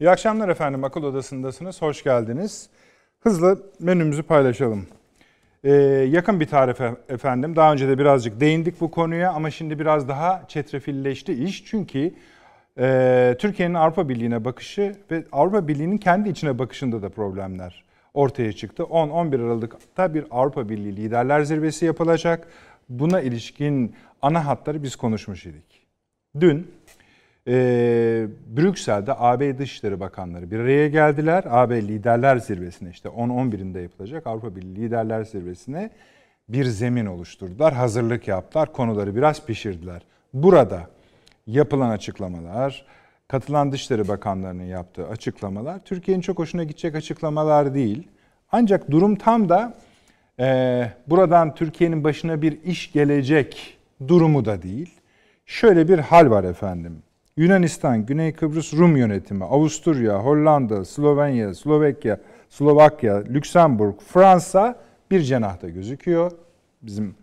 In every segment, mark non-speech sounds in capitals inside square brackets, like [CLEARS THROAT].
İyi akşamlar efendim. Akıl Odası'ndasınız. Hoş geldiniz. Hızlı menümüzü paylaşalım. Ee, yakın bir tarif efendim. Daha önce de birazcık değindik bu konuya ama şimdi biraz daha çetrefilleşti iş. Çünkü e, Türkiye'nin Avrupa Birliği'ne bakışı ve Avrupa Birliği'nin kendi içine bakışında da problemler ortaya çıktı. 10-11 Aralık'ta bir Avrupa Birliği Liderler Zirvesi yapılacak. Buna ilişkin ana hatları biz konuşmuş idik. Dün e, Brüksel'de AB Dışişleri Bakanları bir araya geldiler. AB Liderler Zirvesi'ne işte 10-11'inde yapılacak Avrupa Birliği Liderler Zirvesi'ne bir zemin oluşturdular. Hazırlık yaptılar. Konuları biraz pişirdiler. Burada yapılan açıklamalar, katılan Dışişleri Bakanlarının yaptığı açıklamalar Türkiye'nin çok hoşuna gidecek açıklamalar değil. Ancak durum tam da e, buradan Türkiye'nin başına bir iş gelecek durumu da değil. Şöyle bir hal var efendim. Yunanistan, Güney Kıbrıs Rum yönetimi, Avusturya, Hollanda, Slovenya, Slovakya, Slovakya, Lüksemburg, Fransa bir cenahta gözüküyor. Bizim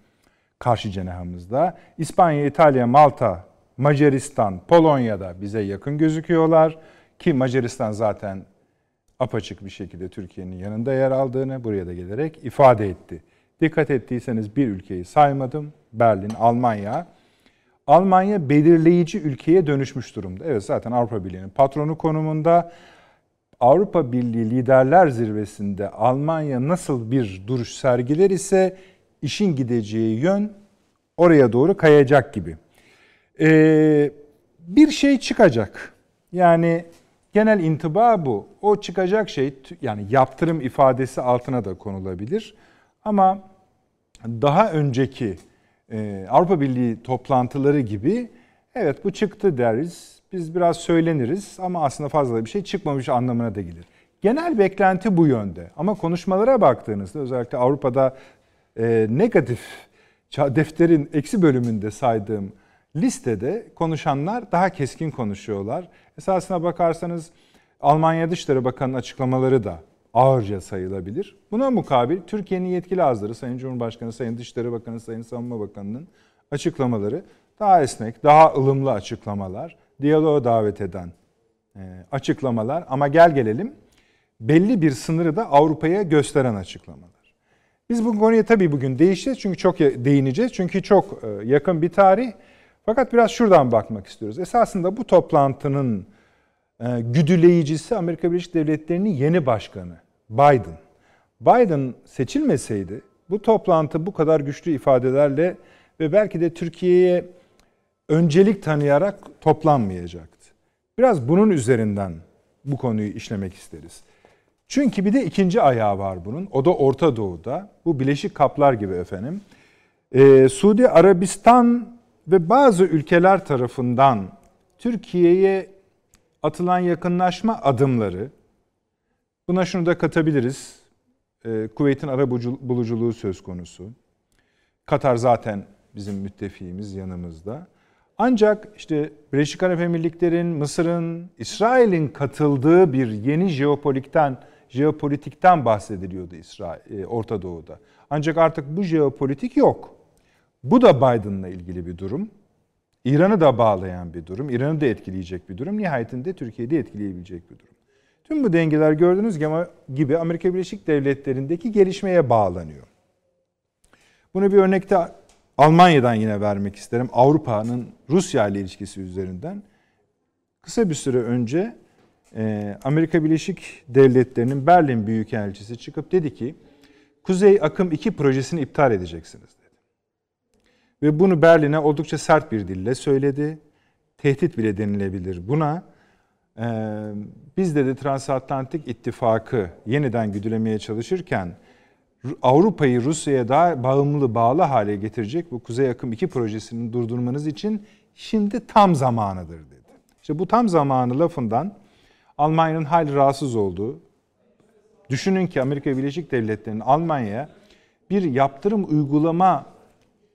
karşı cenahımızda. İspanya, İtalya, Malta, Macaristan, Polonya'da bize yakın gözüküyorlar. Ki Macaristan zaten apaçık bir şekilde Türkiye'nin yanında yer aldığını buraya da gelerek ifade etti. Dikkat ettiyseniz bir ülkeyi saymadım. Berlin, Almanya. Almanya belirleyici ülkeye dönüşmüş durumda. Evet zaten Avrupa Birliği'nin patronu konumunda. Avrupa Birliği Liderler Zirvesi'nde Almanya nasıl bir duruş sergiler ise işin gideceği yön oraya doğru kayacak gibi. Ee, bir şey çıkacak. Yani genel intiba bu. O çıkacak şey yani yaptırım ifadesi altına da konulabilir. Ama daha önceki e, Avrupa Birliği toplantıları gibi evet bu çıktı deriz. Biz biraz söyleniriz ama aslında fazla bir şey çıkmamış anlamına da gelir. Genel beklenti bu yönde. Ama konuşmalara baktığınızda özellikle Avrupa'da e, negatif defterin eksi bölümünde saydığım listede konuşanlar daha keskin konuşuyorlar. Esasına bakarsanız Almanya Dışişleri Bakanı'nın açıklamaları da ağırca sayılabilir. Buna mukabil Türkiye'nin yetkili ağızları Sayın Cumhurbaşkanı, Sayın Dışişleri Bakanı, Sayın Savunma Bakanı'nın açıklamaları daha esnek, daha ılımlı açıklamalar, diyaloğa davet eden e, açıklamalar ama gel gelelim belli bir sınırı da Avrupa'ya gösteren açıklamalar. Biz bu konuya tabii bugün değişeceğiz çünkü çok değineceğiz. Çünkü çok e, yakın bir tarih. Fakat biraz şuradan bakmak istiyoruz. Esasında bu toplantının güdüleyicisi Amerika Birleşik Devletleri'nin yeni başkanı Biden. Biden seçilmeseydi bu toplantı bu kadar güçlü ifadelerle ve belki de Türkiye'ye öncelik tanıyarak toplanmayacaktı. Biraz bunun üzerinden bu konuyu işlemek isteriz. Çünkü bir de ikinci ayağı var bunun. O da Orta Doğu'da. Bu Birleşik Kaplar gibi efendim. Ee, Suudi Arabistan ve bazı ülkeler tarafından Türkiye'ye atılan yakınlaşma adımları, buna şunu da katabiliriz. E, Kuveyt'in ara buluculuğu söz konusu. Katar zaten bizim müttefiğimiz yanımızda. Ancak işte Birleşik Arap Emirlikleri'nin, Mısır'ın, İsrail'in katıldığı bir yeni jeopolitikten jeopolitikten bahsediliyordu İsrail e, Orta Doğu'da. Ancak artık bu jeopolitik yok. Bu da Biden'la ilgili bir durum. İran'ı da bağlayan bir durum. İran'ı da etkileyecek bir durum. Nihayetinde Türkiye'yi de etkileyebilecek bir durum. Tüm bu dengeler gördüğünüz gibi Amerika Birleşik Devletleri'ndeki gelişmeye bağlanıyor. Bunu bir örnekte Almanya'dan yine vermek isterim. Avrupa'nın Rusya ile ilişkisi üzerinden. Kısa bir süre önce e, Amerika Birleşik Devletleri'nin Berlin Büyükelçisi çıkıp dedi ki Kuzey Akım 2 projesini iptal edeceksiniz. Ve bunu Berlin'e oldukça sert bir dille söyledi. Tehdit bile denilebilir buna. Ee, biz de de Transatlantik İttifakı yeniden güdülemeye çalışırken Avrupa'yı Rusya'ya daha bağımlı, bağlı hale getirecek bu Kuzey Akım 2 projesini durdurmanız için şimdi tam zamanıdır dedi. İşte bu tam zamanı lafından Almanya'nın hali rahatsız olduğu, düşünün ki Amerika Birleşik Devletleri'nin Almanya'ya bir yaptırım uygulama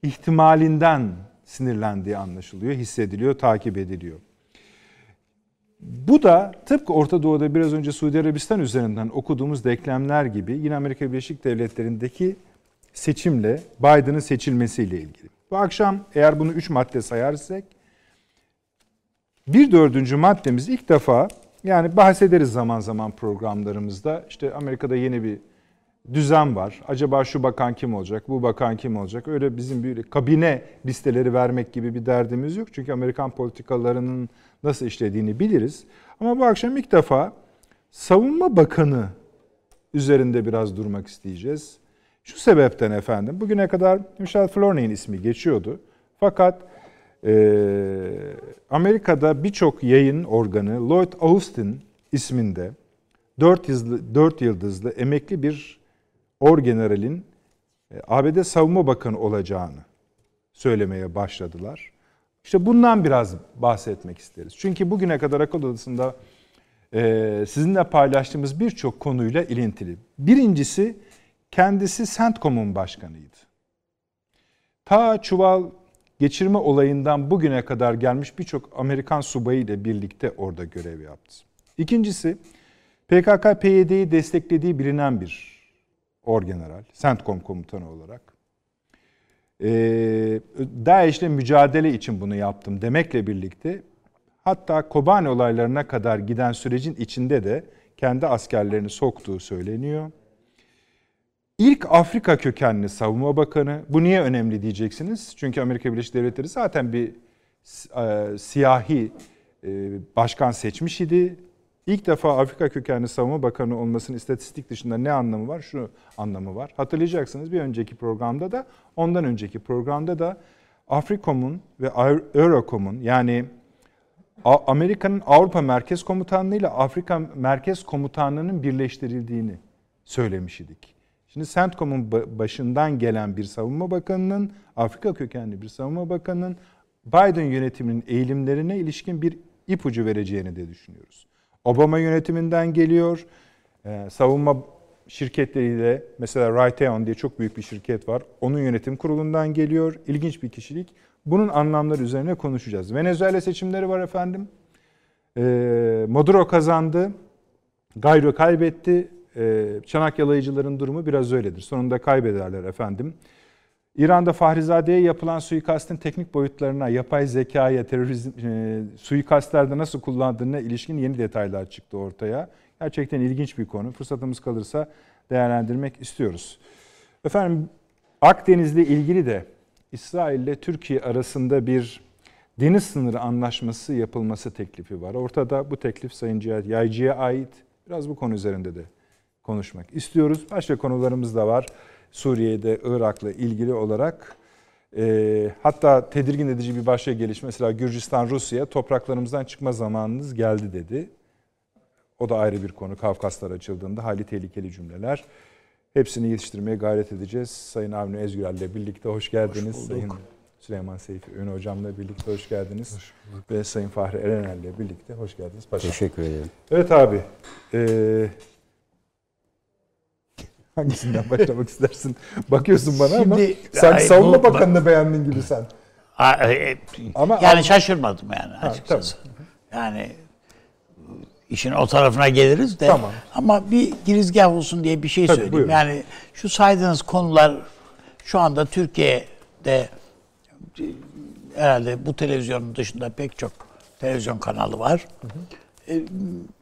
ihtimalinden sinirlendiği anlaşılıyor, hissediliyor, takip ediliyor. Bu da tıpkı Orta Doğu'da biraz önce Suudi Arabistan üzerinden okuduğumuz denklemler gibi yine Amerika Birleşik Devletleri'ndeki seçimle Biden'ın seçilmesiyle ilgili. Bu akşam eğer bunu üç madde sayarsak bir dördüncü maddemiz ilk defa Yani bahsederiz zaman zaman programlarımızda. İşte Amerika'da yeni bir düzen var. Acaba şu bakan kim olacak, bu bakan kim olacak? Öyle bizim bir kabine listeleri vermek gibi bir derdimiz yok. Çünkü Amerikan politikalarının nasıl işlediğini biliriz. Ama bu akşam ilk defa savunma bakanı üzerinde biraz durmak isteyeceğiz. Şu sebepten efendim, bugüne kadar Michel Flourney'in ismi geçiyordu. Fakat e, Amerika'da birçok yayın organı Lloyd Austin isminde 4 yıldızlı, 4 yıldızlı emekli bir orgeneralin e, ABD Savunma Bakanı olacağını söylemeye başladılar. İşte bundan biraz bahsetmek isteriz. Çünkü bugüne kadar akıl odasında e, sizinle paylaştığımız birçok konuyla ilintili. Birincisi kendisi CENTCOM'un başkanıydı. Ta çuval geçirme olayından bugüne kadar gelmiş birçok Amerikan subayı ile birlikte orada görev yaptı. İkincisi PKK-PYD'yi desteklediği bilinen bir orgeneral, CENTCOM komutanı olarak. Ee, DAEŞ'le mücadele için bunu yaptım demekle birlikte hatta Kobani olaylarına kadar giden sürecin içinde de kendi askerlerini soktuğu söyleniyor. İlk Afrika kökenli savunma bakanı. Bu niye önemli diyeceksiniz? Çünkü Amerika Birleşik Devletleri zaten bir e, siyahi e, başkan seçmiş idi. İlk defa Afrika kökenli savunma bakanı olmasının istatistik dışında ne anlamı var? Şu anlamı var. Hatırlayacaksınız bir önceki programda da ondan önceki programda da Afrikom'un ve Eurocom'un yani Amerika'nın Avrupa Merkez Komutanlığı ile Afrika Merkez Komutanlığı'nın birleştirildiğini söylemiş idik. Şimdi CENTCOM'un başından gelen bir savunma bakanının, Afrika kökenli bir savunma bakanının Biden yönetiminin eğilimlerine ilişkin bir ipucu vereceğini de düşünüyoruz. Obama yönetiminden geliyor. Ee, savunma şirketleriyle mesela Raytheon diye çok büyük bir şirket var. Onun yönetim kurulundan geliyor. İlginç bir kişilik. Bunun anlamları üzerine konuşacağız. Venezuela seçimleri var efendim. Ee, Maduro kazandı. Gayro kaybetti. Ee, çanak yalayıcıların durumu biraz öyledir. Sonunda kaybederler efendim. İran'da Fahrizade'ye yapılan suikastin teknik boyutlarına, yapay zekaya, terörizm, e, suikastlerde nasıl kullandığına ilişkin yeni detaylar çıktı ortaya. Gerçekten ilginç bir konu. Fırsatımız kalırsa değerlendirmek istiyoruz. Efendim Akdeniz'le ilgili de İsrail ile Türkiye arasında bir deniz sınırı anlaşması yapılması teklifi var. Ortada bu teklif Sayın Cihat Yaycı'ya ait. Biraz bu konu üzerinde de konuşmak istiyoruz. Başka konularımız da var. Suriye'de, Irak'la ilgili olarak. E, hatta tedirgin edici bir başka gelişme. Mesela Gürcistan, Rusya topraklarımızdan çıkma zamanınız geldi dedi. O da ayrı bir konu. Kafkaslar açıldığında hali tehlikeli cümleler. Hepsini yetiştirmeye gayret edeceğiz. Sayın Avni Ezgürel ile birlikte hoş geldiniz. Hoş Sayın Süleyman Seyfi Ön hocamla birlikte hoş geldiniz. Hoş Ve Sayın Fahri Erenel ile birlikte hoş geldiniz. Paşa. Teşekkür ederim. Evet abi. E, Hangisinden başlamak istersin? Bakıyorsun bana Şimdi, ama sanki savunma bu, bakanını beğendin gibi sen. A, e, ama yani şaşırmadım yani açıkçası. Ha, yani işin o tarafına geliriz de. Tamam. Ama bir girizgah olsun diye bir şey tabii, söyleyeyim. Buyurun. Yani şu saydığınız konular şu anda Türkiye'de herhalde bu televizyonun dışında pek çok televizyon kanalı var. Hı hı. E,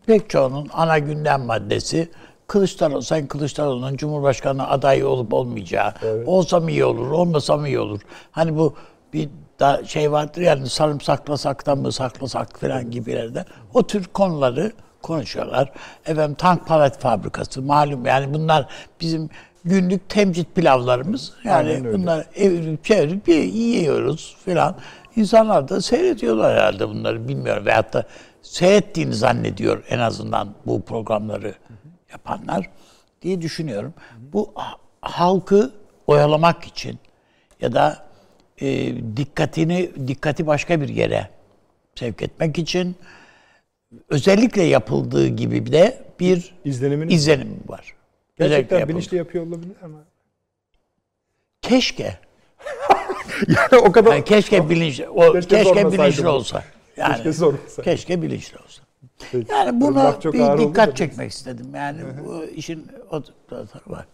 pek çoğunun ana gündem maddesi Kılıçdaroğlu, Sayın Kılıçdaroğlu'nun Cumhurbaşkanı adayı olup olmayacağı, evet. olsam iyi olur, olmasam iyi olur. Hani bu bir da şey vardır yani sarımsaklasak mı saklasak falan gibilerde. O tür konuları konuşuyorlar. Efendim tank palet fabrikası malum yani bunlar bizim günlük temcit pilavlarımız. Yani bunlar evirip çevirip yiyoruz filan. İnsanlar da seyrediyorlar herhalde bunları bilmiyorum. Veyahut da seyrettiğini zannediyor en azından bu programları yapanlar diye düşünüyorum. Bu halkı oyalamak için ya da e, dikkatini dikkati başka bir yere sevk etmek için özellikle yapıldığı gibi de bir İzleniminiz izlenim var. Gerçekten bilinçli yapıyor olabilir ama. Keşke. [LAUGHS] yani o kadar yani keşke bilinçli o keşke, keşke bilinçli olsa. Yani keşke, keşke bilinçli olsa. Yani buna bir dikkat çekmek istedim. Yani bu işin o tarafı var.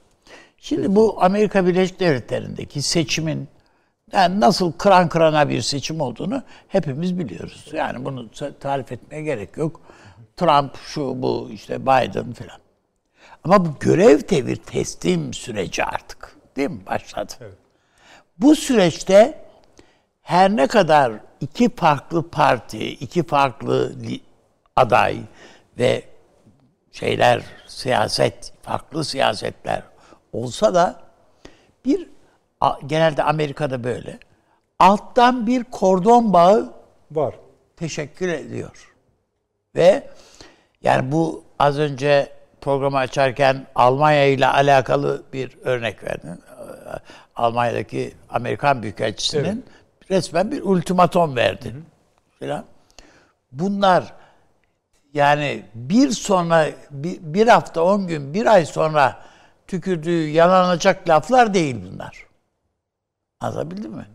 Şimdi Peki. bu Amerika Birleşik Devletleri'ndeki seçimin yani nasıl kıran kırana bir seçim olduğunu hepimiz biliyoruz. Yani bunu tarif etmeye gerek yok. Trump şu bu işte Biden filan. Ama bu görev devir teslim süreci artık değil mi başladı? Bu süreçte her ne kadar iki farklı parti, iki farklı aday ve şeyler siyaset, farklı siyasetler olsa da bir genelde Amerika'da böyle alttan bir kordon bağı Var. teşekkür ediyor. Ve yani bu az önce programı açarken Almanya ile alakalı bir örnek verdim. Almanya'daki Amerikan Büyükelçisi'nin resmen bir ultimatom verdi. Falan. Bunlar yani bir sonra bir, bir hafta on gün bir ay sonra tükürdüğü yalanacak laflar değil bunlar. Anlatabildim mi?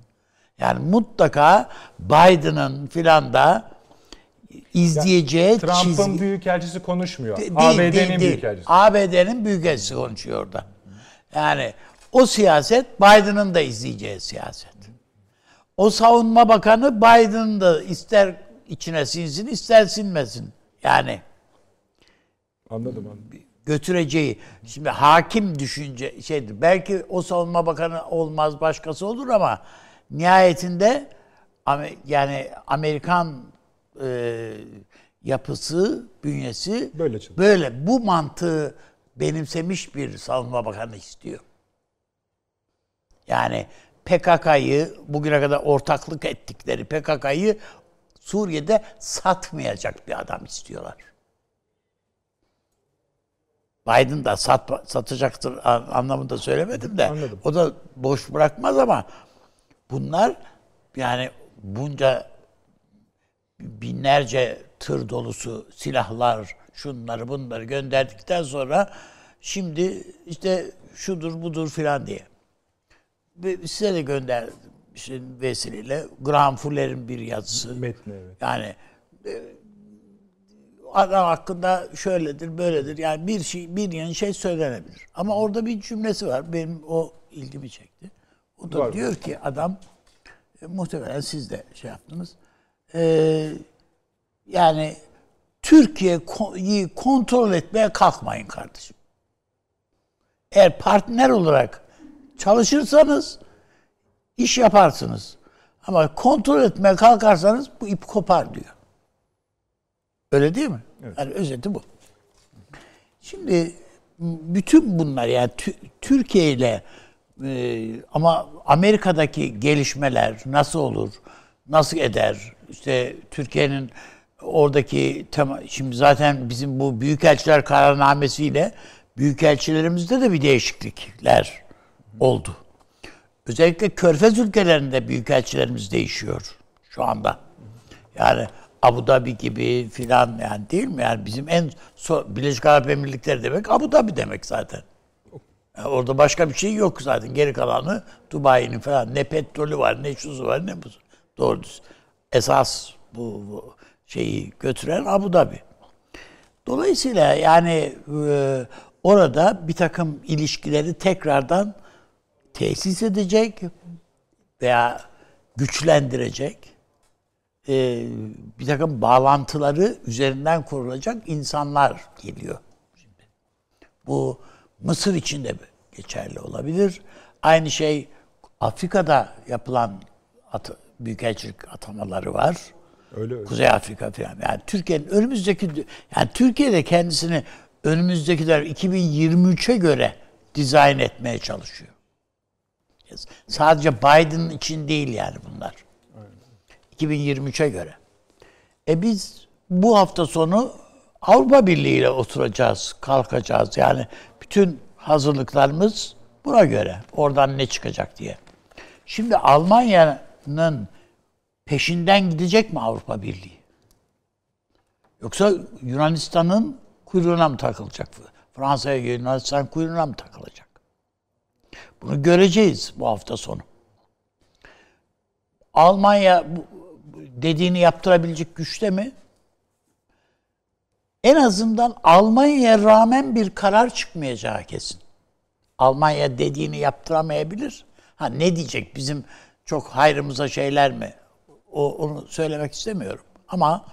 Yani mutlaka Biden'ın filan da izleyeceği Trump'ın çizgi... büyükelçisi konuşmuyor. De- ABD'nin büyükelçisi. ABD'nin büyükelçisi konuşuyor orada. Yani o siyaset Biden'ın da izleyeceği siyaset. O savunma bakanı Biden'ın da ister içine sinsin ister sinmesin. Yani Anladım anladım. götüreceği. Şimdi hakim düşünce şeydir. Belki o savunma bakanı olmaz başkası olur ama nihayetinde yani Amerikan e, yapısı, bünyesi Böyle böyle bu mantığı benimsemiş bir savunma bakanı istiyor. Yani PKK'yı bugüne kadar ortaklık ettikleri PKK'yı Suriye'de satmayacak bir adam istiyorlar. Biden da sat, satacaktır an- anlamında söylemedim de. Anladım. O da boş bırakmaz ama bunlar yani bunca binlerce tır dolusu silahlar, şunları bunları gönderdikten sonra şimdi işte şudur budur filan diye. Size de işte vesileyle. Graham Fuller'in bir yazısı. Metni evet. Yani e, adam hakkında şöyledir, böyledir. Yani bir şey, bir yan şey söylenebilir. Ama orada bir cümlesi var. Benim o ilgimi çekti. O da Var mı? diyor ki adam e, muhtemelen siz de şey yaptınız. E, yani Türkiye'yi kontrol etmeye kalkmayın kardeşim. Eğer partner olarak çalışırsanız iş yaparsınız. Ama kontrol etmeye kalkarsanız bu ip kopar diyor. Öyle değil mi? Yani özeti bu. Şimdi bütün bunlar yani Tü- Türkiye ile e, ama Amerika'daki gelişmeler nasıl olur, nasıl eder? İşte Türkiye'nin oradaki tema, şimdi zaten bizim bu büyükelçiler kararnamesiyle büyükelçilerimizde de bir değişiklikler oldu. Özellikle Körfez ülkelerinde büyükelçilerimiz değişiyor şu anda. Yani Abu Dhabi gibi filan yani değil mi? Yani bizim en so Birleşik Arap Emirlikleri demek Abu Dhabi demek zaten. Yani orada başka bir şey yok zaten. Geri kalanı Dubai'nin falan ne petrolü var, ne şusu var, ne bu. Doğru. Esas bu, bu şeyi götüren Abu Dhabi. Dolayısıyla yani e, orada bir takım ilişkileri tekrardan tesis edecek veya güçlendirecek e, bir takım bağlantıları üzerinden kurulacak insanlar geliyor. Şimdi. Bu Mısır için de geçerli olabilir. Aynı şey Afrika'da yapılan at, büyükelçilik atamaları var. Öyle öyle. Kuzey Afrika falan. Yani Türkiye'nin önümüzdeki yani Türkiye'de kendisini önümüzdekiler 2023'e göre dizayn etmeye çalışıyor. Sadece Biden için değil yani bunlar. 2023'e göre. E biz bu hafta sonu Avrupa Birliği ile oturacağız, kalkacağız. Yani bütün hazırlıklarımız buna göre. Oradan ne çıkacak diye. Şimdi Almanya'nın peşinden gidecek mi Avrupa Birliği? Yoksa Yunanistan'ın kuyruğuna mı takılacak? Fransa'ya Yunanistan kuyruğuna mı takılacak? Bunu göreceğiz bu hafta sonu. Almanya dediğini yaptırabilecek güçte mi? En azından Almanya'ya rağmen bir karar çıkmayacağı kesin. Almanya dediğini yaptıramayabilir. Ha ne diyecek bizim çok hayrımıza şeyler mi? O, onu söylemek istemiyorum. Ama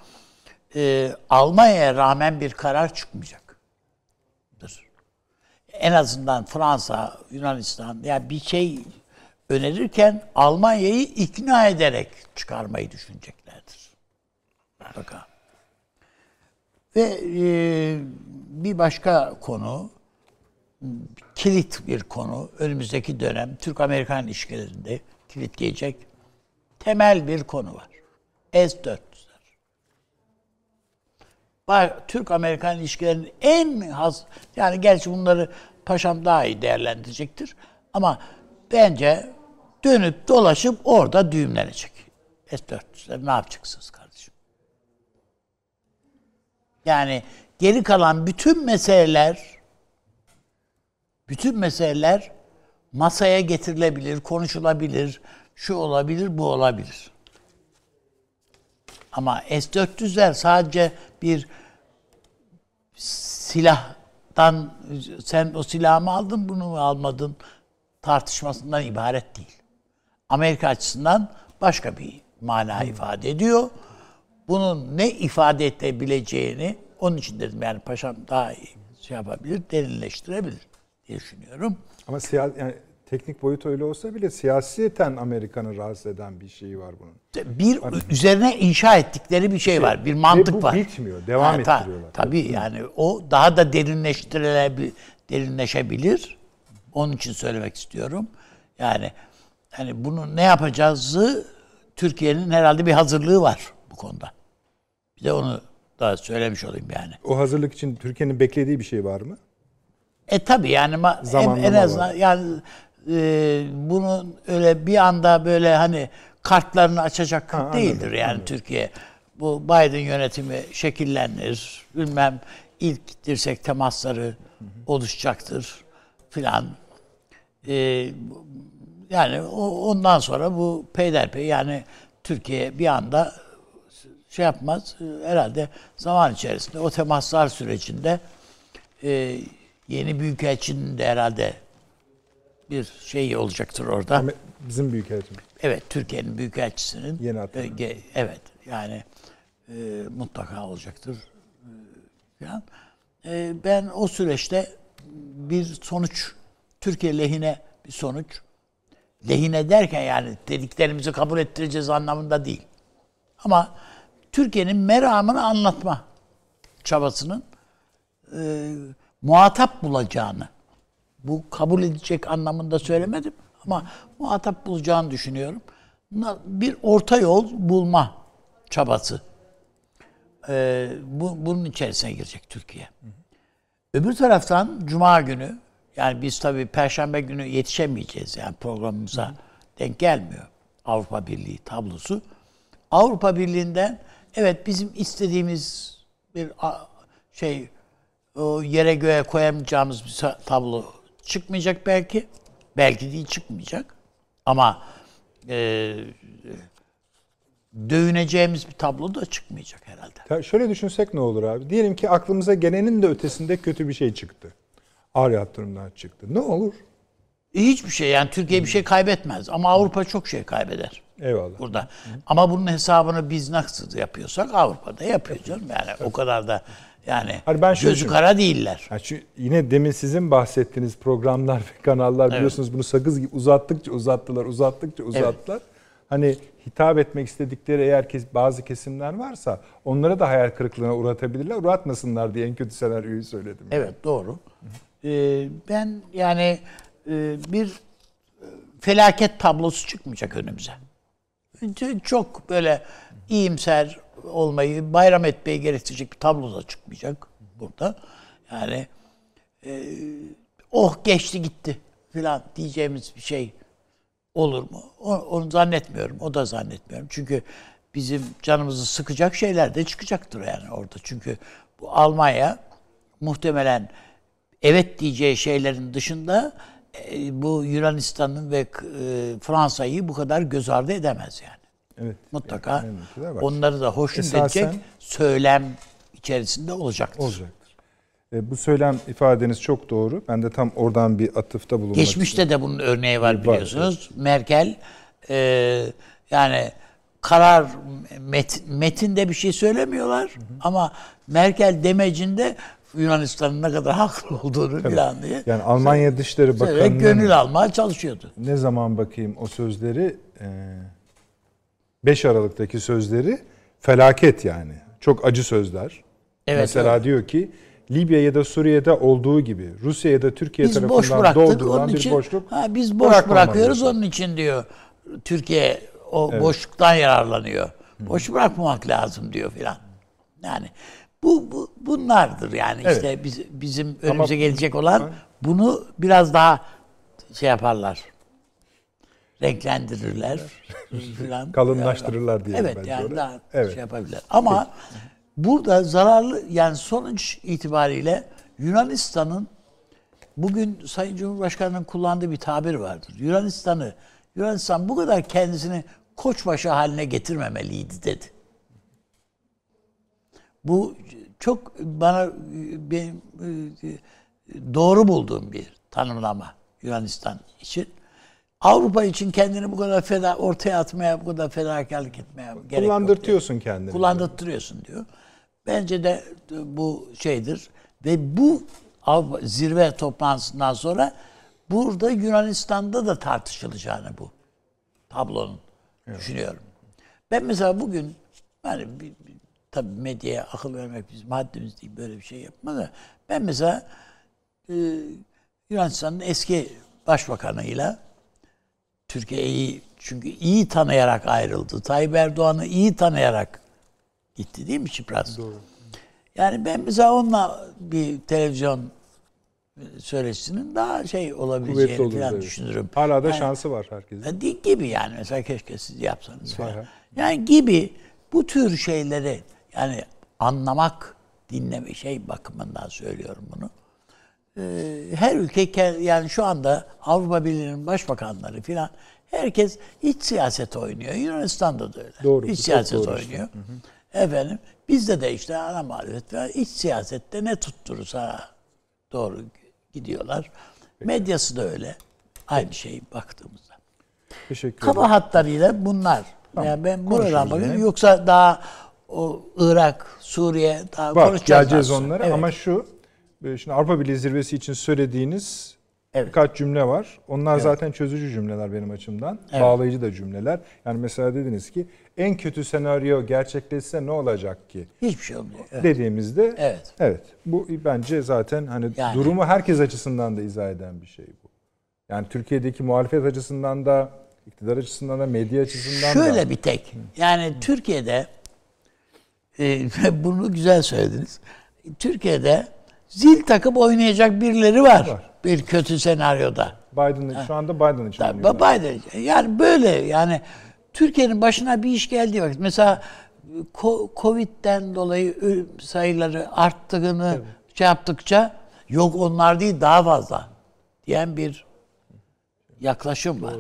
e, Almanya'ya rağmen bir karar çıkmayacaktır. En azından Fransa, Yunanistan ya yani bir şey önerirken Almanya'yı ikna ederek çıkarmayı düşüneceklerdir. Mutlaka. Ve e, bir başka konu, kilit bir konu, önümüzdeki dönem Türk-Amerikan ilişkilerinde kilitleyecek temel bir konu var. S-400'ler. Türk-Amerikan ilişkilerinin en has, yani gerçi bunları paşam daha iyi değerlendirecektir. Ama bence dönüp dolaşıp orada düğümlenecek. S-400'ler ne yapacaksınız kardeşim? Yani geri kalan bütün meseleler bütün meseleler masaya getirilebilir, konuşulabilir, şu olabilir, bu olabilir. Ama S-400'ler sadece bir silahtan sen o silahı mı aldın bunu mu almadın tartışmasından ibaret değil. Amerika açısından başka bir mana ifade ediyor. Bunun ne ifade edebileceğini onun için dedim yani paşam daha iyi şey yapabilir, derinleştirebilir diye düşünüyorum. Ama siya, yani teknik boyut öyle olsa bile siyaseten Amerika'nı rahatsız eden bir şey var bunun. Bir hani, üzerine inşa ettikleri bir şey, şey var, bir mantık bu var. Bu bitmiyor, devam ha, ta, ettiriyorlar. Tabii yani o daha da derinleştirilebilir, derinleşebilir. Onun için söylemek istiyorum. Yani hani bunu ne yapacağızı Türkiye'nin herhalde bir hazırlığı var bu konuda. Bir de onu da söylemiş olayım yani. O hazırlık için Türkiye'nin beklediği bir şey var mı? E tabi yani en, en azından var. yani e, bunun öyle bir anda böyle hani kartlarını açacak ha, değildir anladım, yani anladım. Türkiye. Bu Biden yönetimi şekillenir. Bilmem ilk dirsek temasları hı hı. oluşacaktır filan. E, yani o, ondan sonra bu peyderpey yani Türkiye bir anda şey yapmaz. Herhalde zaman içerisinde o temaslar sürecinde e, yeni büyükelçinin de herhalde bir şey olacaktır orada. Bizim büyükelçimiz. Evet, Türkiye'nin büyükelçisinin. Yeni. E, evet, yani e, mutlaka olacaktır. E, falan. E, ben o süreçte bir sonuç, Türkiye lehine bir sonuç, lehine derken yani dediklerimizi kabul ettireceğiz anlamında değil. Ama Türkiye'nin meramını anlatma çabasının e, muhatap bulacağını, bu kabul edecek anlamında söylemedim ama muhatap bulacağını düşünüyorum. Bir orta yol bulma çabası. Ee, bu, bunun içerisine girecek Türkiye. Öbür taraftan Cuma günü, yani biz tabii Perşembe günü yetişemeyeceğiz yani programımıza denk gelmiyor Avrupa Birliği tablosu. Avrupa Birliği'nden evet bizim istediğimiz bir şey o yere göğe koyamayacağımız bir tablo çıkmayacak belki. Belki değil çıkmayacak. Ama e, dövüneceğimiz bir tablo da çıkmayacak herhalde. şöyle düşünsek ne olur abi? Diyelim ki aklımıza gelenin de ötesinde kötü bir şey çıktı. Ağır yatırımlar çıktı. Ne olur? E, hiçbir şey yani Türkiye bir şey kaybetmez ama Avrupa çok şey kaybeder. Eyvallah. Burada. Hı. Ama bunun hesabını biz nasıl yapıyorsak Avrupa'da yapıyor canım. Yani o kadar da yani hani ben gözü kara değiller. Yani şu, yine demin sizin bahsettiğiniz programlar ve kanallar evet. biliyorsunuz bunu sakız gibi uzattıkça uzattılar, uzattıkça uzattılar. Evet. Hani hitap etmek istedikleri eğer kes, bazı kesimler varsa onlara da hayal kırıklığına uğratabilirler. Uğratmasınlar diye en kötü senaryoyu söyledim. Evet yani. doğru. Ee, ben yani e, bir e, felaket tablosu çıkmayacak önümüze. Çok böyle iyimser olmayı, bayram etmeyi gerektirecek bir tablo da çıkmayacak burada. Yani e, oh geçti gitti filan diyeceğimiz bir şey olur mu? O, onu zannetmiyorum. O da zannetmiyorum. Çünkü bizim canımızı sıkacak şeyler de çıkacaktır yani orada. Çünkü bu Almanya muhtemelen evet diyeceği şeylerin dışında e, bu Yunanistan'ın ve e, Fransa'yı bu kadar göz ardı edemez yani. Evet. Mutlaka yani, onları da hoşnut Esasen, edecek söylem içerisinde olacaktır. Olacaktır. E, bu söylem ifadeniz çok doğru. Ben de tam oradan bir atıfta bulunmak Geçmişte istiyorum. de bunun örneği var biliyorsunuz. Var, evet. Merkel e, yani karar met, metinde bir şey söylemiyorlar ama Merkel demecinde Yunanistan'ın ne kadar haklı olduğunu filan diye Yani Almanya Dışişleri Bakanı'nın gönül almaya çalışıyordu. ne zaman bakayım o sözleri e, 5 Aralık'taki sözleri felaket yani. Çok acı sözler. Evet, Mesela diyor ki Libya ya da Suriye'de olduğu gibi Rusya ya da Türkiye Biz boş tarafından bıraktık doldurulan onun bir için. boşluk. ha, biz boş bırakıyoruz diyor. onun için diyor. Türkiye o boşluktan yararlanıyor. Boş bırakmamak lazım diyor filan. Yani bu, bu bunlardır yani Evet. işte biz, bizim önümüze Ama- gelecek olan bunu biraz daha şey yaparlar. Renklendirirler [LAUGHS] filan. Kalınlaştırırlar diyelim Evet yani daha Evet. şey yapabilirler. Ama burada zararlı yani sonuç itibariyle Yunanistan'ın bugün Sayın Cumhurbaşkanı'nın kullandığı bir tabir vardır. Yunanistan'ı Yunanistan bu kadar kendisini koçbaşı haline getirmemeliydi dedi. Bu çok bana benim e, doğru bulduğum bir tanımlama Yunanistan için. Avrupa için kendini bu kadar feda ortaya atmaya, bu kadar fedakarlık etmeye gerek yok. diyor. Kullandırtıyorsun kendini. Kullandırtıyorsun diyor. Bence de bu şeydir. Ve bu Avrupa zirve toplantısından sonra burada Yunanistan'da da tartışılacağını bu tablonun düşünüyorum. Ben mesela bugün yani bir, bir, tabii medyaya akıl vermek bizim haddimiz değil böyle bir şey yapma da ben mesela e, Yunanistan'ın eski başbakanıyla Türkiye'yi çünkü iyi tanıyarak ayrıldı. Tayyip Erdoğan'ı iyi tanıyarak gitti değil mi Çipras? Doğru. Yani ben mesela onunla bir televizyon söyleşisinin daha şey Kuvvetli olabileceğini olur. falan düşünürüm. Hala da Yani- şansı var herkesin. ya di- gibi yani mesela keşke siz yapsanız falan. Yani gibi bu tür şeyleri yani anlamak, dinleme şey bakımından söylüyorum bunu. Ee, her ülke ke- yani şu anda Avrupa Birliği'nin başbakanları filan herkes iç siyaset oynuyor. Yunanistan'da da öyle. Doğru, İç siyaset doğru işte. oynuyor. Efendim bizde de işte ana muhalefet var. İç siyasette ne tutturursa doğru gidiyorlar. Medyası da öyle. Aynı şey baktığımızda. Teşekkür ederim. Kaba hatlarıyla bunlar. Yani ben buradan bakıyorum. Yoksa daha o Irak, Suriye daha Var, konuşacağız. geleceğiz onlara Evet. ama şu, şimdi Avrupa Birliği zirvesi için söylediğiniz Evet. birkaç cümle var. Onlar zaten çözücü cümleler benim açımdan. Evet. Bağlayıcı da cümleler. Yani mesela dediniz ki en kötü senaryo gerçekleşse ne olacak ki? Hiçbir şey olmuyor. Evet. Dediğimizde Evet. evet. Bu bence zaten hani Yani. durumu herkes açısından da izah eden bir şey bu. Yani Türkiye'deki muhalefet açısından da, iktidar açısından da, medya açısından da. Şöyle bir tek. Yani Türkiye'de e, [LAUGHS] bunu güzel söylediniz. Türkiye'de zil takıp oynayacak birileri var. Var. Bir kötü senaryoda. Biden, şu anda Biden için oynuyorlar. Biden. Yani böyle yani Türkiye'nin başına bir iş geldiği vakit mesela Covid'den dolayı ölüm sayıları arttığını şey yaptıkça yok onlar değil daha fazla diyen bir yaklaşım var.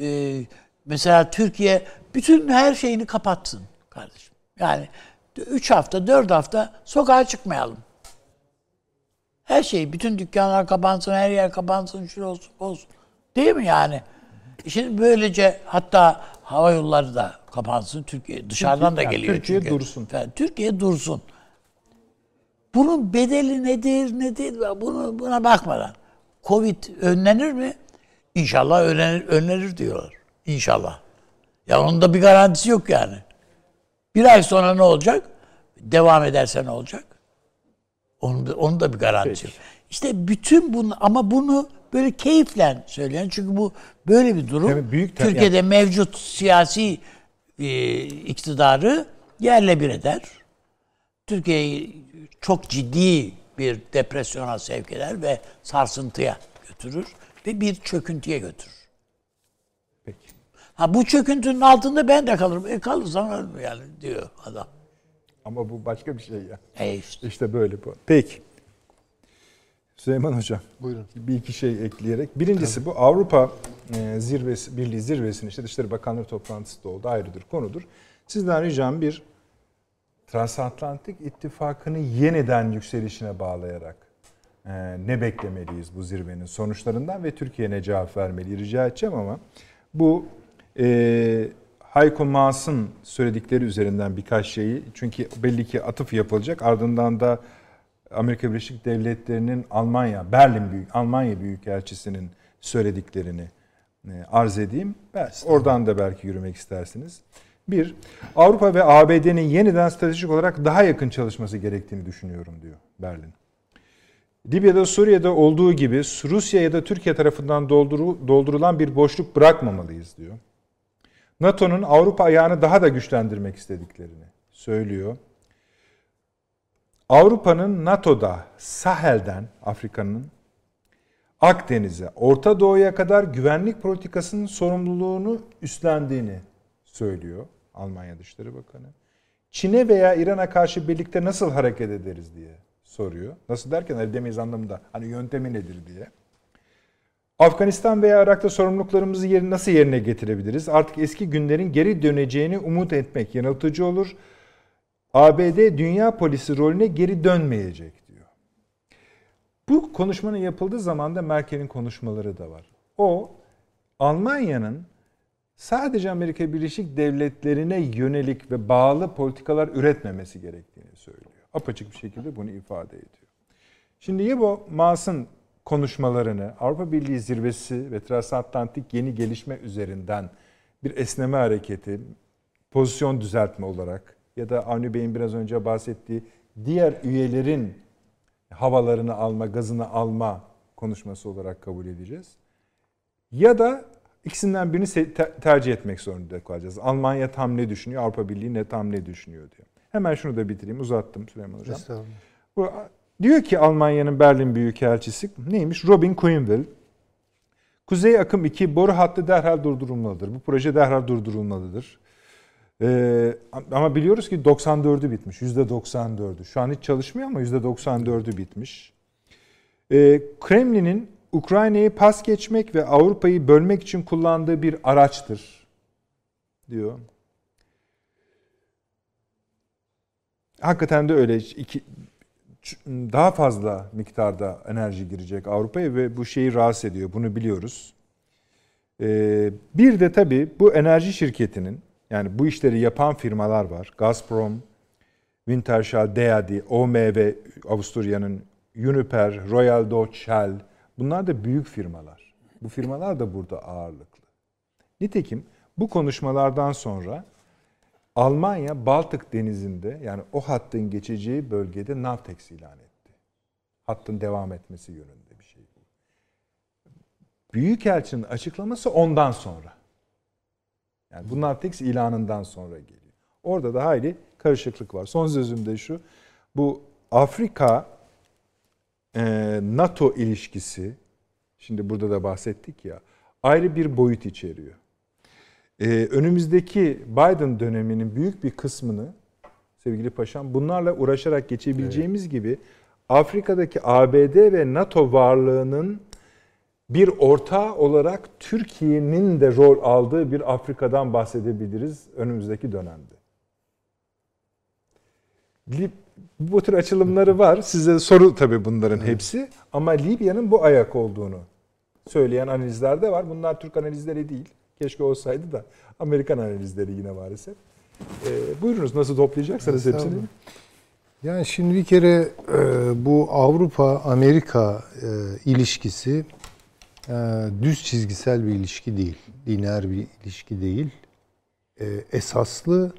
Ee, mesela Türkiye bütün her şeyini kapatsın kardeşim. Yani 3 hafta 4 hafta sokağa çıkmayalım. Her şey, bütün dükkanlar kapansın, her yer kapansın, şu olsun, olsun. Değil mi yani? Şimdi böylece hatta hava yolları da kapansın. Türkiye dışarıdan da yani geliyor Türkiye çünkü. dursun. Yani Türkiye dursun. Bunun bedeli nedir, nedir? Bunu buna bakmadan. Covid önlenir mi? İnşallah önlenir, önlenir diyorlar. İnşallah. Ya onun da bir garantisi yok yani. Bir ay sonra ne olacak? Devam ederse ne olacak? Onun, da- onun da bir garantisi. İşte bütün bunu ama bunu böyle keyifle söyleyen çünkü bu böyle bir durum. Yani büyük Türkiye'de mevcut siyasi e, iktidarı yerle bir eder. Türkiye'yi çok ciddi bir depresyona sevk eder ve sarsıntıya götürür ve bir çöküntüye götürür. Peki. Ha bu çöküntünün altında ben de kalırım. E kalırsam yani diyor adam. Ama bu başka bir şey ya. E işte. İşte böyle bu. Peki. Süleyman Hocam. Buyurun. Bir iki şey ekleyerek. Birincisi bu Avrupa e, zirvesi, Birliği zirvesinin işte Dışişleri Bakanları toplantısı da oldu ayrıdır konudur. Sizden ricam bir transatlantik ittifakını yeniden yükselişine bağlayarak e, ne beklemeliyiz bu zirvenin sonuçlarından ve Türkiye ne cevap vermeli rica edeceğim ama bu e, Hayko Maas'ın söyledikleri üzerinden birkaç şeyi çünkü belli ki atıf yapılacak. Ardından da Amerika Birleşik Devletleri'nin Almanya, Berlin Büyük Almanya Büyükelçisi'nin söylediklerini e, arz edeyim. Oradan da belki yürümek istersiniz. Bir, Avrupa ve ABD'nin yeniden stratejik olarak daha yakın çalışması gerektiğini düşünüyorum diyor Berlin. Libya'da Suriye'de olduğu gibi Rusya ya da Türkiye tarafından dolduru, doldurulan bir boşluk bırakmamalıyız diyor. NATO'nun Avrupa ayağını daha da güçlendirmek istediklerini söylüyor. Avrupa'nın NATO'da Sahel'den Afrika'nın Akdeniz'e, Orta Doğu'ya kadar güvenlik politikasının sorumluluğunu üstlendiğini söylüyor Almanya Dışişleri Bakanı. Çin'e veya İran'a karşı birlikte nasıl hareket ederiz diye soruyor. Nasıl derken edemeyiz anlamında. Hani yöntemi nedir diye. Afganistan veya Irak'ta sorumluluklarımızı yerine nasıl yerine getirebiliriz? Artık eski günlerin geri döneceğini umut etmek yanıltıcı olur. ABD dünya polisi rolüne geri dönmeyecek diyor. Bu konuşmanın yapıldığı zaman da Merkel'in konuşmaları da var. O Almanya'nın sadece Amerika Birleşik Devletleri'ne yönelik ve bağlı politikalar üretmemesi gerektiğini söylüyor. Apaçık bir şekilde bunu ifade ediyor. Şimdi Yebo Maas'ın konuşmalarını Avrupa Birliği zirvesi ve transatlantik yeni gelişme üzerinden bir esneme hareketi, pozisyon düzeltme olarak ya da Avni Bey'in biraz önce bahsettiği diğer üyelerin havalarını alma, gazını alma konuşması olarak kabul edeceğiz. Ya da ikisinden birini tercih etmek zorunda kalacağız. Almanya tam ne düşünüyor, Avrupa Birliği ne tam ne düşünüyor diye. Hemen şunu da bitireyim, uzattım Süleyman Hocam. Bu, diyor ki Almanya'nın Berlin Büyükelçisi neymiş? Robin Quinville. Kuzey Akım 2 boru hattı derhal durdurulmalıdır. Bu proje derhal durdurulmalıdır. Ee, ama biliyoruz ki 94'ü bitmiş. %94'ü. Şu an hiç çalışmıyor ama %94'ü bitmiş. Ee, Kremlin'in Ukrayna'yı pas geçmek ve Avrupa'yı bölmek için kullandığı bir araçtır diyor. Hakikaten de öyle. İki, daha fazla miktarda enerji girecek Avrupa'ya ve bu şeyi rahatsız ediyor. Bunu biliyoruz. Ee, bir de tabii bu enerji şirketinin yani bu işleri yapan firmalar var. Gazprom, Wintershall, Deadi, OMV, Avusturya'nın Uniper, Royal Dutch Shell. Bunlar da büyük firmalar. Bu firmalar da burada ağırlıklı. Nitekim bu konuşmalardan sonra Almanya Baltık Denizi'nde yani o hattın geçeceği bölgede Navtex ilan etti. Hattın devam etmesi yönünde bir şey bu. Büyükelçinin açıklaması ondan sonra. Yani bu Navtex ilanından sonra geliyor. Orada da hayli karışıklık var. Son sözüm de şu. Bu Afrika NATO ilişkisi şimdi burada da bahsettik ya ayrı bir boyut içeriyor ee, önümüzdeki Biden döneminin büyük bir kısmını sevgili paşam bunlarla uğraşarak geçebileceğimiz evet. gibi Afrika'daki ABD ve NATO varlığının bir ortağı olarak Türkiye'nin de rol aldığı bir Afrika'dan bahsedebiliriz önümüzdeki dönemde. Bu tür açılımları [LAUGHS] var. Size soru tabii bunların hepsi. Ama Libya'nın bu ayak olduğunu söyleyen analizler de var. Bunlar Türk analizleri değil. Keşke olsaydı da Amerikan analizleri yine maalesef. E, buyurunuz nasıl toplayacaksanız hepsini. Yani şimdi bir kere e, bu Avrupa-Amerika e, ilişkisi e, düz çizgisel bir ilişki değil. Lineer bir ilişki değil. E, esaslı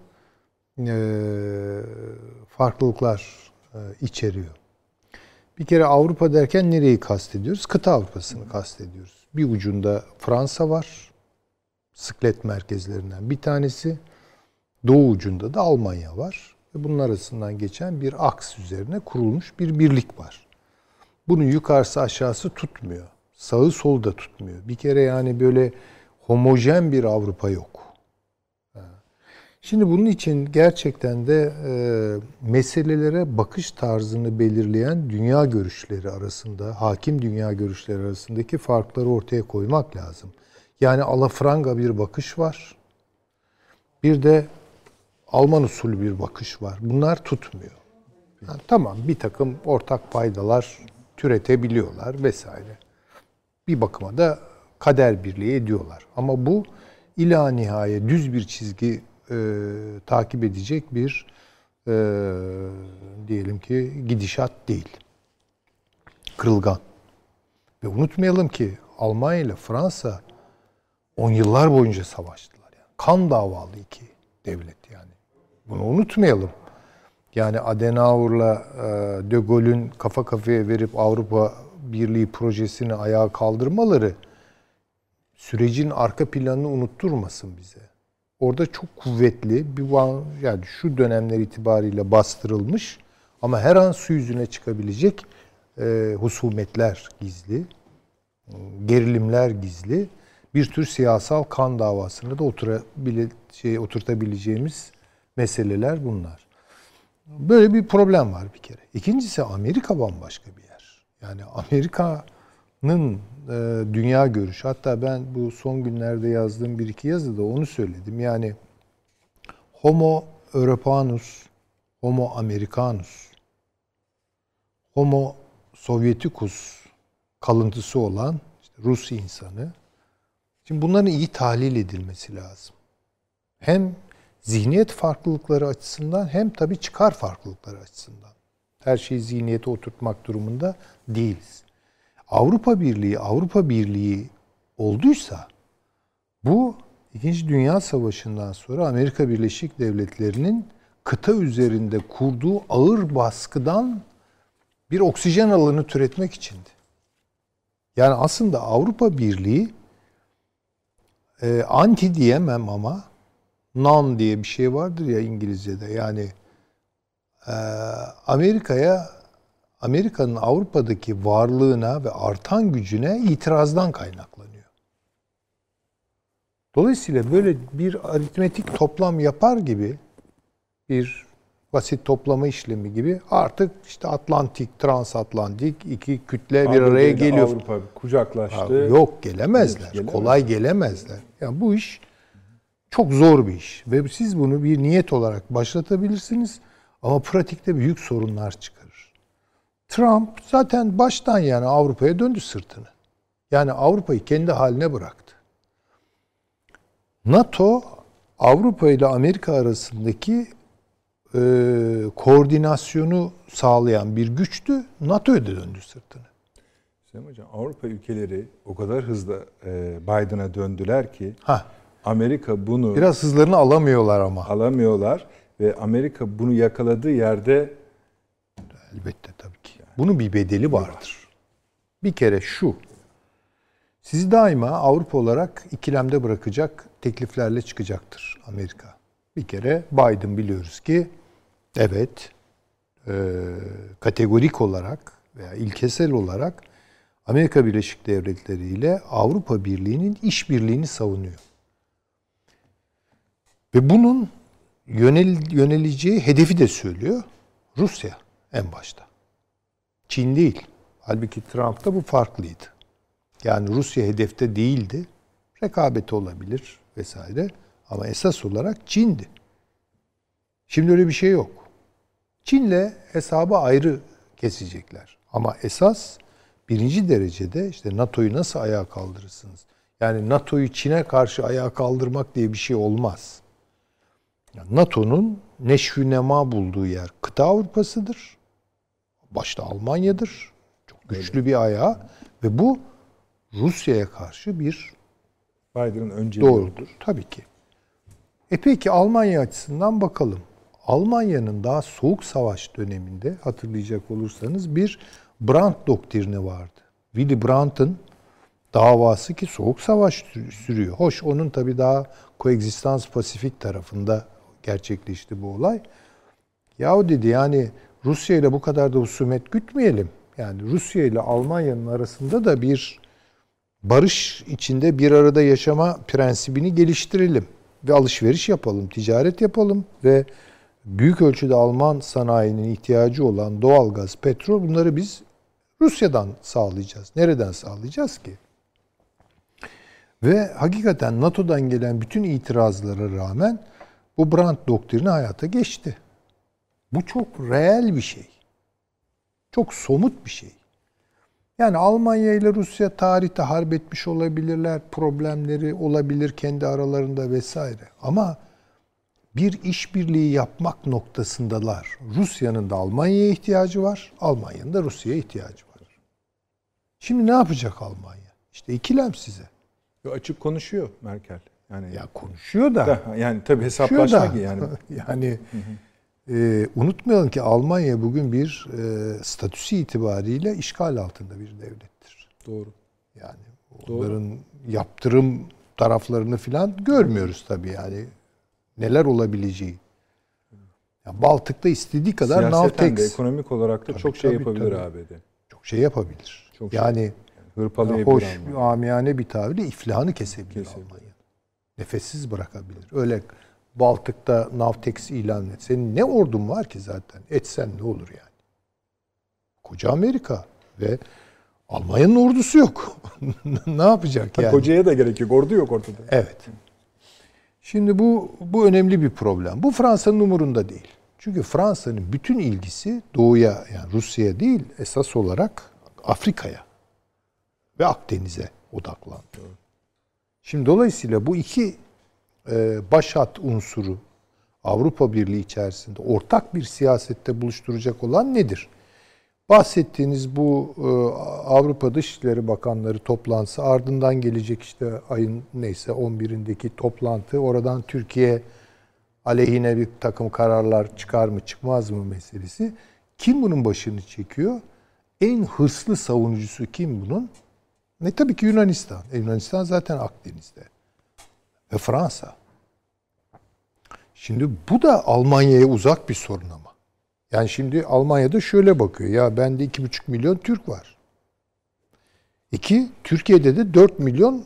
e, farklılıklar e, içeriyor. Bir kere Avrupa derken nereyi kastediyoruz? Kıta Avrupa'sını kastediyoruz. Bir ucunda Fransa var sıklet merkezlerinden bir tanesi. Doğu ucunda da Almanya var. Ve bunun arasından geçen bir aks üzerine kurulmuş bir birlik var. Bunun yukarısı aşağısı tutmuyor. Sağı solu da tutmuyor. Bir kere yani böyle homojen bir Avrupa yok. Şimdi bunun için gerçekten de e, meselelere bakış tarzını belirleyen dünya görüşleri arasında, hakim dünya görüşleri arasındaki farkları ortaya koymak lazım. Yani alafranga bir bakış var. Bir de Alman usulü bir bakış var. Bunlar tutmuyor. Yani tamam bir takım ortak paydalar türetebiliyorlar vesaire. Bir bakıma da kader birliği ediyorlar. Ama bu ila nihaye düz bir çizgi e, takip edecek bir e, diyelim ki gidişat değil. Kırılgan. Ve unutmayalım ki Almanya ile Fransa on yıllar boyunca savaştılar. Yani. Kan davalı iki devlet yani. Bunu unutmayalım. Yani Adenauer'la e, De Gaulle'ün kafa kafaya verip Avrupa Birliği projesini ayağa kaldırmaları sürecin arka planını unutturmasın bize. Orada çok kuvvetli bir yani şu dönemler itibariyle bastırılmış ama her an su yüzüne çıkabilecek e, husumetler gizli, gerilimler gizli bir tür siyasal kan davasını da oturabile, şey, oturtabileceğimiz meseleler bunlar. Böyle bir problem var bir kere. İkincisi Amerika bambaşka bir yer. Yani Amerika'nın e, dünya görüşü. Hatta ben bu son günlerde yazdığım bir iki yazıda onu söyledim. Yani Homo Europanus, Homo Americanus, Homo Sovieticus kalıntısı olan işte Rus insanı. Şimdi bunların iyi tahlil edilmesi lazım. Hem zihniyet farklılıkları açısından hem tabii çıkar farklılıkları açısından. Her şeyi zihniyete oturtmak durumunda değiliz. Avrupa Birliği, Avrupa Birliği olduysa bu İkinci Dünya Savaşı'ndan sonra Amerika Birleşik Devletleri'nin kıta üzerinde kurduğu ağır baskıdan bir oksijen alanı türetmek içindi. Yani aslında Avrupa Birliği e, anti diyemem ama non diye bir şey vardır ya İngilizce'de. Yani e, Amerika'ya Amerika'nın Avrupa'daki varlığına ve artan gücüne itirazdan kaynaklanıyor. Dolayısıyla böyle bir aritmetik toplam yapar gibi bir basit toplama işlemi gibi artık işte Atlantik, transatlantik iki kütle bir araya geliyor. Avrupa kucaklaştı. Abi Yok gelemezler. Gelemez. Kolay gelemezler. Yani bu iş çok zor bir iş ve siz bunu bir niyet olarak başlatabilirsiniz ama pratikte büyük sorunlar çıkarır. Trump zaten baştan yani Avrupa'ya döndü sırtını. Yani Avrupa'yı kendi haline bıraktı. NATO Avrupa ile Amerika arasındaki e, koordinasyonu sağlayan bir güçtü. NATO'ya da döndü sırtını. Sayın Hocam Avrupa ülkeleri o kadar hızlı e, Biden'a döndüler ki Ha, Amerika bunu biraz hızlarını alamıyorlar ama. alamıyorlar ve Amerika bunu yakaladığı yerde Elbette tabii ki. Bunun bir bedeli vardır. Bir kere şu. Sizi daima Avrupa olarak ikilemde bırakacak tekliflerle çıkacaktır Amerika. Bir kere Biden biliyoruz ki evet e, kategorik olarak veya ilkesel olarak Amerika Birleşik Devletleri ile Avrupa Birliği'nin işbirliğini savunuyor. Ve bunun yönel, yöneleceği hedefi de söylüyor. Rusya en başta. Çin değil. Halbuki Trump'ta bu farklıydı. Yani Rusya hedefte değildi. Rekabeti olabilir vesaire. Ama esas olarak Çin'di. Şimdi öyle bir şey yok. Çin'le hesabı ayrı kesecekler. Ama esas birinci derecede işte NATO'yu nasıl ayağa kaldırırsınız? Yani NATO'yu Çin'e karşı ayağa kaldırmak diye bir şey olmaz. Yani NATO'nun neşvü nema bulduğu yer kıta Avrupa'sıdır. Başta Almanya'dır. Çok güçlü bir ayağı ve bu Rusya'ya karşı bir Biden'ın önceliği doğrudur. Tabii ki. E peki Almanya açısından bakalım. Almanya'nın daha soğuk savaş döneminde hatırlayacak olursanız bir Brandt doktrini vardı. Willy Brandt'ın davası ki soğuk savaş sür- sürüyor. Hoş onun tabii daha koegzistans pasifik tarafında gerçekleşti bu olay. Yahu dedi yani Rusya ile bu kadar da husumet gütmeyelim. Yani Rusya ile Almanya'nın arasında da bir barış içinde bir arada yaşama prensibini geliştirelim ve alışveriş yapalım, ticaret yapalım ve büyük ölçüde Alman sanayinin ihtiyacı olan doğalgaz, petrol bunları biz Rusya'dan sağlayacağız. Nereden sağlayacağız ki? Ve hakikaten NATO'dan gelen bütün itirazlara rağmen bu Brandt doktrini hayata geçti. Bu çok reel bir şey. Çok somut bir şey. Yani Almanya ile Rusya tarihte harp etmiş olabilirler, problemleri olabilir kendi aralarında vesaire. Ama bir işbirliği yapmak noktasındalar. Rusya'nın da Almanya'ya ihtiyacı var, Almanya'nın da Rusya'ya ihtiyacı var. Şimdi ne yapacak Almanya? İşte ikilem size. Yo, açık konuşuyor Merkel. Yani Ya konuşuyor da. da, yani tabii konuşuyor hesaplaşma da. yani. [LAUGHS] yani e, unutmayalım ki Almanya bugün bir e, statüsü itibariyle işgal altında bir devlettir. Doğru. Yani Doğru. onların yaptırım taraflarını filan görmüyoruz tabii yani. Neler olabileceği. Ya Baltık'ta istediği kadar Siyaseten de Navtex ekonomik olarak da Tabii, çok şey tabii, yapabilir tabii. ABD. çok şey yapabilir. Çok şey. yani Hırpalayabilir hoş, amiyane bir tabirle iflahını kesebilir, Kesebilir. Almanya. Nefessiz bırakabilir. Öyle Baltık'ta Navtex ilan et. Senin ne ordun var ki zaten? Etsen ne olur yani? Koca Amerika ve Almanya'nın ordusu yok. [LAUGHS] ne yapacak yani? Kocaya da gerek yok. Ordu yok ortada. Evet. Şimdi bu bu önemli bir problem. Bu Fransa'nın umurunda değil. Çünkü Fransa'nın bütün ilgisi doğuya yani Rusya'ya değil esas olarak Afrika'ya ve Akdeniz'e odaklandı. Şimdi dolayısıyla bu iki başat unsuru Avrupa Birliği içerisinde ortak bir siyasette buluşturacak olan nedir? Bahsettiğiniz bu e, Avrupa Dışişleri Bakanları toplantısı ardından gelecek işte ayın neyse 11'indeki toplantı oradan Türkiye aleyhine bir takım kararlar çıkar mı çıkmaz mı meselesi. Kim bunun başını çekiyor? En hırslı savunucusu kim bunun? Ne tabii ki Yunanistan. E, Yunanistan zaten Akdeniz'de. Ve Fransa. Şimdi bu da Almanya'ya uzak bir sorun ama. Yani şimdi Almanya'da şöyle bakıyor. Ya bende iki buçuk milyon Türk var. İki, Türkiye'de de 4 milyon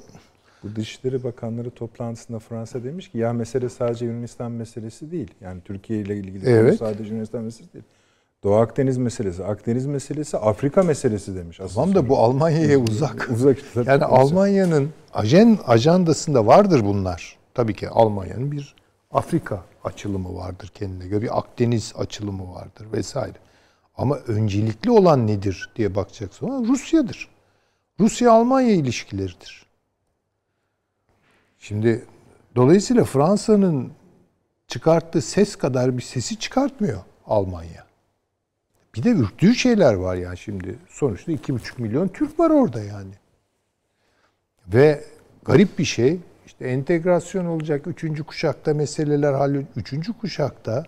Bu Dışişleri Bakanları toplantısında Fransa demiş ki ya mesele sadece Yunanistan meselesi değil. Yani Türkiye ile ilgili Evet. sadece Yunanistan meselesi değil. Doğu Akdeniz meselesi, Akdeniz meselesi, Afrika meselesi demiş. Tamam da bu Almanya'ya uzak. [LAUGHS] Uzak. Yani Almanya'nın ajen ajandasında vardır bunlar. Tabii ki Almanya'nın bir Afrika açılımı vardır kendine göre. Bir Akdeniz açılımı vardır vesaire. Ama öncelikli olan nedir diye bakacaksın. Rusya'dır. Rusya-Almanya ilişkileridir. Şimdi dolayısıyla Fransa'nın çıkarttığı ses kadar bir sesi çıkartmıyor Almanya. Bir de ürktüğü şeyler var yani şimdi. Sonuçta iki buçuk milyon Türk var orada yani. Ve garip bir şey entegrasyon olacak üçüncü kuşakta meseleler hallol. Üçüncü kuşakta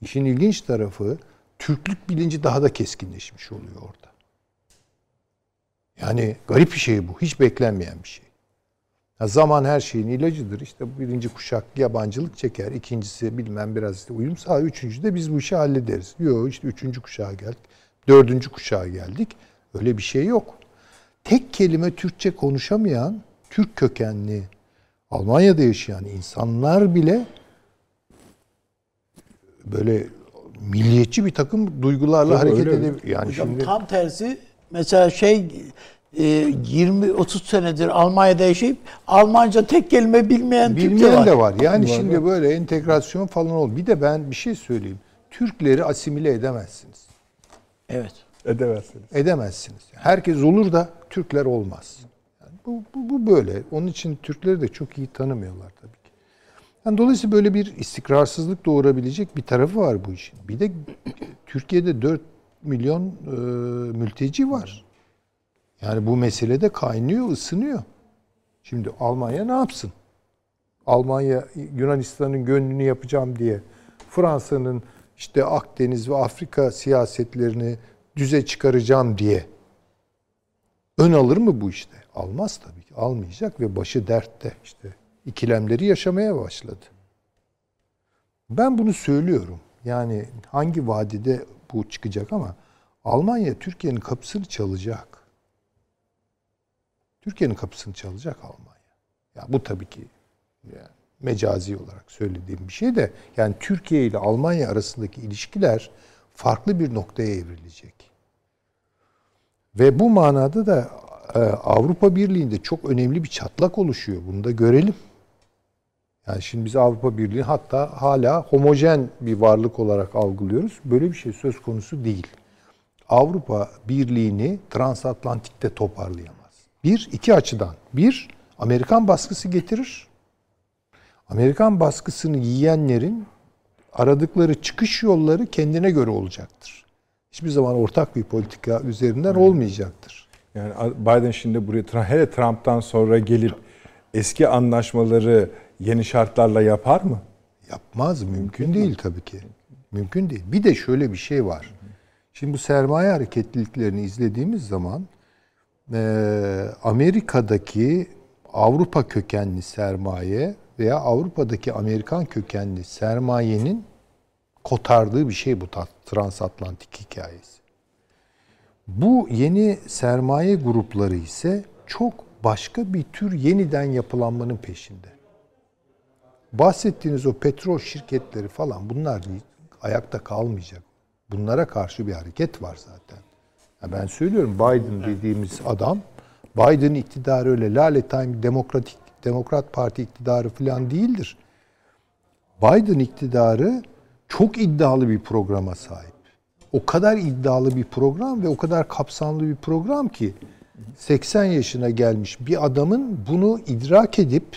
işin ilginç tarafı Türklük bilinci daha da keskinleşmiş oluyor orada. Yani garip bir şey bu. Hiç beklenmeyen bir şey. Ha, zaman her şeyin ilacıdır. İşte birinci kuşak yabancılık çeker. ikincisi bilmem biraz işte uyum sağ. Üçüncü de biz bu işi hallederiz. Yok işte üçüncü kuşağa geldik. Dördüncü kuşağa geldik. Öyle bir şey yok. Tek kelime Türkçe konuşamayan Türk kökenli Almanya'da yaşayan insanlar bile böyle milliyetçi bir takım duygularla Tabii hareket öyle. edebilir. Yani Hocam şimdi tam tersi mesela şey e, 20-30 senedir Almanya'da yaşayıp Almanca tek kelime bilmeyen Türk de Bilmeyen var. de var. Yani Var, şimdi böyle entegrasyon falan ol. Bir de ben bir şey söyleyeyim. Türkleri asimile edemezsiniz. Evet. Edemezsiniz. Edemezsiniz. Herkes olur da Türkler olmaz. Bu, bu, bu böyle. Onun için Türkleri de çok iyi tanımıyorlar tabii ki. Yani dolayısıyla böyle bir istikrarsızlık doğurabilecek bir tarafı var bu işin. Bir de Türkiye'de 4 milyon e, mülteci var. Yani bu meselede kaynıyor, ısınıyor. Şimdi Almanya ne yapsın? Almanya Yunanistan'ın gönlünü yapacağım diye Fransa'nın işte Akdeniz ve Afrika siyasetlerini düze çıkaracağım diye ön alır mı bu işte? Almaz tabii ki. Almayacak ve başı dertte işte ikilemleri yaşamaya başladı. Ben bunu söylüyorum. Yani hangi vadide bu çıkacak ama Almanya Türkiye'nin kapısını çalacak. Türkiye'nin kapısını çalacak Almanya. Ya bu tabii ki yani mecazi olarak söylediğim bir şey de yani Türkiye ile Almanya arasındaki ilişkiler farklı bir noktaya evrilecek. Ve bu manada da e, Avrupa Birliği'nde çok önemli bir çatlak oluşuyor. Bunu da görelim. Yani şimdi biz Avrupa Birliği hatta hala homojen bir varlık olarak algılıyoruz. Böyle bir şey söz konusu değil. Avrupa Birliği'ni transatlantikte toparlayamaz. Bir, iki açıdan. Bir, Amerikan baskısı getirir. Amerikan baskısını yiyenlerin aradıkları çıkış yolları kendine göre olacaktır. Hiçbir zaman ortak bir politika üzerinden olmayacaktır. Yani Biden şimdi buraya hele Trump'tan sonra gelip eski anlaşmaları yeni şartlarla yapar mı? Yapmaz. Mümkün değil tabii ki. Mümkün değil. Bir de şöyle bir şey var. Şimdi bu sermaye hareketliliklerini izlediğimiz zaman eee, Amerika'daki Avrupa kökenli sermaye veya Avrupa'daki Amerikan kökenli sermayenin kotardığı bir şey bu transatlantik hikayesi. Bu yeni sermaye grupları ise çok başka bir tür yeniden yapılanmanın peşinde bahsettiğiniz o petrol şirketleri falan bunlar ayakta kalmayacak. Bunlara karşı bir hareket var zaten. Ya ben söylüyorum Biden dediğimiz adam Biden iktidarı öyle laletayım demokratik Demokrat Parti iktidarı falan değildir. Biden iktidarı çok iddialı bir programa sahip. O kadar iddialı bir program ve o kadar kapsamlı bir program ki 80 yaşına gelmiş bir adamın bunu idrak edip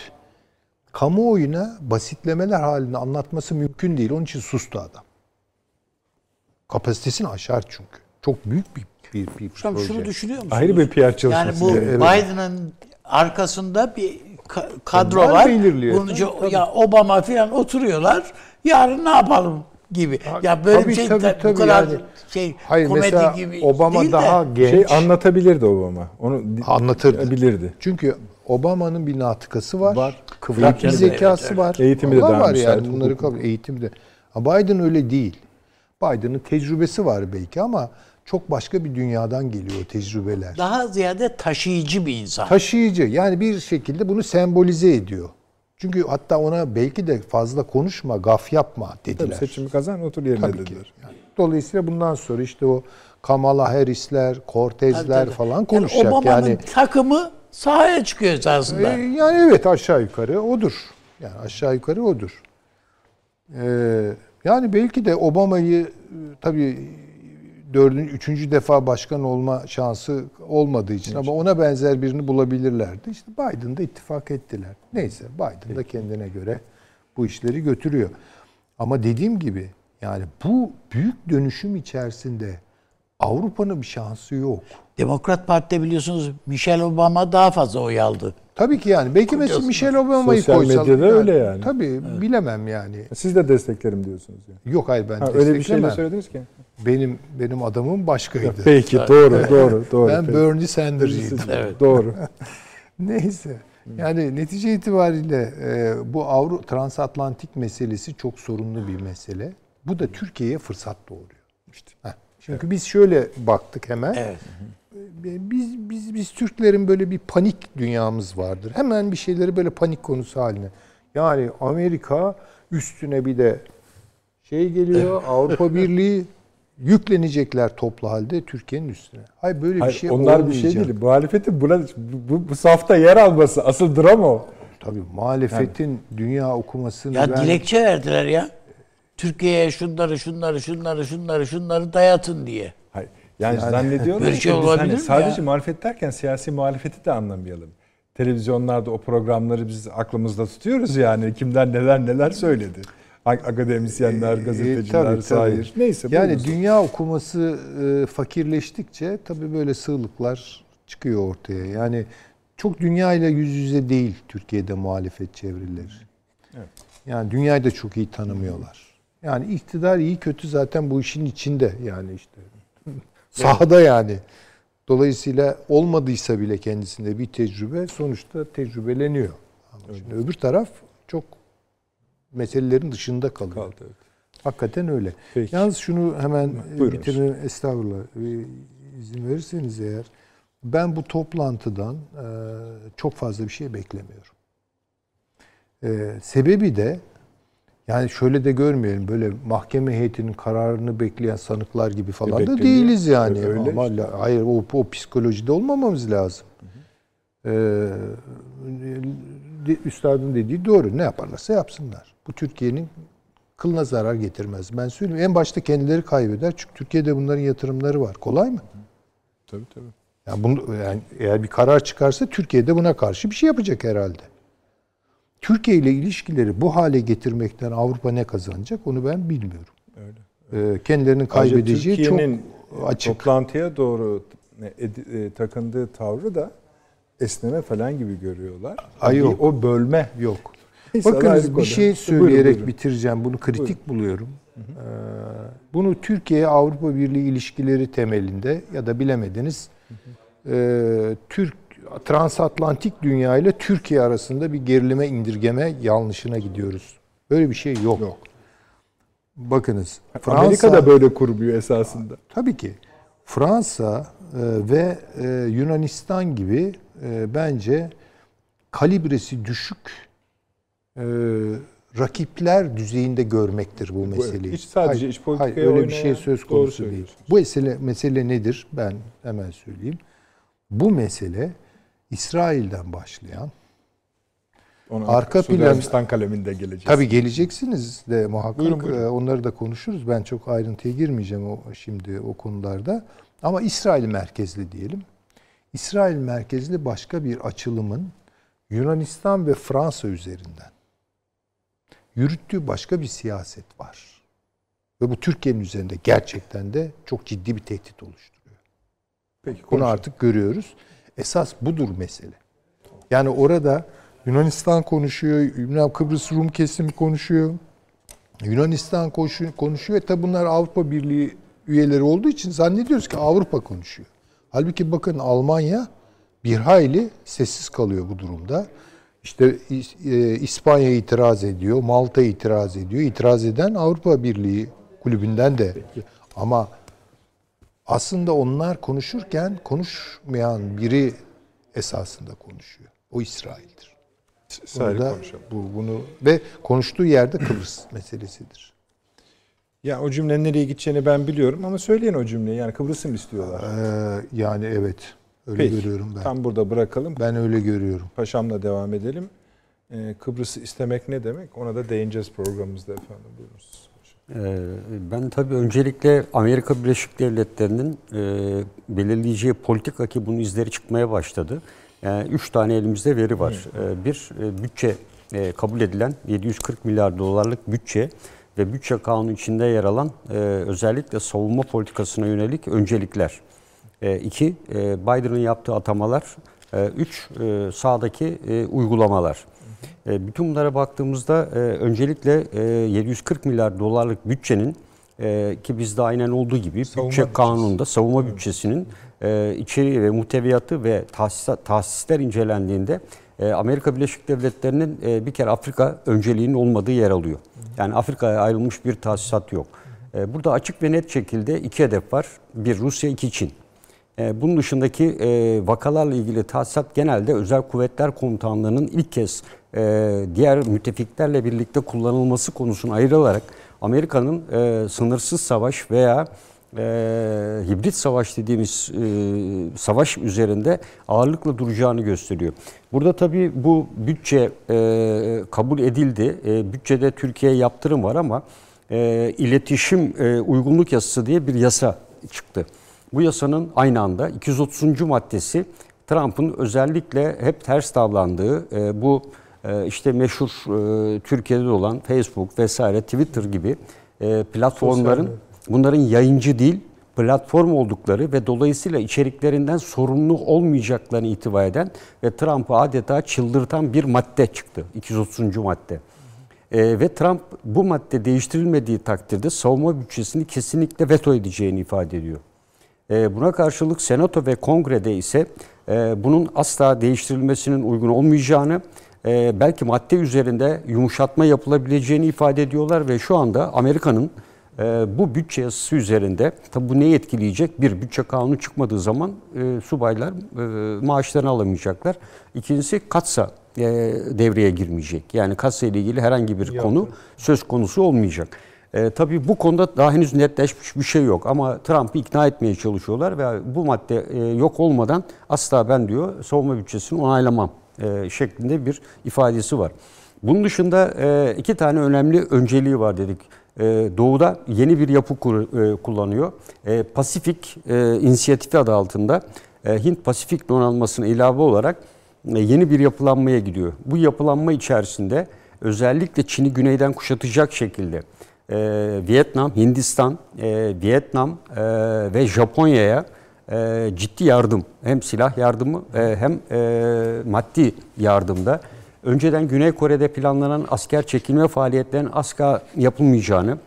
kamuoyuna basitlemeler halinde anlatması mümkün değil. Onun için sustu adam. Kapasitesini aşar çünkü. Çok büyük bir bir, bir Hocam proje. şunu düşünüyor musunuz? Ayrı bir PR çalışması. Yani bu Evet. Biden'ın arkasında bir ka- kadro Onlar var. belirliyor. Bunca, ya Obama filan oturuyorlar. Yarın ne yapalım gibi. Ya böyle tabii, bir şey tabii, tabii, bu kadar yani. şey Hayır komedi mesela gibi Obama değil de, daha genç. Şey anlatabilirdi Obama. Onu Anlatırdı. Bilirdi. Çünkü Obama'nın bir natıkası var. Var. Kıvrak bir Evet, zekası evet. var. Eğitimi de daha var yani bunları kabul eğitimi de. Ama Biden öyle değil. Biden'ın tecrübesi var belki ama çok başka bir dünyadan geliyor o tecrübeler. daha ziyade taşıyıcı bir insan. Taşıyıcı yani bir şekilde bunu sembolize ediyor. Çünkü hatta ona belki de fazla konuşma, gaf yapma Tabii dediler. seçimi kazan otur yerine Tabii ki. dediler. Yani dolayısıyla bundan sonra işte o Kamala Harris'ler, Cortez'ler Tabii, tabii. falan Yani konuşacak. Obama'nın Yani, takımı sahaya çıkıyor esasında. e, yani evet aşağı yukarı odur. Yani aşağı yukarı odur. Ee, yani belki de Obama'yı e, tabii dördüncü, üçüncü defa başkan olma şansı olmadığı için ama ona benzer birini bulabilirlerdi. İşte Biden'da ittifak ettiler. Neyse Biden da kendine göre bu işleri götürüyor. Ama dediğim gibi yani bu büyük dönüşüm içerisinde Avrupa'nın bir şansı yok. Demokrat Parti'de biliyorsunuz Michelle Obama daha fazla oy aldı. Tabii ki yani. Belki mesela Michelle Obama'yı Sosyal koysalar. medyada öyle yani. Tabii bilemem yani. Siz de desteklerim diyorsunuz yani. Yok hayır ben Ha, öyle bir şey de desteklemem. söylediniz ki. Benim benim adamım başkaydı. [LAUGHS] Peki doğru doğru doğru. ben Peki. Bernie Sanders'ıydım. Evet. [LAUGHS] Doğru. Neyse. Yani netice itibariyle e, bu Avru transatlantik meselesi çok sorunlu bir mesele. Bu da Türkiye'ye fırsat doğuruyor. İşte. Heh. Çünkü biz şöyle baktık hemen. Evet. E, Biz biz biz Türklerin böyle bir panik dünyamız vardır. Hemen bir şeyleri böyle panik konusu haline. Yani Amerika üstüne bir de şey geliyor [LAUGHS] Avrupa Birliği yüklenecekler toplu halde Türkiye'nin üstüne. Hayır böyle Hayır, bir şey onlar bir olmayacak. şey değil. Muhalefetin buna, bu, bu, bu safta yer alması asıl drama o. Tabii muhalefetin dünya okumasını Ya ben- dilekçe verdiler ya. Türkiye'ye şunları şunları şunları şunları şunları dayatın diye. Hayır. Yani, zannediyorlar Böyle ki şey biz olabilir hani mi sadece ya? muhalefet derken siyasi muhalefeti de anlamayalım. Televizyonlarda o programları biz aklımızda tutuyoruz yani. Kimden neler neler söyledi. Akademisyenler, E, gazeteciler, tabii, sair. tabii. Neyse. Yani buyurun. dünya okuması e, fakirleştikçe tabii böyle sığlıklar çıkıyor ortaya. Yani çok dünya ile yüz yüze değil Türkiye'de muhalefet çevreleri. Evet. Yani dünyayı da çok iyi tanımıyorlar. Yani iktidar iyi kötü zaten bu işin içinde yani işte. [LAUGHS] Sahada yani. Dolayısıyla olmadıysa bile kendisinde bir tecrübe sonuçta tecrübeleniyor. Şimdi öbür taraf çok meselelerin dışında kalıyor. Kaldı, evet. Hakikaten öyle. Peki. Yalnız şunu hemen e, Buyurunuz. bitirme estağfurullah e, izin verirseniz eğer ben bu toplantıdan e, çok fazla bir şey beklemiyorum. E, sebebi de yani şöyle de görmeyelim böyle mahkeme heyetinin kararını bekleyen sanıklar gibi falan da bekleniyor. değiliz yani. Öyle Ama işte. hayır o, o psikolojide olmamamız lazım. E, de- üstadın dediği doğru. Ne yaparlarsa yapsınlar. Bu Türkiye'nin kılına zarar getirmez. Ben söyleyeyim en başta kendileri kaybeder. Çünkü Türkiye'de bunların yatırımları var. Kolay mı? Tabii tabii. Yani, bunu, yani eğer bir karar çıkarsa Türkiye'de buna karşı bir şey yapacak herhalde. Türkiye ile ilişkileri bu hale getirmekten Avrupa ne kazanacak onu ben bilmiyorum. Öyle. Ee, kendilerinin kaybedeceği çok açık. Toplantıya doğru e, takındığı tavrı da esneme falan gibi görüyorlar. Ay yok. O bölme. yok. Bakınız bir şey Buyurun, söyleyerek buyurun. bitireceğim. Bunu kritik buluyorum. Ee, bunu Türkiye Avrupa Birliği ilişkileri temelinde ya da bilemediniz e, Türk transatlantik dünya ile Türkiye arasında bir gerilime indirgeme yanlışına gidiyoruz. Böyle bir şey yok. Yok. Bakınız. Amerika da böyle kurmuyor esasında. Tabii ki. Fransa e, ve e, Yunanistan gibi e, bence kalibresi düşük e, rakipler düzeyinde görmektir bu meseleyi. hiç sadece Hayır, iç politikaya hayır, öyle bir şey söz konusu değil. Bu mesele, mesele nedir? Ben hemen söyleyeyim. Bu mesele İsrail'den başlayan Ona Arka plan- kaleminde geleceğiz. Tabii geleceksiniz de muhakkak. Buyurun, buyurun. Ee, Onları da konuşuruz. Ben çok ayrıntıya girmeyeceğim o şimdi o konularda. Ama İsrail merkezli diyelim. İsrail merkezli başka bir açılımın Yunanistan ve Fransa üzerinden yürüttüğü başka bir siyaset var. Ve bu Türkiye'nin üzerinde gerçekten de çok ciddi bir tehdit oluşturuyor. Peki, Bunu konuşalım. artık görüyoruz. Esas budur mesele. Yani orada Yunanistan konuşuyor, Yunan Kıbrıs Rum kesimi konuşuyor. Yunanistan konuşuyor. Tabi bunlar Avrupa Birliği üyeleri olduğu için zannediyoruz ki Avrupa konuşuyor. Halbuki bakın Almanya bir hayli sessiz kalıyor bu durumda. İşte e, İspanya itiraz ediyor, Malta itiraz ediyor. İtiraz eden Avrupa Birliği kulübünden de. Ama aslında onlar konuşurken konuşmayan biri esasında konuşuyor. O İsrail'dir. Burada konuşalım. bu bunu ve konuştuğu yerde Kıbrıs [CLEARS THROAT] meselesidir. Ya o cümlenin nereye gideceğini ben biliyorum ama söyleyin o cümleyi. Yani Kıbrıs'ı mı istiyorlar? Ee, yani evet öyle Peki, görüyorum ben. Tam burada bırakalım. Ben öyle görüyorum. Paşam'la devam edelim. Ee, Kıbrıs'ı istemek ne demek? Ona da değineceğiz programımızda efendim. Buyurunuz. Ee, Ben tabii öncelikle Amerika Birleşik Devletleri'nin e, belirleyeceği politika ki bunun izleri çıkmaya başladı. Yani üç tane elimizde veri var. Ee, Bir e, bütçe e, kabul edilen 740 milyar dolarlık bütçe ve bütçe kanunu içinde yer alan e, özellikle savunma politikasına yönelik öncelikler. E, iki, e, Biden'ın yaptığı atamalar. E, üç, sağdaki uygulamalar. E, bütün bunlara baktığımızda öncelikle e, 740 milyar dolarlık bütçenin ki bizde aynen olduğu gibi Savunma bütçe bütçesi. kanununda savunma bütçesinin e, içeriği ve muhteviyatı ve tahsisler incelendiğinde Amerika Birleşik Devletleri'nin bir kere Afrika önceliğinin olmadığı yer alıyor. Yani Afrika'ya ayrılmış bir tahsisat yok. E, burada açık ve net şekilde iki hedef var. Bir Rusya, iki Çin. E, Bunun dışındaki e, vakalarla ilgili tahsisat genelde özel kuvvetler komutanlığının ilk kez e, diğer müttefiklerle birlikte kullanılması konusuna ayrılarak Amerika'nın e, sınırsız savaş veya hibrit savaş dediğimiz savaş üzerinde ağırlıkla duracağını gösteriyor. Burada tabii bu bütçe kabul edildi. Bütçede Türkiye yaptırım var ama iletişim uygunluk yasası diye bir yasa çıktı. Bu yasanın aynı anda 230. maddesi Trump'ın özellikle hep ters davrandığı e, bu e, işte meşhur e, Türkiye'de olan Facebook vesaire Twitter gibi e, platformların bunların yayıncı değil platform oldukları ve dolayısıyla içeriklerinden sorumlu olmayacaklarını itibar eden ve Trump'ı adeta çıldırtan bir madde çıktı. 230. madde. E, ve Trump bu madde değiştirilmediği takdirde savunma bütçesini kesinlikle veto edeceğini ifade ediyor. E, buna karşılık Senato ve Kongre'de ise e, bunun asla değiştirilmesinin uygun olmayacağını, e, belki madde üzerinde yumuşatma yapılabileceğini ifade ediyorlar ve şu anda Amerika'nın e, bu bütçe yasası üzerinde, tabi bu neyi etkileyecek? Bir, bütçe kanunu çıkmadığı zaman subaylar maaşlarını alamayacaklar. İkincisi katsa devreye girmeyecek. Yani katsa ile ilgili herhangi bir konu söz konusu olmayacak. E, tabii bu konuda daha henüz netleşmiş bir şey yok ama Trump'ı ikna etmeye çalışıyorlar ve bu madde e, yok olmadan asla ben diyor savunma bütçesini onaylamam e, şeklinde bir ifadesi var. Bunun dışında e, iki tane önemli önceliği var dedik. E, Doğu'da yeni bir yapı kur, e, kullanıyor. E, Pasifik e, inisiyatifi adı altında e, Hint-Pasifik donanmasına ilave olarak e, yeni bir yapılanmaya gidiyor. Bu yapılanma içerisinde özellikle Çin'i güneyden kuşatacak şekilde e, Vietnam, Hindistan, e, Vietnam e, ve Japonya'ya e, ciddi yardım hem silah yardımı e, hem e, maddi yardımda önceden Güney Kore'de planlanan asker çekilme faaliyetlerinin asla yapılmayacağını,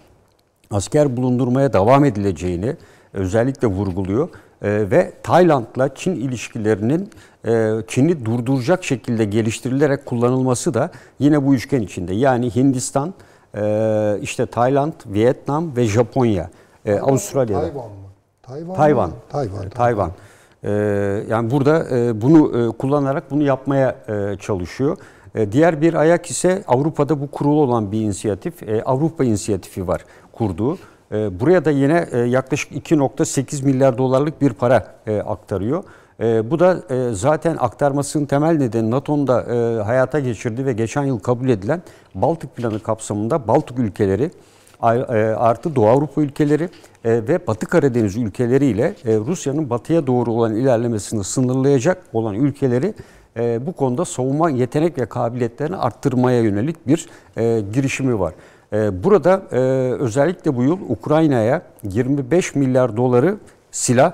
asker bulundurmaya devam edileceğini özellikle vurguluyor. E, ve Tayland'la Çin ilişkilerinin e, Çin'i durduracak şekilde geliştirilerek kullanılması da yine bu üçgen içinde. Yani Hindistan, e, işte Tayland, Vietnam ve Japonya. E, Avustralya'da. Tayvan mı? Tayvan. Tayvan. mı? Tayvan. Tayvan. Ee, yani burada e, bunu e, kullanarak bunu yapmaya e, çalışıyor. E, diğer bir ayak ise Avrupa'da bu kurulu olan bir inisiyatif. E, Avrupa inisiyatifi var kurduğu. E, buraya da yine e, yaklaşık 2.8 milyar dolarlık bir para e, aktarıyor. E, bu da e, zaten aktarmasının temel nedeni NATO'nun da e, hayata geçirdiği ve geçen yıl kabul edilen Baltık Planı kapsamında Baltık ülkeleri e, artı Doğu Avrupa ülkeleri e, ve Batı Karadeniz ülkeleriyle e, Rusya'nın batıya doğru olan ilerlemesini sınırlayacak olan ülkeleri bu konuda savunma yetenek ve kabiliyetlerini arttırmaya yönelik bir girişimi var. Burada özellikle bu yıl Ukrayna'ya 25 milyar doları silah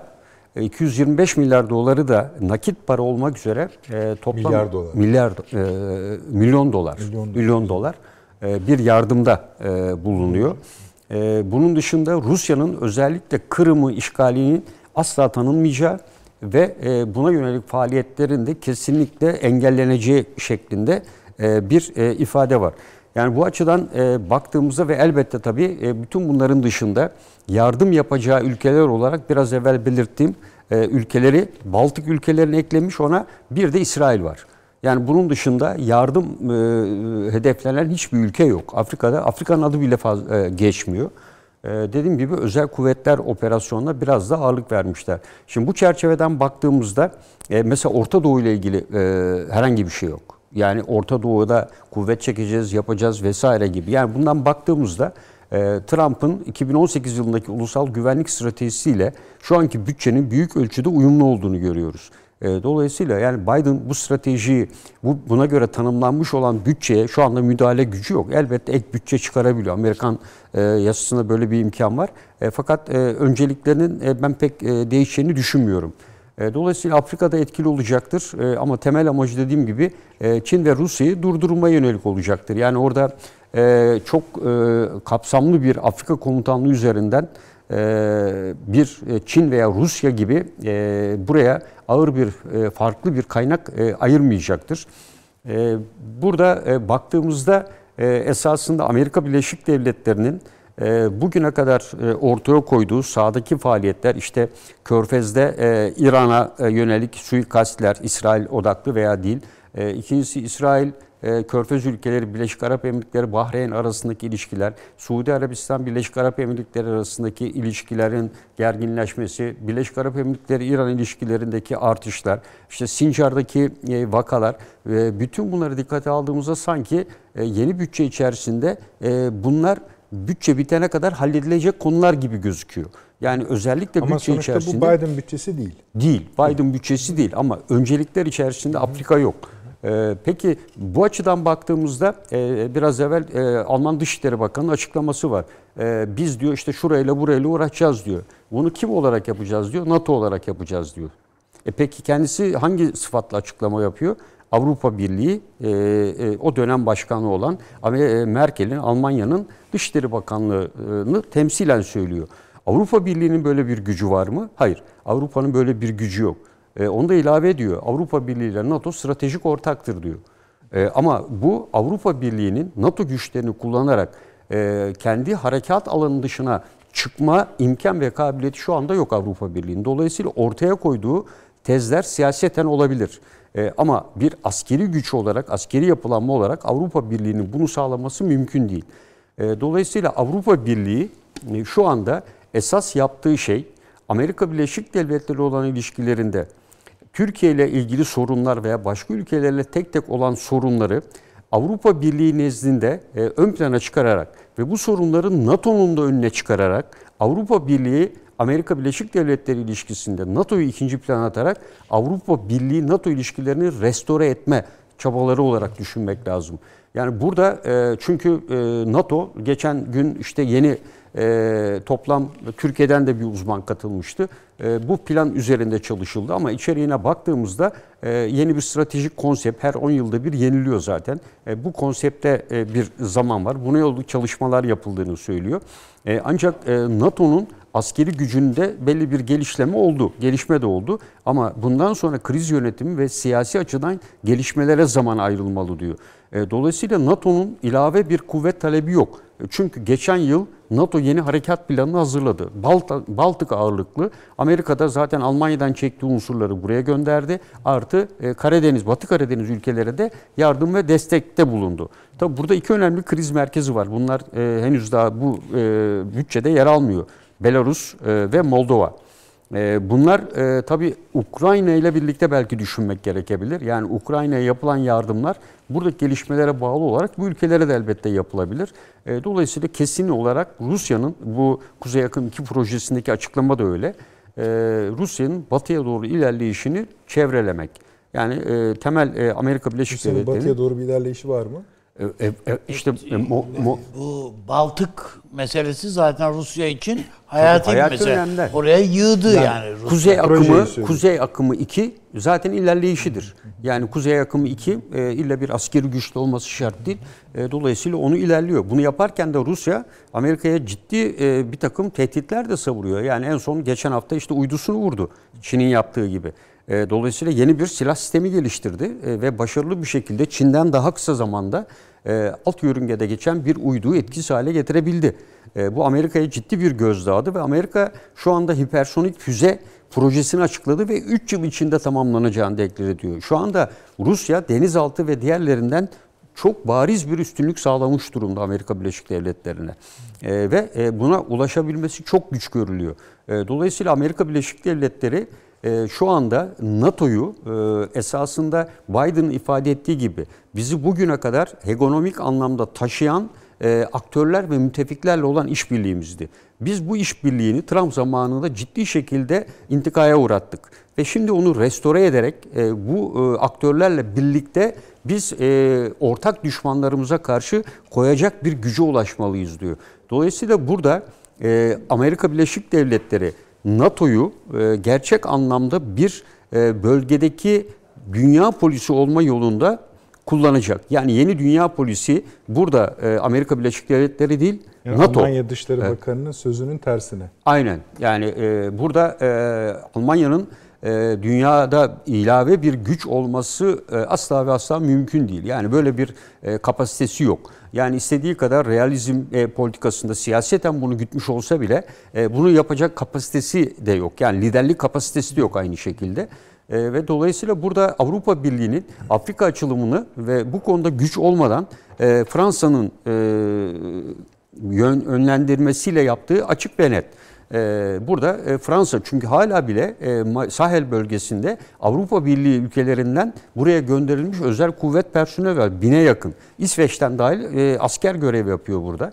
225 milyar doları da nakit para olmak üzere toplam Milyar dolar. milyar milyon dolar milyon, milyon dolar bir yardımda bulunuyor. Bunun dışında Rusya'nın özellikle Kırım'ı işgalinin asla tanınmayacağı ve buna yönelik faaliyetlerin de kesinlikle engelleneceği şeklinde bir ifade var. Yani bu açıdan baktığımızda ve elbette tabii bütün bunların dışında yardım yapacağı ülkeler olarak biraz evvel belirttiğim ülkeleri Baltık ülkelerini eklemiş ona bir de İsrail var. Yani bunun dışında yardım e, hedeflenen hiçbir ülke yok. Afrika'da Afrika'nın adı bile fazla, e, geçmiyor. E, dediğim gibi özel kuvvetler operasyonuna biraz da ağırlık vermişler. Şimdi bu çerçeveden baktığımızda e, mesela Orta Doğu ile ilgili e, herhangi bir şey yok. Yani Orta Doğu'da kuvvet çekeceğiz, yapacağız vesaire gibi. Yani bundan baktığımızda e, Trump'ın 2018 yılındaki ulusal güvenlik stratejisiyle şu anki bütçenin büyük ölçüde uyumlu olduğunu görüyoruz. E, dolayısıyla yani Biden bu stratejiyi bu buna göre tanımlanmış olan bütçeye şu anda müdahale gücü yok. Elbette ek bütçe çıkarabiliyor. Amerikan e, yasasında böyle bir imkan var. E, fakat önceliklerinin ben pek değişeceğini düşünmüyorum. E, dolayısıyla Afrika'da etkili olacaktır e, ama temel amacı dediğim gibi e, Çin ve Rusya'yı durdurmaya yönelik olacaktır. Yani orada çok kapsamlı bir Afrika komutanlığı üzerinden bir Çin veya Rusya gibi buraya ağır bir farklı bir kaynak ayırmayacaktır. Burada baktığımızda esasında Amerika Birleşik Devletleri'nin bugüne kadar ortaya koyduğu sahadaki faaliyetler işte Körfez'de İran'a yönelik suikastler İsrail odaklı veya değil. İkincisi İsrail e, Körfez ülkeleri, Birleşik Arap Emirlikleri, Bahreyn arasındaki ilişkiler, Suudi Arabistan, Birleşik Arap Emirlikleri arasındaki ilişkilerin gerginleşmesi, Birleşik Arap Emirlikleri İran ilişkilerindeki artışlar, işte Sincar'daki e, vakalar ve bütün bunları dikkate aldığımızda sanki e, yeni bütçe içerisinde bunlar bütçe bitene kadar halledilecek konular gibi gözüküyor. Yani özellikle ama bütçe içerisinde... Ama bu Biden bütçesi değil. Değil. Biden bütçesi değil ama öncelikler içerisinde Afrika yok. Ee, peki bu açıdan baktığımızda e, biraz evvel e, Alman Dışişleri Bakanı'nın açıklaması var. E, biz diyor işte şurayla burayla uğraşacağız diyor. Bunu kim olarak yapacağız diyor? NATO olarak yapacağız diyor. E peki kendisi hangi sıfatla açıklama yapıyor? Avrupa Birliği o dönem başkanı olan Merkel'in Almanya'nın Dışişleri Bakanlığı'nı temsilen söylüyor. Avrupa Birliği'nin böyle bir gücü var mı? Hayır. Avrupa'nın böyle bir gücü yok. E, onu da ilave ediyor. Avrupa Birliği ile NATO stratejik ortaktır diyor. E, ama bu Avrupa Birliği'nin NATO güçlerini kullanarak e, kendi harekat alanı dışına çıkma imkan ve kabiliyeti şu anda yok Avrupa Birliği'nin. Dolayısıyla ortaya koyduğu tezler siyaseten olabilir. E, ama bir askeri güç olarak, askeri yapılanma olarak Avrupa Birliği'nin bunu sağlaması mümkün değil. E, dolayısıyla Avrupa Birliği e, şu anda esas yaptığı şey Amerika Birleşik Devletleri olan ilişkilerinde Türkiye ile ilgili sorunlar veya başka ülkelerle tek tek olan sorunları Avrupa Birliği nezdinde e, ön plana çıkararak ve bu sorunları NATO'nun da önüne çıkararak Avrupa Birliği Amerika Birleşik Devletleri ilişkisinde NATO'yu ikinci plana atarak Avrupa Birliği NATO ilişkilerini restore etme çabaları olarak düşünmek lazım. Yani burada e, çünkü e, NATO geçen gün işte yeni e, toplam Türkiye'den de bir uzman katılmıştı. Bu plan üzerinde çalışıldı ama içeriğine baktığımızda yeni bir stratejik konsept her 10 yılda bir yeniliyor zaten. Bu konsepte bir zaman var. Buna yönelik çalışmalar yapıldığını söylüyor. Ancak NATO'nun askeri gücünde belli bir gelişleme oldu, gelişme de oldu. Ama bundan sonra kriz yönetimi ve siyasi açıdan gelişmelere zaman ayrılmalı diyor. E, Dolayısıyla NATO'nun ilave bir kuvvet talebi yok. E, Çünkü geçen yıl NATO yeni harekat planını hazırladı. Balt Baltık ağırlıklı. Amerika'da zaten Almanya'dan çektiği unsurları buraya gönderdi. Artı e, Karadeniz, Batı Karadeniz ülkelere de yardım ve destekte bulundu. Tabi burada iki önemli kriz merkezi var. Bunlar henüz daha bu bütçede yer almıyor. Belarus e, ve Moldova. E, Bunlar e, tabii Ukrayna ile birlikte belki düşünmek gerekebilir. Yani Ukrayna'ya yapılan yardımlar buradaki gelişmelere bağlı olarak bu ülkelere de elbette yapılabilir. Dolayısıyla kesin olarak Rusya'nın bu Kuzey Yakın 2 projesindeki açıklama da öyle. Rusya'nın batıya doğru ilerleyişini çevrelemek. Yani temel Amerika Birleşik Rusya'nın Devletleri'nin batıya doğru bir ilerleyişi var mı? E, e, e, işte e, mo- mo- Bu Baltık meselesi zaten Rusya için hayati bir hayati mesele. önemli. Oraya yığdı yani, Rusya. Kuzey akımı. Kuzey akımı 2 zaten ilerleyişidir. Yani Kuzey akımı 2 e, illa bir askeri güçlü olması şart değil. E, dolayısıyla onu ilerliyor. Bunu yaparken de Rusya Amerika'ya ciddi e, bir takım tehditler de savuruyor. Yani en son geçen hafta işte uydusunu vurdu. Çin'in yaptığı gibi. E, dolayısıyla yeni bir silah sistemi geliştirdi e, ve başarılı bir şekilde Çin'den daha kısa zamanda e, alt yörüngede geçen bir uyduyu etkisiz hale getirebildi. Bu Amerika'ya ciddi bir gözdağıdı ve Amerika şu anda hipersonik füze projesini açıkladı ve 3 yıl içinde tamamlanacağını deklar ediyor. Şu anda Rusya denizaltı ve diğerlerinden çok bariz bir üstünlük sağlamış durumda Amerika Birleşik Devletleri'ne. E, ve buna ulaşabilmesi çok güç görülüyor. E, dolayısıyla Amerika Birleşik Devletleri e, şu anda NATO'yu e, esasında Biden'ın ifade ettiği gibi bizi bugüne kadar hegemonik anlamda taşıyan e, aktörler ve müttefiklerle olan işbirliğimizdi. Biz bu işbirliğini Trump zamanında ciddi şekilde intikaya uğrattık. Ve şimdi onu restore ederek e, bu aktörlerle birlikte biz ortak düşmanlarımıza karşı koyacak bir güce ulaşmalıyız diyor. Dolayısıyla burada Amerika Birleşik Devletleri NATO'yu e, gerçek anlamda bir e, bölgedeki dünya polisi olma yolunda kullanacak. Yani yeni dünya polisi burada e, Amerika Birleşik Devletleri değil Yani NATO. Almanya Dışişleri Evet. Bakanı'nın sözünün tersine. Aynen. Yani e, burada e, Almanya'nın e, dünyada ilave bir güç olması e, asla ve asla mümkün değil. Yani böyle bir e, kapasitesi yok. Yani istediği kadar realizm e, politikasında siyaseten bunu gütmüş olsa bile e, bunu yapacak kapasitesi de yok. Yani liderlik kapasitesi de yok aynı şekilde. E, ve dolayısıyla burada Avrupa Birliği'nin Afrika açılımını ve bu konuda güç olmadan e, Fransa'nın e, yön, önlendirmesiyle yaptığı açık ve net. Ee, burada e, Fransa çünkü hala bile e, Sahel bölgesinde Avrupa Birliği ülkelerinden buraya gönderilmiş özel kuvvet personeli var. Bine yakın. İsveç'ten dahil e, asker görev yapıyor burada.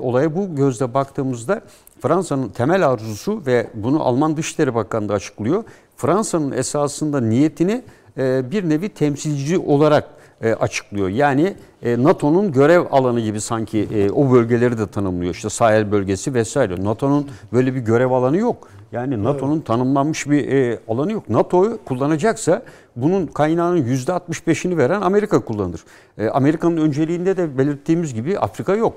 Olaya bu gözle baktığımızda Fransa'nın temel arzusu ve bunu Alman Dışişleri Bakanı da açıklıyor. Fransa'nın esasında niyetini bir nevi temsilci olarak e, açıklıyor. Yani e, NATO'nun görev alanı gibi sanki e, o bölgeleri de tanımlıyor. İşte Sahel bölgesi vesaire. NATO'nun böyle bir görev alanı yok. Yani NATO'nun tanımlanmış bir e, alanı yok. NATO'yu kullanacaksa bunun kaynağının %65'ini veren Amerika kullanır. E, Amerika'nın önceliğinde de belirttiğimiz gibi Afrika yok.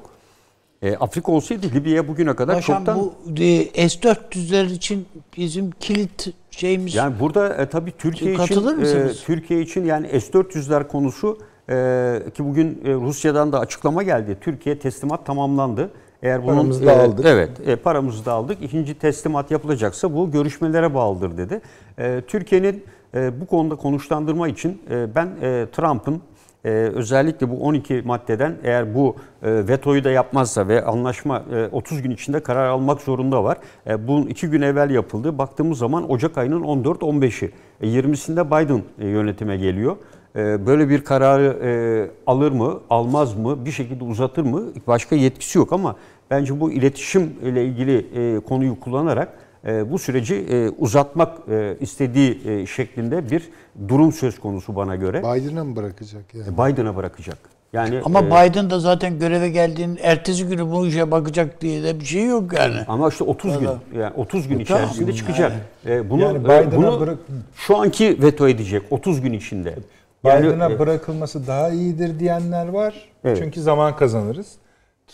E, Afrika olsaydı Libya'ya bugüne kadar Paşam çoktan... bu e, S-400'ler için bizim kilit şeyimiz Yani burada e, tabii Türkiye için Katılır e, mısınız? Türkiye için yani S-400'ler konusu e, ki bugün e, Rusya'dan da açıklama geldi. Türkiye teslimat tamamlandı. Eğer bunun Paramızı da e, aldık. Evet, e, paramızı da aldık. İkinci teslimat yapılacaksa bu görüşmelere bağlıdır dedi. E, Türkiye'nin e, bu konuda konuşlandırma için e, ben e, Trump'ın e, özellikle bu 12 maddeden eğer bu e, vetoyu da yapmazsa ve anlaşma e, 30 gün içinde karar almak zorunda var. E, bunun 2 gün evvel yapıldı. Baktığımız zaman Ocak ayının 14-15'i. E, 20'sinde Biden e, yönetime geliyor. e, böyle bir kararı e, alır mı, almaz mı, bir şekilde uzatır mı? Başka yetkisi yok ama bence bu iletişim ile ilgili e, konuyu kullanarak bu süreci e, uzatmak e, istediği e, şeklinde bir durum söz konusu bana göre. Biden'a mı bırakacak yani? Biden'a bırakacak. Yani Ama e, Biden da zaten göreve geldiğinin ertesi günü bu işe bakacak diye de bir şey yok yani. ama işte 30 gün yani 30 gün E, tamam. içerisinde çıkacak. E, bunu Yani e, bunu bırak- şu anki veto edecek 30 gün içinde. Yani, Biden'a e, bırakılması daha iyidir diyenler var. Evet. Çünkü zaman kazanırız.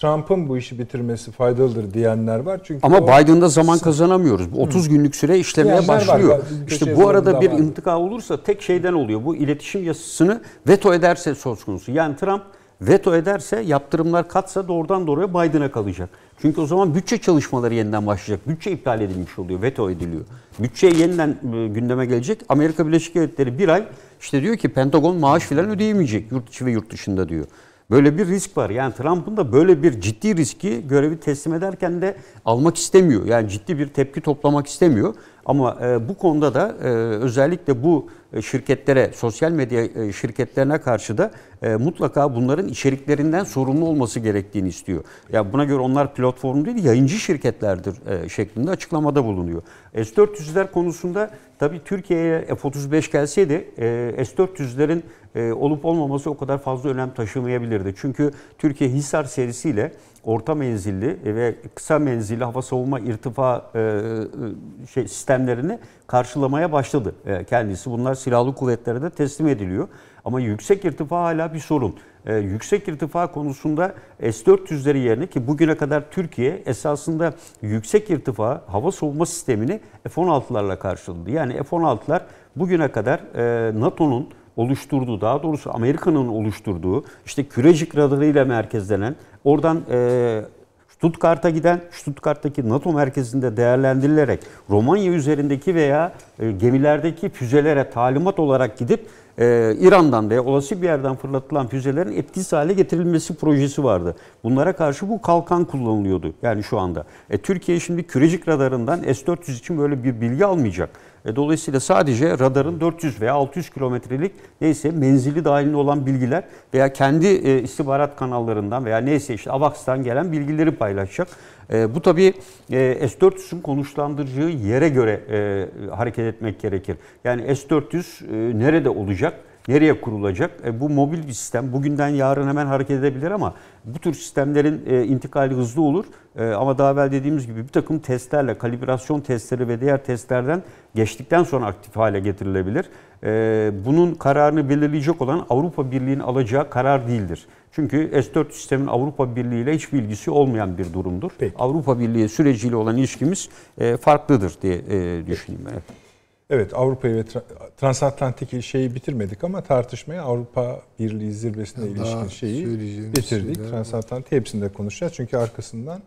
Trump'ın bu işi bitirmesi faydalıdır diyenler var. Çünkü Ama o- Biden'da zaman kazanamıyoruz. Bu 30 günlük süre işlemeye Diyenler var. başlıyor. Köşe İşte bu arada bir var. intika olursa tek şeyden oluyor. Bu iletişim yasasını veto ederse söz konusu. Yani Trump veto ederse yaptırımlar katsa doğrudan doğruya Biden'a kalacak. Çünkü o zaman bütçe çalışmaları yeniden başlayacak. Bütçe iptal edilmiş oluyor, veto ediliyor. Bütçe yeniden e, gündeme gelecek. Amerika Birleşik Devletleri bir ay işte diyor ki Pentagon maaş filan ödeyemeyecek yurt içi ve yurt dışında diyor. Böyle bir risk var. Yani Trump'ın da böyle bir ciddi riski görevi teslim ederken de almak istemiyor. Yani ciddi bir tepki toplamak istemiyor. Ama e, bu konuda da e, özellikle bu e, şirketlere, sosyal medya e, şirketlerine karşı da e, mutlaka bunların içeriklerinden sorumlu olması gerektiğini istiyor. Ya buna göre onlar platform değil, yayıncı şirketlerdir e, şeklinde açıklamada bulunuyor. S-400'ler konusunda tabii Türkiye'ye F-35 gelseydi e, S-400'lerin e, olup olmaması o kadar fazla önem taşımayabilirdi. Çünkü Türkiye Hisar serisiyle orta menzilli ve kısa menzilli hava savunma irtifa e, e, şey sistemlerini karşılamaya başladı e, kendisi. Bunlar silahlı kuvvetlere de teslim ediliyor. Ama yüksek irtifa hala bir sorun. E, yüksek irtifa konusunda S-400'leri yerine ki bugüne kadar Türkiye esasında yüksek irtifa hava savunma sistemini F-16'larla karşıladı. Yani F-16'lar bugüne kadar e, NATO'nun oluşturduğu, daha doğrusu Amerika'nın oluşturduğu işte kürecik radarıyla merkezlenen, oradan e, Stuttgart'a giden, Stuttgart'taki NATO merkezinde değerlendirilerek Romanya üzerindeki veya e, gemilerdeki füzelere talimat olarak gidip e, İran'dan veya olası bir yerden fırlatılan füzelerin etkisiz hale getirilmesi projesi vardı. Bunlara karşı bu kalkan kullanılıyordu yani şu anda. E, Türkiye şimdi kürecik radarından S-400 için böyle bir bilgi almayacak. E, dolayısıyla sadece radarın 400 veya 600 kilometrelik neyse menzili dahilinde olan bilgiler veya kendi e, istihbarat kanallarından veya neyse işte AVAX'tan gelen bilgileri paylaşacak. E, bu tabii e, S-400'ün konuşlandıracağı yere göre e, hareket etmek gerekir. Yani S-400 e, nerede olacak? Nereye kurulacak? E, bu mobil bir sistem. Bugünden yarın hemen hareket edebilir ama bu tür sistemlerin e, intikali hızlı olur. E, ama daha evvel dediğimiz gibi bir takım testlerle, kalibrasyon testleri ve diğer testlerden geçtikten sonra aktif hale getirilebilir. E, bunun kararını belirleyecek olan Avrupa Birliği'nin alacağı karar değildir. Çünkü S-4 sistemin Avrupa Birliği ile hiçbir ilgisi olmayan bir durumdur. Peki. Avrupa Birliği süreciyle olan ilişkimiz e, farklıdır diye e, düşünüyorum. Evet. Evet Avrupa'yı ve tra- transatlantik şeyi bitirmedik ama tartışmaya Avrupa Birliği zirvesine Daha ilişkin şeyi bitirdik. Transatlantik hepsinde konuşacağız çünkü arkasından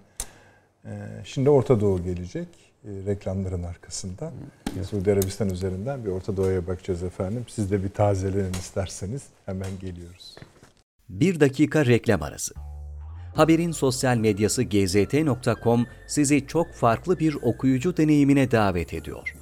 e, şimdi Orta Doğu gelecek e, reklamların arkasından. Suudi Arabistan üzerinden bir Orta Doğu'ya bakacağız efendim. Siz de bir tazelenin isterseniz hemen geliyoruz. Bir dakika reklam arası. Haberin sosyal medyası gzt.com sizi çok farklı bir okuyucu deneyimine davet ediyor.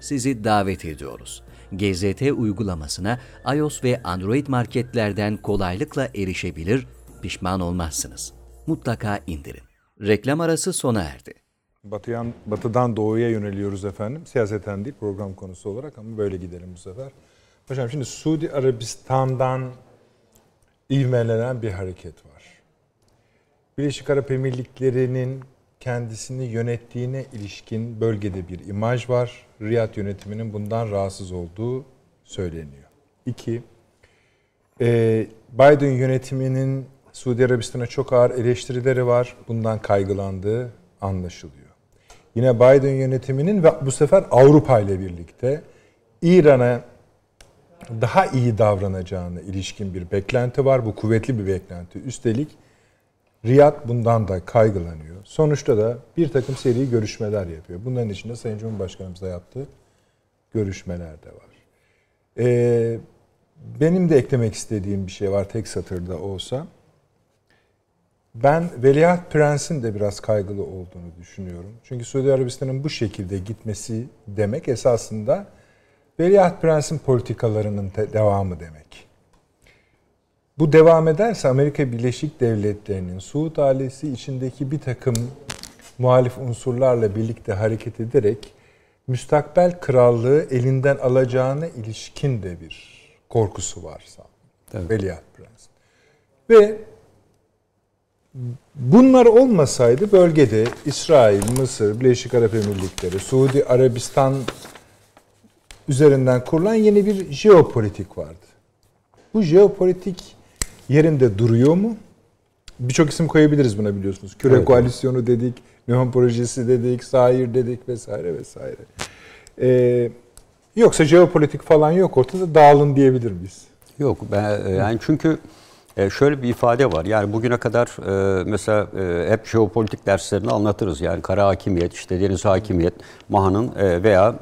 sizi davet ediyoruz. GZT uygulamasına iOS ve Android marketlerden kolaylıkla erişebilir, pişman olmazsınız. Mutlaka indirin. Reklam arası sona erdi. Batıyan, batıdan doğuya yöneliyoruz efendim. Siyaseten değil program konusu olarak ama böyle gidelim bu sefer. Hocam şimdi Suudi Arabistan'dan ivmelenen bir hareket var. Birleşik Arap Emirlikleri'nin kendisini yönettiğine ilişkin bölgede bir imaj var. Riyad yönetiminin bundan rahatsız olduğu söyleniyor. İki, e, Biden yönetiminin Suudi Arabistan'a çok ağır eleştirileri var. Bundan kaygılandığı anlaşılıyor. Yine Biden yönetiminin ve bu sefer Avrupa ile birlikte İran'a daha iyi davranacağına ilişkin bir beklenti var. Bu kuvvetli bir beklenti. Üstelik Riyad bundan da kaygılanıyor. Sonuçta da bir takım seri görüşmeler yapıyor. Bunların içinde Sayın Cumhurbaşkanımızla yaptığı görüşmeler de var. Ee, benim de eklemek istediğim bir şey var tek satırda olsa. Ben Veliaht Prens'in de biraz kaygılı olduğunu düşünüyorum. Çünkü Suudi Arabistan'ın bu şekilde gitmesi demek esasında Veliaht Prens'in politikalarının devamı demek. Bu devam ederse Amerika Birleşik Devletleri'nin Suud ailesi içindeki bir takım muhalif unsurlarla birlikte hareket ederek müstakbel krallığı elinden alacağına ilişkin de bir korkusu var sanırım. Veliaht Prens. Ve bunlar olmasaydı bölgede İsrail, Mısır, Birleşik Arap Emirlikleri, Suudi Arabistan üzerinden kurulan yeni bir jeopolitik vardı. Bu jeopolitik yerinde duruyor mu? Birçok isim koyabiliriz buna biliyorsunuz. Küre Evet. koalisyonu dedik, Nihon projesi dedik, Sair dedik vesaire vesaire. Ee, yoksa jeopolitik falan yok ortada dağılın diyebilir miyiz? Yok ben e, yani çünkü e, şöyle bir ifade var. Yani bugüne kadar e, mesela hep jeopolitik derslerini anlatırız. Yani kara hakimiyet, işte deniz hakimiyet, Maha'nın veya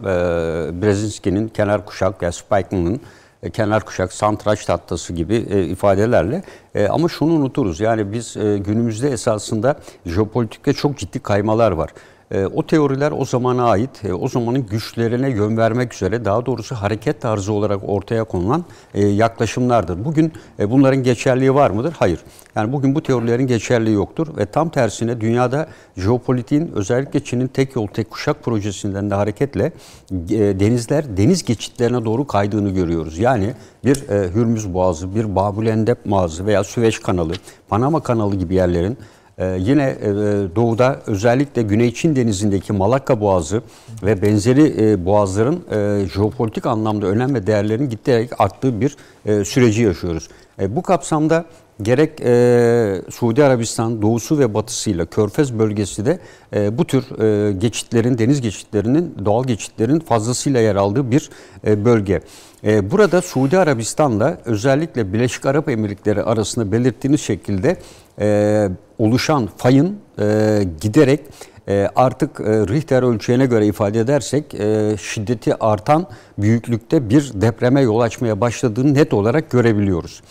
Brzezinski'nin kenar kuşak ya Spike'nin e, kenar kuşak, santraç tahtası gibi e, ifadelerle. E, ama şunu unuturuz. Yani biz e, günümüzde esasında jeopolitikte çok ciddi kaymalar var. E, o teoriler o zamana ait, e, o zamanın güçlerine yön vermek üzere daha doğrusu hareket tarzı olarak ortaya konulan e, yaklaşımlardır. Bugün e, bunların geçerliği var mıdır? Hayır. Yani bugün bu teorilerin geçerliği yoktur ve tam tersine dünyada jeopolitiğin özellikle Çin'in tek yol tek kuşak projesinden de hareketle e, denizler deniz geçitlerine doğru kaydığını görüyoruz. Yani bir Hürmüz Boğazı, bir Babülendep Boğazı veya Süveyş Kanalı, Panama Kanalı gibi yerlerin ee, yine e, doğuda özellikle Güney Çin denizindeki Malakka Boğazı ve benzeri e, boğazların e, jeopolitik anlamda önem ve değerlerinin giderek arttığı bir e, süreci yaşıyoruz. Bu kapsamda gerek e, Suudi Arabistan doğusu ve batısıyla Körfez bölgesi de e, bu tür e, geçitlerin, deniz geçitlerinin, doğal geçitlerin fazlasıyla yer aldığı bir e, bölge. E, burada Suudi Arabistan'la özellikle Birleşik Arap Emirlikleri arasında belirttiğiniz şekilde e, oluşan fayın e, giderek e, artık e, Richter ölçeğine göre ifade edersek e, şiddeti artan büyüklükte bir depreme yol açmaya başladığını net olarak görebiliyoruz.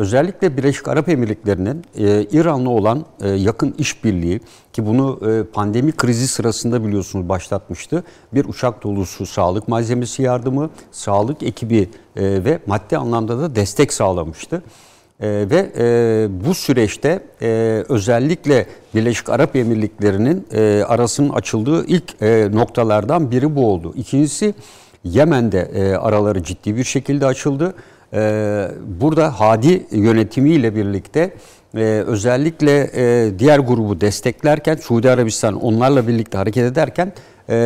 Özellikle Birleşik Arap Emirlikleri'nin e, İran'la olan e, yakın işbirliği ki bunu e, pandemi krizi sırasında biliyorsunuz başlatmıştı. Bir uçak dolusu sağlık malzemesi yardımı, sağlık ekibi e, ve maddi anlamda da destek sağlamıştı. E, ve e, bu süreçte e, özellikle Birleşik Arap Emirlikleri'nin e, arasının açıldığı ilk e, noktalardan biri bu oldu. İkincisi Yemen'de e, araları ciddi bir şekilde açıldı. E, burada Hadi yönetimiyle birlikte e, özellikle e, diğer grubu desteklerken Suudi Arabistan onlarla birlikte hareket ederken e, e,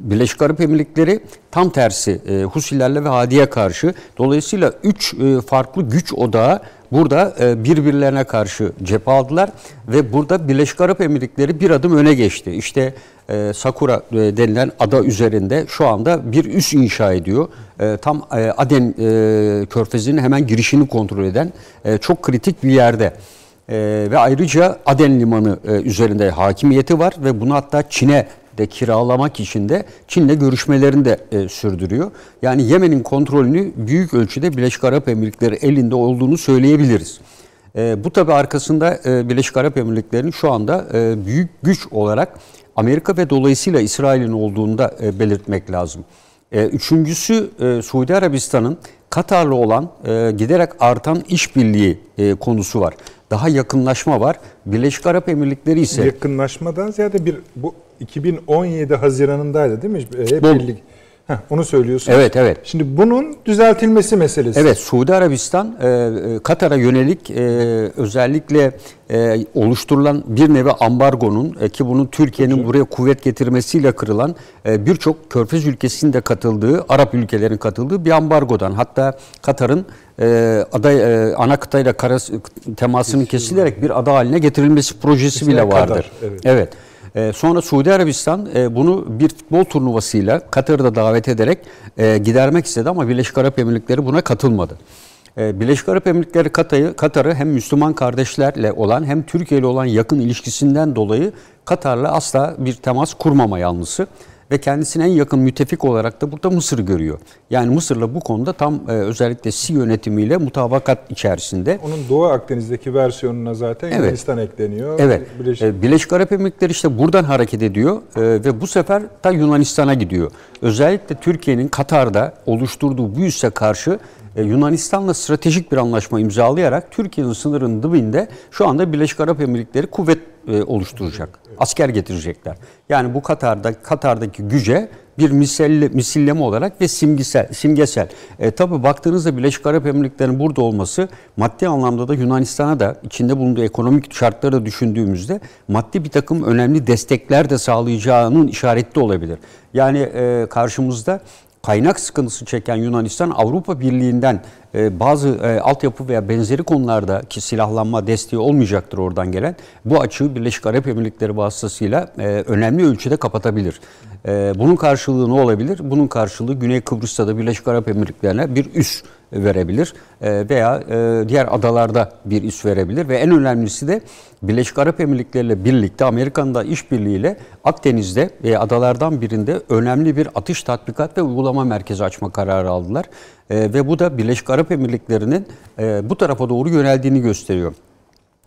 Birleşik Arap Emirlikleri tam tersi e, Husilerle ve Hadi'ye karşı dolayısıyla üç e, farklı güç odağı burada e, birbirlerine karşı cephe aldılar ve burada Birleşik Arap Emirlikleri bir adım öne geçti. İşte Sakura denilen ada üzerinde şu anda bir üs inşa ediyor. Tam Aden körfezinin hemen girişini kontrol eden çok kritik bir yerde. Ve ayrıca Aden Limanı üzerinde hakimiyeti var ve bunu hatta Çin'e de kiralamak için de Çin'le görüşmelerini de e, sürdürüyor. Yani Yemen'in kontrolünü büyük ölçüde Birleşik Arap Emirlikleri elinde olduğunu söyleyebiliriz. E, bu tabi arkasında e, Birleşik Arap Emirlikleri'nin şu anda e, büyük güç olarak Amerika ve dolayısıyla İsrail'in olduğunu da e, belirtmek lazım. E, üçüncüsü e, Suudi Arabistan'ın Katar'la olan e, giderek artan işbirliği e, konusu var. Daha yakınlaşma var. Birleşik Arap Emirlikleri ise Yakınlaşmadan ziyade bir bu 2017 Haziran'ındaydı değil mi? Hep Bu- birlik. Heh, onu söylüyorsun. Evet, evet. Şimdi bunun düzeltilmesi meselesi. Evet, Suudi Arabistan e, e, Katar'a yönelik e, özellikle e, oluşturulan bir nevi ambargonun e, ki bunun Türkiye'nin buraya kuvvet getirmesiyle kırılan e, birçok Körfez ülkesinin de katıldığı, Arap ülkelerin katıldığı bir ambargodan. Hatta Katar'ın e, ada e, ana kıtayla kara temasının kesilerek bir ada haline getirilmesi projesi İsmi bile Kadar, vardır. evet. Evet. E, sonra Suudi Arabistan e, bunu bir futbol turnuvasıyla Katar'ı da davet ederek e, gidermek istedi ama Birleşik Arap Emirlikleri buna katılmadı. E, Birleşik Arap Emirlikleri Katar'ı, Katar'ı hem Müslüman kardeşlerle olan hem Türkiye ile olan yakın ilişkisinden dolayı Katar'la asla bir temas kurmama yanlısı ve kendisine en yakın müttefik olarak da burada Mısır'ı görüyor. Yani Mısır'la bu konuda tam e, özellikle Si yönetimiyle mutabakat içerisinde. Onun Doğu Akdeniz'deki versiyonuna zaten Evet. Yunanistan ekleniyor. Evet. Birleşik- Birleşik, Birleşik Arap Emirlikleri işte buradan hareket ediyor e, ve bu sefer ta Yunanistan'a gidiyor. Özellikle Türkiye'nin Katar'da oluşturduğu bu üsse karşı e, Yunanistan'la stratejik bir anlaşma imzalayarak Türkiye'nin sınırının dibinde şu anda Birleşik Arap Emirlikleri kuvvet e, oluşturacak. Asker getirecekler. Yani bu Katar'da Katar'daki güce bir miselle, misilleme olarak ve simgesel. simgesel. E, tabii baktığınızda Birleşik Arap Emirlikleri'nin burada olması maddi anlamda da Yunanistan'a da içinde bulunduğu ekonomik şartları da düşündüğümüzde maddi bir takım önemli destekler de sağlayacağının işareti olabilir. Yani e, karşımızda kaynak sıkıntısı çeken Yunanistan Avrupa Birliği'nden e, bazı e, altyapı veya benzeri konularda ki silahlanma desteği olmayacaktır oradan gelen bu açığı Birleşik Arap Emirlikleri vasıtasıyla e, önemli ölçüde kapatabilir. E, bunun karşılığı ne olabilir? Bunun karşılığı Güney Kıbrıs'ta da Birleşik Arap Emirlikleri'ne bir üs verebilir E, veya e, diğer adalarda bir üs verebilir ve en önemlisi de Birleşik Arap Emirlikleri ile birlikte Amerika'nın da işbirliğiyle Akdeniz'de ve adalardan birinde önemli bir atış tatbikat ve uygulama merkezi açma kararı aldılar. E, ve bu da Birleşik Arap Emirlikleri'nin bu tarafa doğru yöneldiğini gösteriyor.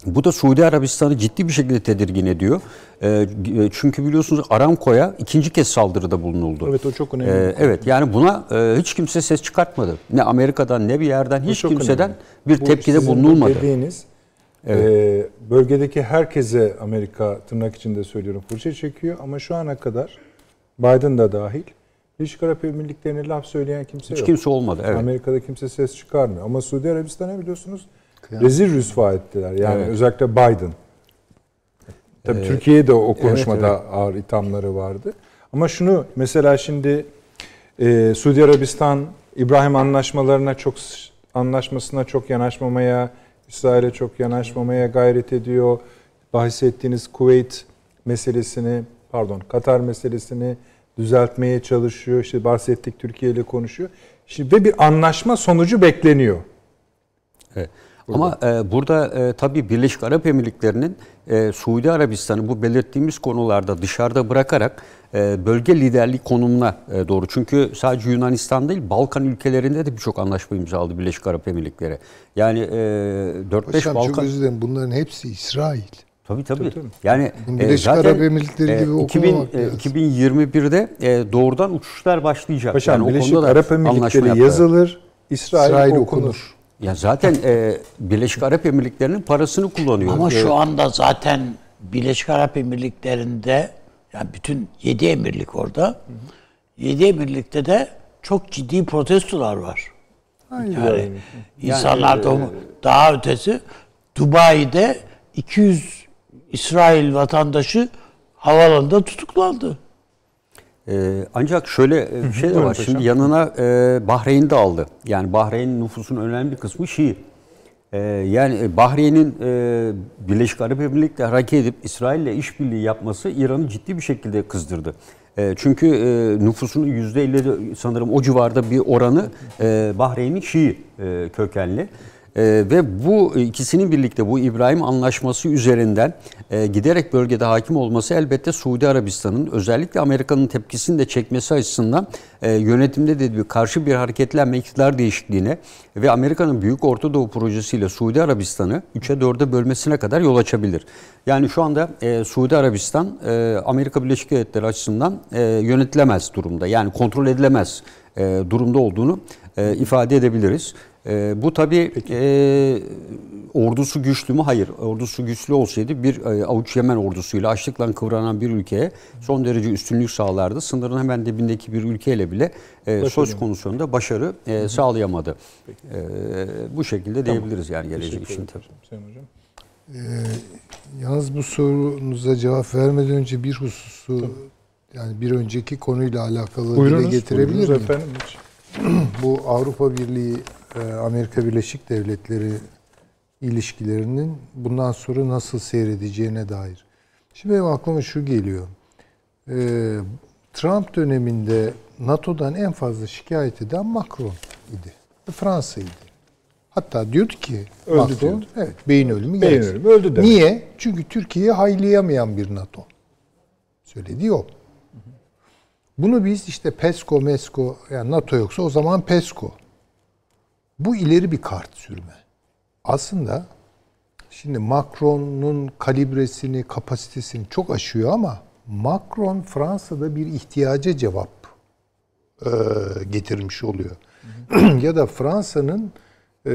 Bu da Suudi Arabistan'ı ciddi bir şekilde tedirgin ediyor. E, çünkü biliyorsunuz Aramco'ya ikinci kez saldırıda bulunuldu. Evet o çok önemli. Ee, evet yani buna e, hiç kimse ses çıkartmadı. Ne Amerika'dan ne bir yerden Bu hiç kimseden önemli. bir Bu tepkide sizin bulunulmadı. Dediğiniz e, bölgedeki herkese Amerika tırnak içinde söylüyorum fırça çekiyor ama şu ana kadar Biden da dahil Birleşik Arap Emirlikleri'ne laf söyleyen kimse Hiç yok. kimse olmadı. Evet. Amerika'da kimse ses çıkarmıyor. Ama Suudi Arabistan'a biliyorsunuz rezil rüsva ettiler. Yani Evet. özellikle Biden. Tabii Ee, Türkiye'de o konuşmada evet. ağır ithamları vardı. Ama şunu mesela şimdi e, Suudi Arabistan İbrahim anlaşmalarına çok anlaşmasına çok yanaşmamaya, İsrail'e çok yanaşmamaya gayret ediyor. Bahsettiğiniz Kuveyt meselesini, pardon Katar meselesini düzeltmeye çalışıyor. İşte bahsettik Türkiye ile konuşuyor. Şimdi ve bir anlaşma sonucu bekleniyor. Evet. Ama e, burada e, tabii Birleşik Arap Emirlikleri'nin e, Suudi Arabistan'ı bu belirttiğimiz konularda dışarıda bırakarak e, bölge liderlik konumuna e, doğru. Çünkü sadece Yunanistan değil Balkan ülkelerinde de birçok anlaşma imzaladı Birleşik Arap Emirlikleri. Yani e, 4-5 Hocam çok Balkan... özür dilerim. Bunların hepsi İsrail. Tabii tabii. tabii. Yani Birleşik Arap Emirlikleri gibi 2000, okumamak e, lazım. 2021'de e, doğrudan uçuşlar başlayacak. Paşam Yani o Birleşik konuda da Arap Emirlikleri yazılır, İsrail, İsrail okunur. okunur. Ya zaten e, Birleşik Arap Emirlikleri'nin parasını kullanıyor. Ama E, şu anda zaten Birleşik Arap Emirlikleri'nde yani bütün 7 emirlik orada. 7 emirlikte de çok ciddi protestolar var. Yani insanlar da daha ötesi Dubai'de 200 İsrail vatandaşı havalanında tutuklandı. Ee, ancak şöyle e, bir şey de var. Şimdi yanına e, Bahreyn'i de aldı. Yani Bahreyn'in nüfusunun önemli bir kısmı Şii. Ee, yani e, Bahreyn'in e, Birleşik Arap Emirlikleri hareket edip İsrail'le işbirliği yapması İran'ı ciddi bir şekilde kızdırdı. E, çünkü e, nüfusunun %50 sanırım o civarda bir oranı e, Bahreyn'in Şii e, kökenli. Ee, ve bu ikisinin birlikte bu İbrahim Anlaşması üzerinden e, giderek bölgede hakim olması elbette Suudi Arabistan'ın özellikle Amerika'nın tepkisini de çekmesi açısından e, yönetimde de bir karşı bir hareketlenme iktidar değişikliğine ve Amerika'nın Büyük Orta Doğu projesiyle Suudi Arabistan'ı 3'e 4'e bölmesine kadar yol açabilir. Yani şu anda e, Suudi Arabistan e, Amerika Birleşik Devletleri açısından e, yönetilemez durumda. Yani kontrol edilemez e, durumda olduğunu e, ifade edebiliriz. E, bu tabii e, ordusu güçlü mü? Hayır. Ordusu güçlü olsaydı bir e, avuç Yemen ordusuyla açlıkla kıvranan bir ülkeye son derece üstünlük sağlardı. Sınırın hemen dibindeki bir ülkeyle bile e, söz konusunda başarı e, sağlayamadı. E, bu şekilde diyebiliriz yani gelecek için tabii. Sayın Hocam. Yalnız bu sorunuza cevap vermeden önce bir hususu yani bir önceki konuyla alakalı Buyurunuz, dile getirebilir miyim? efendim. [CLEARS THROAT] Bu Avrupa Birliği Amerika Birleşik Devletleri ilişkilerinin bundan sonra nasıl seyredeceğine dair. Şimdi benim aklıma şu geliyor. Ee, Trump döneminde NATO'dan en fazla şikayet eden Macron idi. Fransa'ydı. Hatta diyordu ki Öldü Macron, diyordu. evet beyin ölümü Beyin gelsin. ölümü öldü demek. Niye? Çünkü Türkiye'yi haylayamayan bir NATO. Söylediği o. Bunu biz işte PESCO, MESCO, yani NATO yoksa o zaman PESCO. Bu ileri bir kart sürme. Aslında şimdi Macron'un kalibresini, kapasitesini çok aşıyor ama Macron Fransa'da bir ihtiyaca cevap e, getirmiş oluyor. [CLEARS THROAT] ya da Fransa'nın e,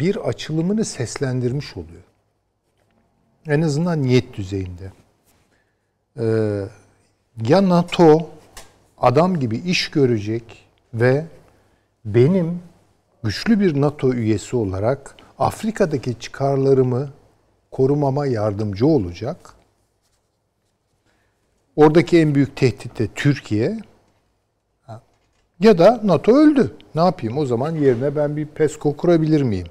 bir açılımını seslendirmiş oluyor. En azından niyet düzeyinde. E, ya NATO adam gibi iş görecek ve benim güçlü bir NATO üyesi olarak Afrika'daki çıkarlarımı korumama yardımcı olacak. Oradaki en büyük tehdit de Türkiye. Ya da NATO öldü. Ne yapayım? O zaman yerine ben bir PESCO kurabilir miyim?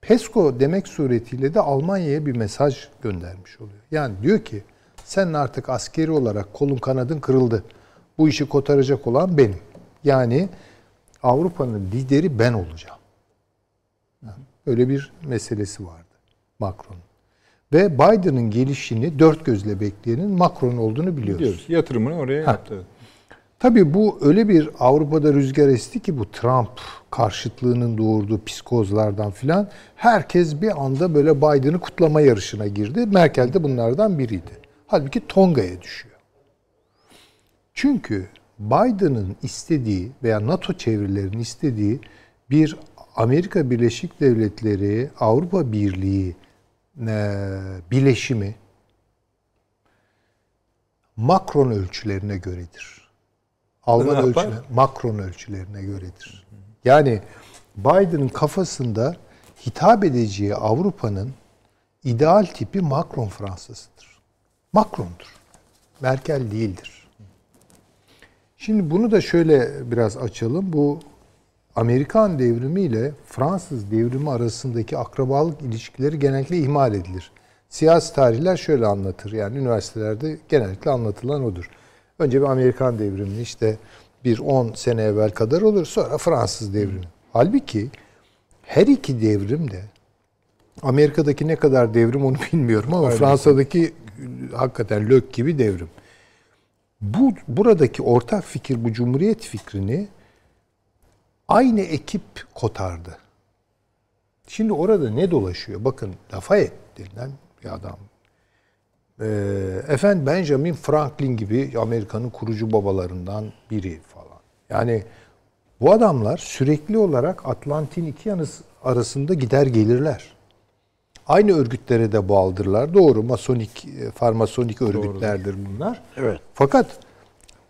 PESCO demek suretiyle de Almanya'ya bir mesaj göndermiş oluyor. Yani diyor ki sen artık askeri olarak kolun kanadın kırıldı. Bu işi kotaracak olan benim. Yani Avrupa'nın lideri ben olacağım. Öyle bir meselesi vardı Macron. Ve Biden'ın gelişini dört gözle bekleyenin Macron olduğunu biliyoruz. Biliyoruz. Yatırımını oraya yaptı. Tabii bu öyle bir Avrupa'da rüzgar esti ki bu Trump karşıtlığının doğurduğu psikozlardan filan herkes bir anda böyle Biden'ı kutlama yarışına girdi. Merkel de bunlardan biriydi. Halbuki Tonga'ya düşüyor. Çünkü Biden'ın istediği veya NATO çevrelerinin istediği bir Amerika Birleşik Devletleri Avrupa Birliği e, bileşimi Macron ölçülerine göredir. Alman Ne yapar? ölçülerine, Macron ölçülerine göredir. Yani Biden'ın kafasında hitap edeceği Avrupa'nın ideal tipi Macron Fransa'sıdır. Macron'dur. Merkel değildir. Şimdi bunu da şöyle biraz açalım. Bu Amerikan devrimi ile Fransız devrimi arasındaki akrabalık ilişkileri genellikle ihmal edilir. Siyasi tarihler şöyle anlatır. Yani üniversitelerde genellikle anlatılan odur. Önce bir Amerikan devrimi işte bir 10 sene evvel kadar olur. Sonra Fransız devrimi. Halbuki her iki devrim de Amerika'daki ne kadar devrim onu [LAUGHS] bilmiyorum ama Fransa'daki hakikaten lök gibi devrim. Bu buradaki ortak fikir bu cumhuriyet fikrini aynı ekip kotardı. Şimdi orada ne dolaşıyor? Bakın Lafayette denilen bir adam. Ee, efendim Benjamin Franklin gibi Amerika'nın kurucu babalarından biri falan. Yani bu adamlar sürekli olarak Atlantin iki yanı arasında gider gelirler. Aynı örgütlere de bağlıdırlar. Doğru, masonik, e, farmasonik örgütlerdir bunlar. Evet. Fakat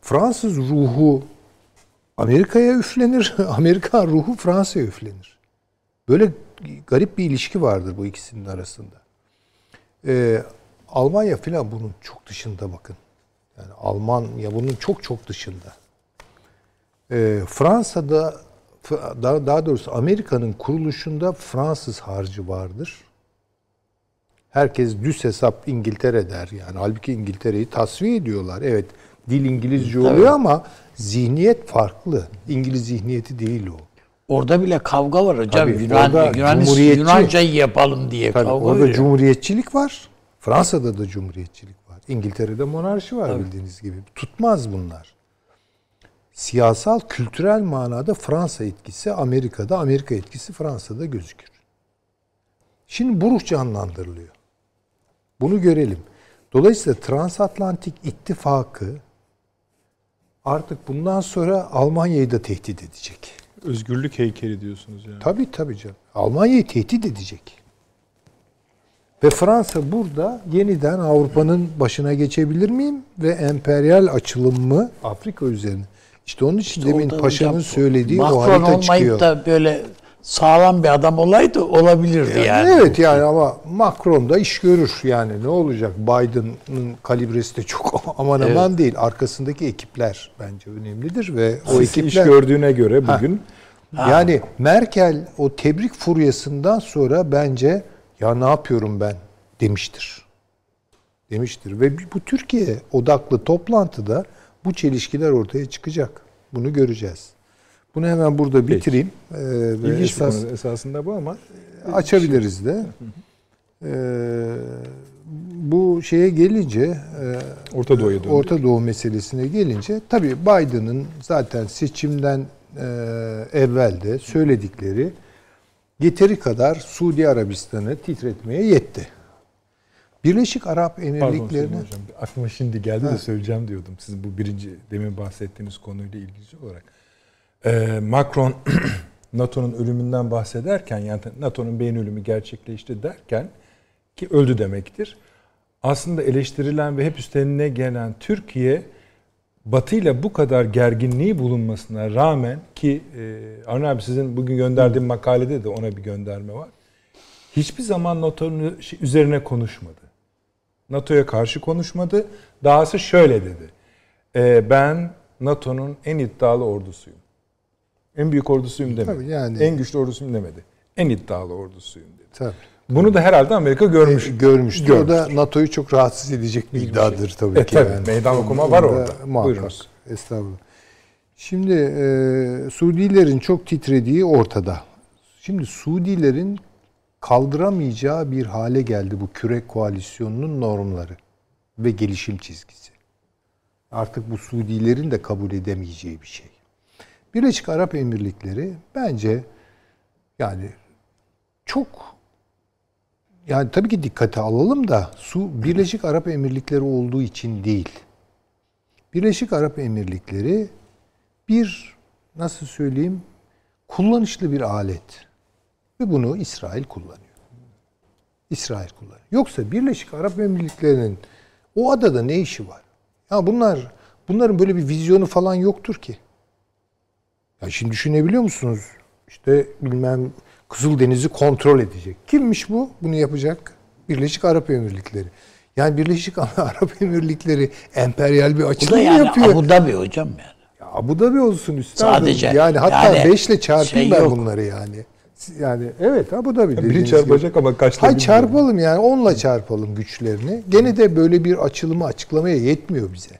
Fransız ruhu Amerika'ya üflenir, [LAUGHS] Amerikan ruhu Fransa'ya üflenir. Böyle garip bir ilişki vardır bu ikisinin arasında. Ee, Almanya filan bunun çok dışında bakın. Yani Almanya bunun çok çok dışında. Ee, Fransa'da daha, daha doğrusu Amerika'nın kuruluşunda Fransız harcı vardır. Herkes düz hesap İngiltere der yani. Halbuki İngiltere'yi tasfiye ediyorlar. Evet dil İngilizce oluyor ama zihniyet farklı. İngiliz zihniyeti değil o. Orada bile kavga var hocam. Tabii, Yunan, Yunan, Yunancayı yapalım diye Tabii kavga orada veriyor. cumhuriyetçilik var. Fransa'da da cumhuriyetçilik var. İngiltere'de monarşi var bildiğiniz gibi. Tutmaz bunlar. Siyasal, kültürel manada Fransa etkisi Amerika'da, Amerika etkisi Fransa'da gözükür. Şimdi bu ruh canlandırılıyor. Bunu görelim. Dolayısıyla transatlantik ittifakı artık bundan sonra Almanya'yı da tehdit edecek. Özgürlük heykeli diyorsunuz yani. Tabii tabii canım. Almanya'yı tehdit edecek. Ve Fransa burada yeniden Avrupa'nın başına geçebilir miyim? Ve emperyal açılımı Afrika üzerine. İşte onun için demin Orada Paşa'nın söylediği o Macron harita olmayıp çıkıyor. da böyle sağlam bir adam olaydı olabilirdi yani. Yani evet yani ama Macron da iş görür yani ne olacak Biden'ın kalibresi de çok [LAUGHS] aman aman değil. Arkasındaki ekipler bence önemlidir ve o O iş ekipler gördüğüne göre bugün yani Merkel o tebrik furyasından sonra bence ya ne yapıyorum ben demiştir. demiştir. Ve bu Türkiye odaklı toplantıda bu çelişkiler ortaya çıkacak. Bunu göreceğiz. Bunu hemen burada bitireyim. Ee, ve İlginç esas- konu esasında bu ama açabiliriz de. Ee, bu şeye gelince e, Orta Doğu'ya. Orta Doğu meselesine gelince tabii Biden'ın zaten seçimden e, evvel de söyledikleri yeteri kadar Suudi Arabistan'ı titretmeye yetti. Birleşik Arap Pardon Emirlikleri'ne Süleyman Hocam. Aklıma şimdi geldi de söyleyeceğim diyordum. Sizin bu birinci demin bahsettiğiniz konuyla ilgili olarak. Ee, Macron [CLEARS THROAT] NATO'nun ölümünden bahsederken yani NATO'nun beyin ölümü gerçekleşti derken ki öldü demektir. Aslında eleştirilen ve hep üstlerine gelen Türkiye Batı ile bu kadar gerginliği bulunmasına rağmen ki e, Arne abi sizin bugün gönderdiğim makalede de ona bir gönderme var. Hiçbir zaman NATO'nun üzerine konuşmadı. NATO'ya karşı konuşmadı. Dahası şöyle dedi. "Ee, ben NATO'nun en iddialı ordusuyum. En büyük ordusuyum demedi. Tabii yani- En güçlü ordusuyum demedi. En iddialı ordusuyum dedi. tabii, Bunu da herhalde Amerika görmüş. e, görmüştü. O Görmüş. da NATO'yu çok rahatsız edecek bir iddiadır tabii E, ki. tabii, meydan okuma var orada. Muhakkak. Buyurunuz. Estağfurullah. Şimdi e, Suudilerin çok titrediği ortada. Şimdi Suudilerin kaldıramayacağı bir hale geldi bu küre koalisyonunun normları ve gelişim çizgisi. Artık bu Suudilerin de kabul edemeyeceği bir şey. Birleşik Arap Emirlikleri bence yani çok yani tabii ki dikkate alalım da su Birleşik Arap Emirlikleri olduğu için değil. Birleşik Arap Emirlikleri bir nasıl söyleyeyim kullanışlı bir alet. Ve bunu İsrail kullanıyor. İsrail kullanıyor. Yoksa Birleşik Arap Emirlikleri'nin o adada ne işi var? Ya bunlar bunların böyle bir vizyonu falan yoktur ki. Ya şimdi düşünebiliyor musunuz? İşte bilmem Kızıldeniz'i kontrol edecek. Kimmiş bu? Bunu yapacak Birleşik Arap Emirlikleri. Yani Birleşik [LAUGHS] Arap Emirlikleri emperyal bir Bu da açılım yani yapıyor. Abu Dhabi hocam yani. Ya Abu Dhabi olsun üstadım. Sadece. Yani hatta Yani 5 ile çarpayım şey ben yok. bunları yani. Yani evet Abu Dhabi Biri dediğiniz çarpacak gibi. ama kaçta Hay bilmiyorum. çarpalım yani onunla çarpalım güçlerini. Gene de böyle bir açılımı açıklamaya yetmiyor bize.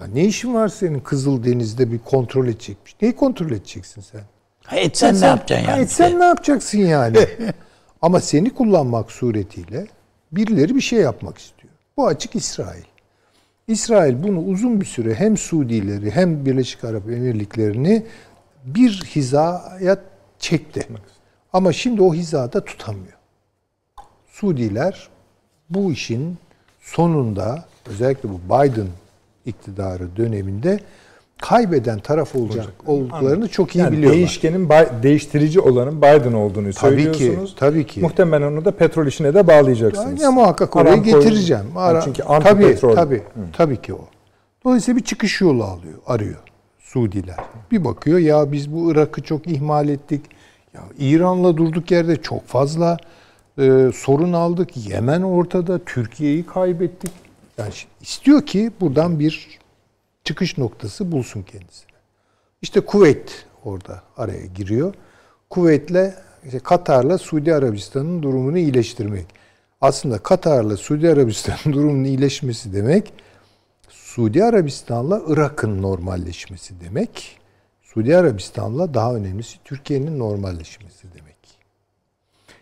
Ya ne işin var senin Kızıldeniz'de bir kontrol edecekmiş? Neyi kontrol edeceksin sen? Ha, etsen ne yapacaksın yani? Ha, etsen ne yapacaksın yani? Ama seni kullanmak suretiyle birileri bir şey yapmak istiyor. Bu açık İsrail. İsrail bunu uzun bir süre hem Suudileri hem Birleşik Arap Emirlikleri'ni bir hizaya çekti. Ama şimdi o hizada tutamıyor. Suudiler bu işin sonunda özellikle bu Biden iktidarı döneminde kaybeden taraf olacak olduklarını çok iyi Yani biliyorlar. değişkenin değiştirici olanın Biden olduğunu Tabii ki, söylüyorsunuz. tabii ki. Muhtemelen onu da petrol işine de bağlayacaksınız. Ya muhakkak oraya Aramco- getireceğim. Ara, çünkü tabii, antipetrol. tabii, tabii ki o. Dolayısıyla bir çıkış yolu alıyor, arıyor Suudiler. Bir bakıyor ya biz bu Irak'ı çok ihmal ettik. Ya İran'la durduk yerde çok fazla e, sorun aldık. Yemen ortada, Türkiye'yi kaybettik. Yani istiyor ki buradan bir çıkış noktası bulsun kendisine. İşte Kuveyt orada araya giriyor. Kuveyt'le işte Katar'la Suudi Arabistan'ın durumunu iyileştirmek. Aslında Katar'la Suudi Arabistan'ın [LAUGHS] durumunun iyileşmesi demek Suudi Arabistan'la Irak'ın normalleşmesi demek. Suudi Arabistan'la daha önemlisi Türkiye'nin normalleşmesi demek.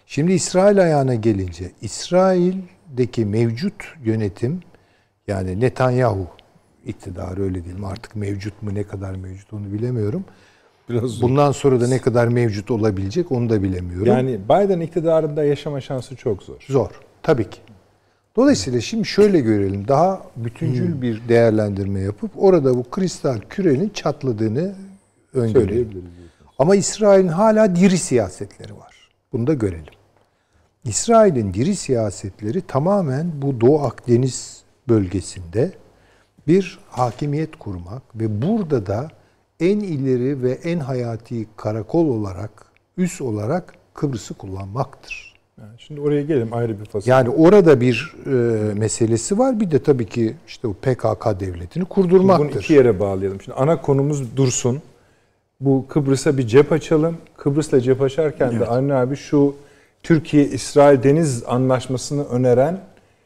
Şimdi İsrail ayağına gelince İsrail'deki mevcut yönetim yani Netanyahu iktidarı öyle diyelim artık mevcut mu ne kadar mevcut onu bilemiyorum. Biraz zor. Bundan sonra da ne kadar mevcut olabilecek onu da bilemiyorum. Yani Biden iktidarında yaşama şansı çok zor. Zor. Tabii ki. Dolayısıyla şimdi şöyle görelim. Daha bütüncül bir değerlendirme yapıp orada bu kristal kürenin çatladığını öngörelim. Ama İsrail'in hala diri siyasetleri var. Bunu da görelim. İsrail'in diri siyasetleri tamamen bu Doğu Akdeniz bölgesinde bir hakimiyet kurmak ve burada da en ileri ve en hayati karakol olarak, üs olarak Kıbrıs'ı kullanmaktır. Yani şimdi oraya gelelim ayrı bir fasıl. Yani orada bir e, meselesi var. Bir de tabii ki işte o PKK devletini Bunu kurdurmaktır. iki yere bağlayalım. Şimdi ana konumuz dursun. Bu Kıbrıs'a bir cep açalım. Kıbrıs'la cep açarken de Avni abi şu Türkiye-İsrail deniz anlaşmasını öneren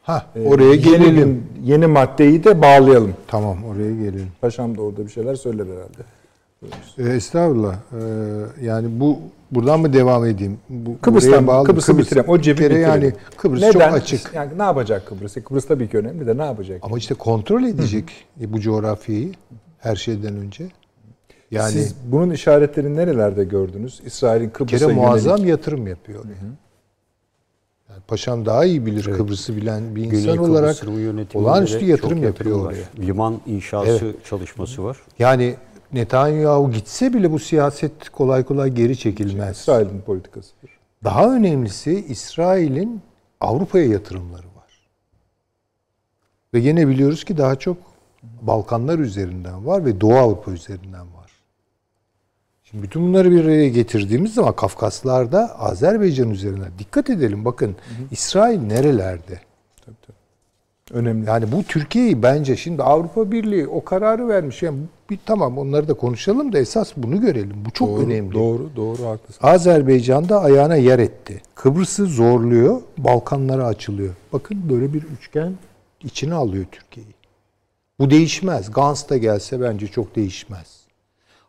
Ha, Ee, oraya yeni gelelim. gün- Yeni maddeyi de bağlayalım. Tamam oraya gelelim. Paşam da orada bir şeyler söyler herhalde. Ee, estağfurullah. Ee, yani bu buradan mı devam edeyim? Bu, Kıbrıs'tan bağlı- Kıbrıs'ı bitireyim. O cebi bitirelim. Yani Kıbrıs Neden? çok açık. Yani ne yapacak Kıbrıs? Kıbrıs tabii ki önemli de ne yapacak? Ama işte kontrol edecek e, bu coğrafyayı her şeyden önce. Yani Siz bunun işaretlerini nerelerde gördünüz? İsrail'in Kıbrıs'a kere muazzam yönelik. yatırım yapıyor. Yani paşam daha iyi bilir Kıbrıs'ı bilen bir Güney insan Kıbrıs olarak olağanüstü yatırım yapıyor var. oraya. Liman inşası çalışması var. Yani Netanyahu gitse bile bu siyaset kolay kolay geri çekilmez. İsrail'in politikasıdır. Daha önemlisi İsrail'in Avrupa'ya yatırımları var. Ve yine biliyoruz ki daha çok Balkanlar üzerinden var ve Doğu Avrupa üzerinden var. Şimdi bütün bunları bir araya getirdiğimiz zaman Kafkaslar'da Azerbaycan üzerinden dikkat edelim bakın İsrail nerelerde? Önemli. Yani bu Türkiye'yi bence şimdi Avrupa Birliği o kararı vermiş. Yani bir tamam onları da konuşalım da esas bunu görelim. Bu çok doğru, önemli. Doğru, doğru haklısın. Azerbaycan'da ayağına yer etti. Kıbrıs'ı zorluyor, Balkanlara açılıyor. Bakın böyle bir üçgen içine alıyor Türkiye'yi. Bu değişmez. Gans da gelse bence çok değişmez.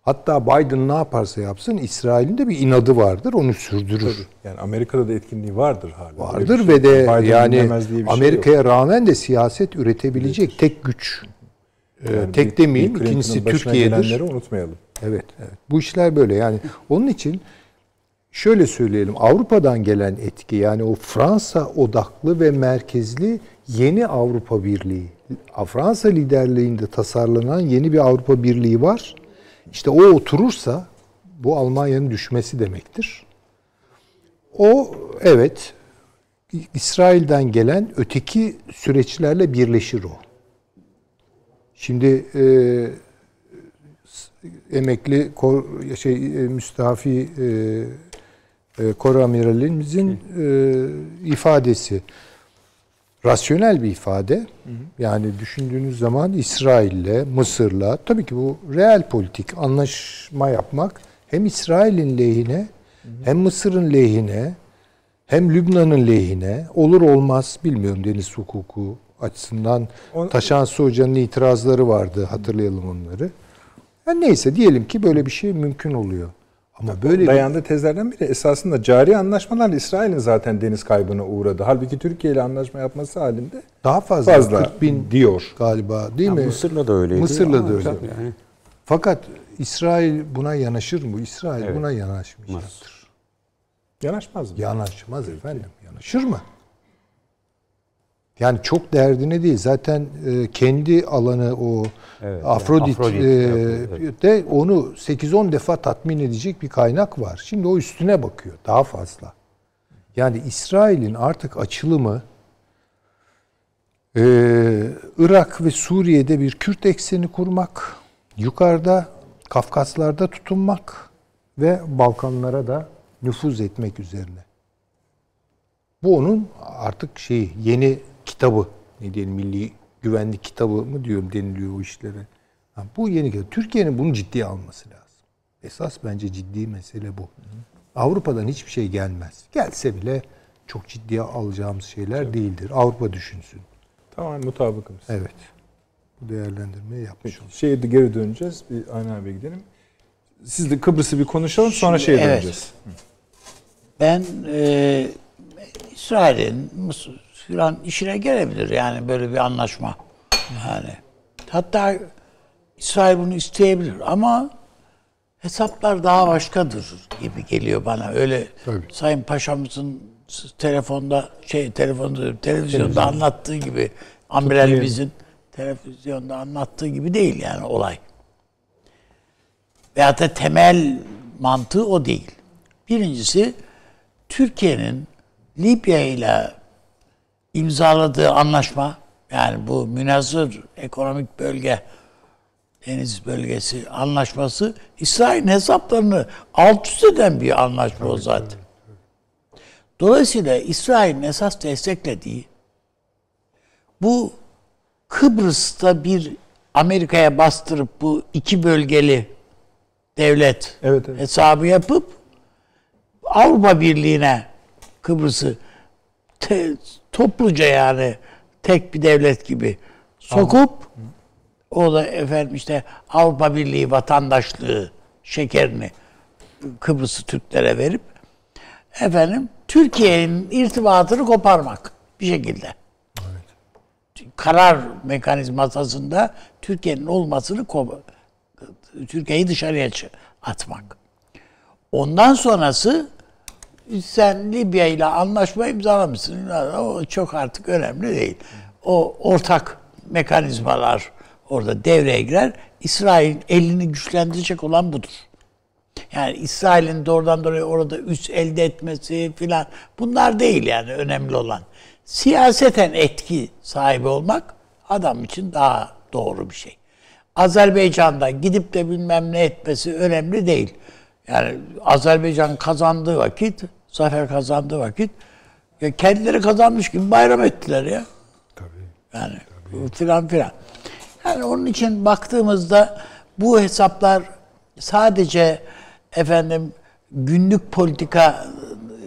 Hatta Biden ne yaparsa yapsın İsrail'in de bir inadı vardır, onu sürdürür. Yani Amerika'da da etkinliği vardır hala. Vardır bir ve şey de. Biden yani şey Amerika'ya rağmen de siyaset üretebilecek tek güç. Ee. Yani tek Bill- demeyeyim, ikincisi Türkiye'dir. unutmayalım. Evet, evet. Bu işler böyle. Yani onun için şöyle söyleyelim. Avrupa'dan gelen etki yani o Fransa odaklı ve merkezli yeni Avrupa Birliği. Fransa liderliğinde tasarlanan yeni bir Avrupa Birliği var. İşte o oturursa bu Almanya'nın düşmesi demektir. O evet İsrail'den gelen öteki süreçlerle birleşir o. Şimdi e, emekli kor, şey e, müstafi e, e, kor amiralimizin e, ifadesi rasyonel bir ifade. Yani düşündüğünüz zaman İsrail'le, Mısır'la tabii ki bu real politik anlaşma yapmak hem İsrail'in lehine hem Mısır'ın lehine hem Lübnan'ın lehine olur olmaz bilmiyorum deniz hukuku açısından On- Taşansı Hoca'nın itirazları vardı hatırlayalım onları. Yani neyse diyelim ki böyle bir şey mümkün oluyor. Ama böyle bir, Dayandığı tezlerden biri esasında cari anlaşmalarla İsrail'in zaten deniz kaybına uğradı. Halbuki Türkiye ile anlaşma yapması halinde daha fazla, fazla 40 bin diyor. galiba değil Ya mi? Mısır'la da öyleydi. Mısır'la da öyle. Yani Fakat İsrail buna yanaşır mı? İsrail Evet. buna yanaşmayacaktır. Yanaşmaz mı? Yanaşmaz efendim. Yanaşır mı? Yani çok derdine değil. Zaten e, kendi alanı o Evet, Afrodit, Afrodit, e, evet. de onu 8-10 defa tatmin edecek bir kaynak var. Şimdi o üstüne bakıyor daha fazla. Yani İsrail'in artık açılımı e, Irak ve Suriye'de bir Kürt ekseni kurmak, yukarıda Kafkaslar'da tutunmak ve Balkanlara da nüfuz etmek üzerine. Bu onun artık şeyi yeni kitabı ne diyelim milli güvenlik kitabı mı diyorum deniliyor o işlere. Ha, bu yeni kitap. Türkiye'nin bunu ciddiye alması lazım. Esas bence ciddi mesele bu. Avrupa'dan hiçbir şey gelmez. Gelse bile çok ciddiye alacağımız şeyler değildir. Avrupa düşünsün. Tamam mutabıkımız. Evet. Bu değerlendirmeyi yapmış olduk. Şeye de geri döneceğiz. Bir Aynen abiye gidelim. Siz de Kıbrıs'ı bir konuşalım sonra şeye evet. döneceğiz. Ben e, İsrail'in Mısır filan işine gelebilir yani böyle bir anlaşma. Yani hatta İsrail bunu isteyebilir ama hesaplar daha başkadır gibi geliyor bana. Öyle Tabii. Sayın Paşa'mızın telefonda şey telefonda televizyonda anlattığı gibi amiralimizin televizyonda anlattığı gibi değil yani olay. Veyahut da temel mantığı o değil. Birincisi Türkiye'nin Libya ile imzaladığı anlaşma yani bu münazır ekonomik bölge deniz bölgesi anlaşması İsrail'in hesaplarını alt üst eden bir anlaşma o zaten. Dolayısıyla İsrail'in esas desteklediği bu Kıbrıs'ta bir Amerika'ya bastırıp bu iki bölgeli devlet Evet, evet. hesabı yapıp Avrupa Birliği'ne Kıbrıs'ı topluca yani tek bir devlet gibi sokup o da efendim işte Avrupa Birliği vatandaşlığı şekerini Kıbrıs'ı Türklere verip efendim Türkiye'nin irtibatını koparmak bir şekilde. Karar mekanizmasında Türkiye'nin olmasını Türkiye'yi dışarıya atmak. Ondan sonrası sen Libya ile anlaşma imzalamışsın. O çok artık önemli değil. O ortak mekanizmalar orada devreye girer. İsrail'in elini güçlendirecek olan budur. Yani İsrail'in doğrudan doğruya orada üs elde etmesi filan bunlar değil yani önemli olan. Siyaseten etki sahibi olmak adam için daha doğru bir şey. Azerbaycan'da gidip de bilmem ne etmesi önemli değil. Yani Azerbaycan kazandığı vakit, zafer kazandığı vakit ya kendileri kazanmış gibi bayram ettiler ya. Yani filan filan. Yani onun için baktığımızda bu hesaplar sadece efendim günlük politika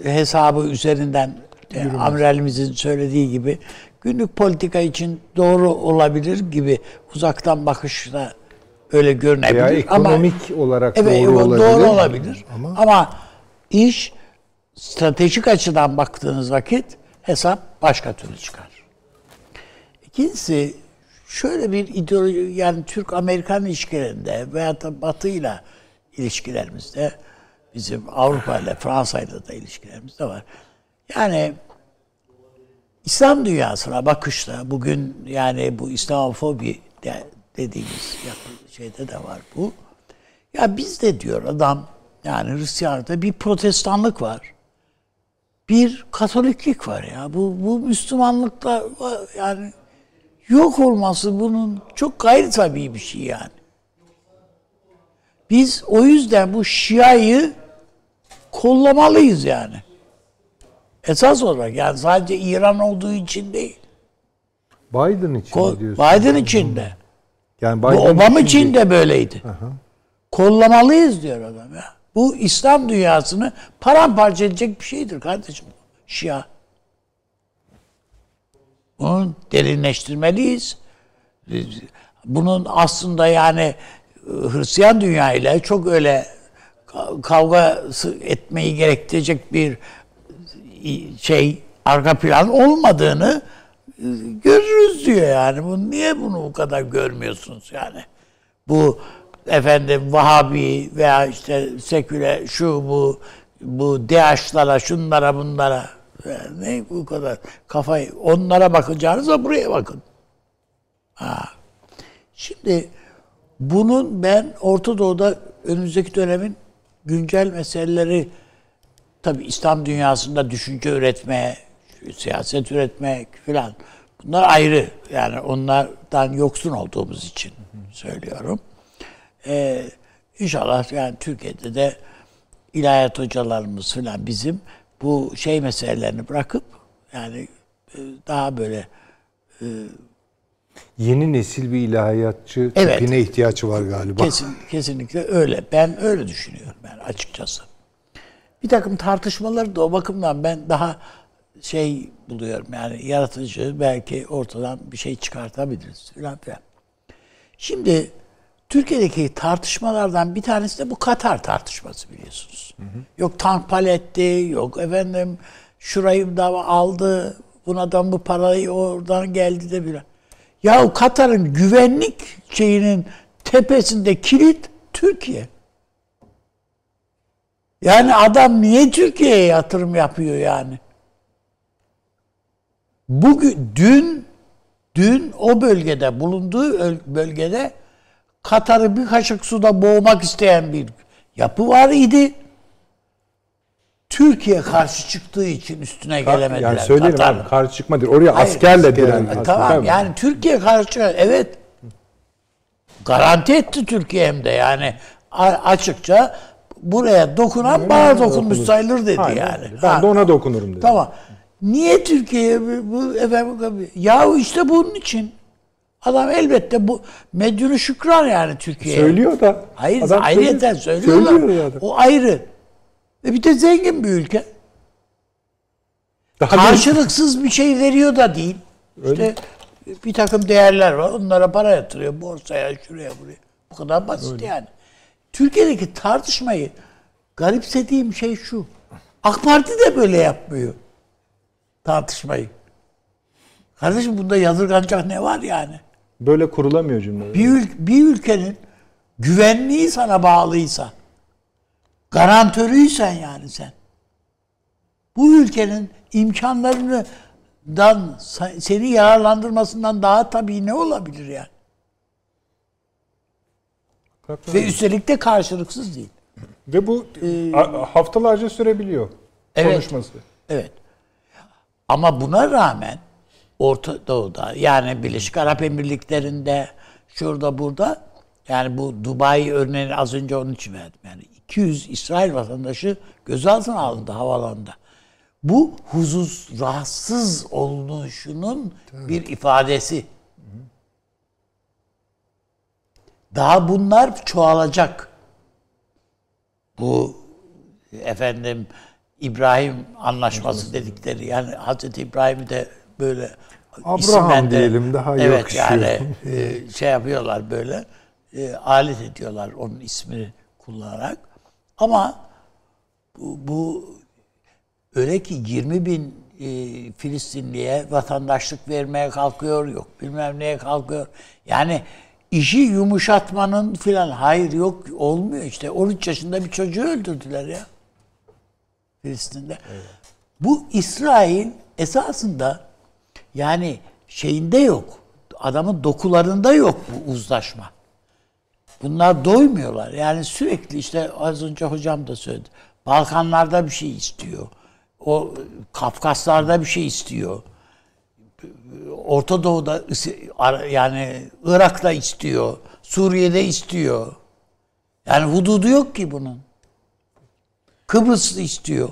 hesabı üzerinden e, amiralimizin söylediği gibi günlük politika için doğru olabilir gibi uzaktan bakışla öyle görünebilir Veya ama ekonomik olarak evet, doğru olabilir. doğru olabilir. Ama- Ama, iş stratejik açıdan baktığınız vakit hesap başka türlü çıkar. İkincisi şöyle bir ideoloji yani Türk-Amerikan ilişkilerinde veya da Batı'yla ilişkilerimizde bizim Avrupa ile Fransa ile de ilişkilerimizde var. Yani İslam dünyasına bakışta bugün yani bu İslamofobi de, dediğimiz şeyde de var bu. Ya bizde diyor adam yani Hristiyanlıkta bir protestanlık var. Bir katoliklik var ya. Bu, bu Müslümanlıkta va- yani yok olması bunun çok gayri tabii bir şey yani. Biz o yüzden bu Şia'yı kollamalıyız yani. Esas olarak yani sadece İran olduğu için değil. Biden için Ko- diyorsun? Biden için de. Yani Bu Biden Obama için için de böyleydi. Kollamalıyız diyor adam ya. Bu İslam dünyasını paramparça edecek bir şeydir kardeşim. Şia. Bunu derinleştirmeliyiz. Bunun aslında yani Hristiyan dünya ile çok öyle ka- kavga etmeyi gerektirecek bir şey arka plan olmadığını e, görürüz diyor yani. Bu niye bunu bu kadar görmüyorsunuz yani? Bu efendim Vahabi veya işte seküler şu bu bu DH'lara şunlara bunlara ne bu kadar kafayı onlara bakacağınıza buraya bakın. Ha. Şimdi bunun ben Orta Doğu'da önümüzdeki dönemin güncel meseleleri tabi İslam dünyasında düşünce üretmeye, siyaset üretmek filan bunlar ayrı. Yani onlardan yoksun olduğumuz için söylüyorum. Ee, inşallah yani Türkiye'de de ilahiyat hocalarımız filan bizim bu şey meselelerini bırakıp yani e, daha böyle Yeni nesil bir ilahiyatçı Evet. tipine ihtiyaç var galiba. Kesin, kesinlikle öyle. Ben öyle düşünüyorum ben açıkçası. Bir takım tartışmaları da o bakımdan ben daha şey buluyorum yani yaratıcı belki ortadan bir şey çıkartabiliriz filan filan. Şimdi Türkiye'deki tartışmalardan bir tanesi de bu Katar tartışması biliyorsunuz. Yok tank paletti, yok efendim şurayı da aldı, buna da bu parayı oradan geldi de bir. Ya Katar'ın güvenlik şeyinin tepesinde kilit Türkiye. Yani adam niye Türkiye'ye yatırım yapıyor yani? Bugün dün dün o bölgede bulunduğu öl- bölgede Katar'ı bir kaşık suda boğmak isteyen bir yapı var idi. Türkiye karşı çıktığı için üstüne gelemediler. Yani söyleyelim Katar. abi karşı çıkma değil. Oraya Hayır, askerle asker- diren. E, Tamam yani Türkiye karşı evet garanti etti Türkiye hem de yani açıkça buraya dokunan bana dokunmuş sayılır dedi Aynen yani. Ben Ha, de ona dokunurum dedi. Tamam. Niye Türkiye bu- bu efendim ya işte bunun için adam elbette bu medyunu şükran yani Türkiye'ye. Söylüyor da. Hayır Adam ayrıyeten söylüyor. söylüyorlar. Söylüyor zaten. O ayrı. E bir de zengin bir ülke. Daha Karşılıksız bir şey veriyor da değil. İşte bir takım değerler var. Onlara para yatırıyor. Borsaya, şuraya, buraya. Bu kadar basit yani. Türkiye'deki tartışmayı garipsediğim şey şu. AK Parti de böyle yapmıyor. Tartışmayı. Kardeşim bunda yadırganacak ne var yani? Böyle kurulamıyor cümle. Bir, ül- bir ülkenin güvenliği sana bağlıysa, garantörüysen yani sen, bu ülkenin imkanlarından sa- seni yararlandırmasından daha tabii ne olabilir yani? Ve üstelik de karşılıksız değil. Ve bu a- haftalarca sürebiliyor Evet. konuşması. Evet. Ama buna rağmen Orta Doğu'da yani Birleşik Arap Emirlikleri'nde şurada burada yani bu Dubai örneğini az önce onun için verdim. Yani 200 İsrail vatandaşı gözaltına alındı havalanında. Bu huzuz rahatsız olunuşunun bir ifadesi. Daha bunlar çoğalacak. Bu efendim İbrahim anlaşması dedikleri yani Hazreti İbrahim'i de böyle Abraham diyelim, daha evet, yakışıyor. yani [LAUGHS] e, şey yapıyorlar böyle e, alet ediyorlar onun ismini kullanarak. Ama bu, bu öyle ki 20 bin e, Filistinliye vatandaşlık vermeye kalkıyor yok bilmem neye kalkıyor. Yani işi yumuşatmanın filan hayır yok olmuyor işte. 13 yaşında bir çocuğu öldürdüler ya Filistin'de. Bu İsrail esasında yani şeyinde yok. Adamın dokularında yok bu uzlaşma. Bunlar doymuyorlar. Yani sürekli işte az önce hocam da söyledi. Balkanlarda bir şey istiyor. O Kafkaslarda bir şey istiyor. Orta Doğu'da yani Irak'ta istiyor. Suriye'de istiyor. Yani hududu yok ki bunun. Kıbrıs istiyor.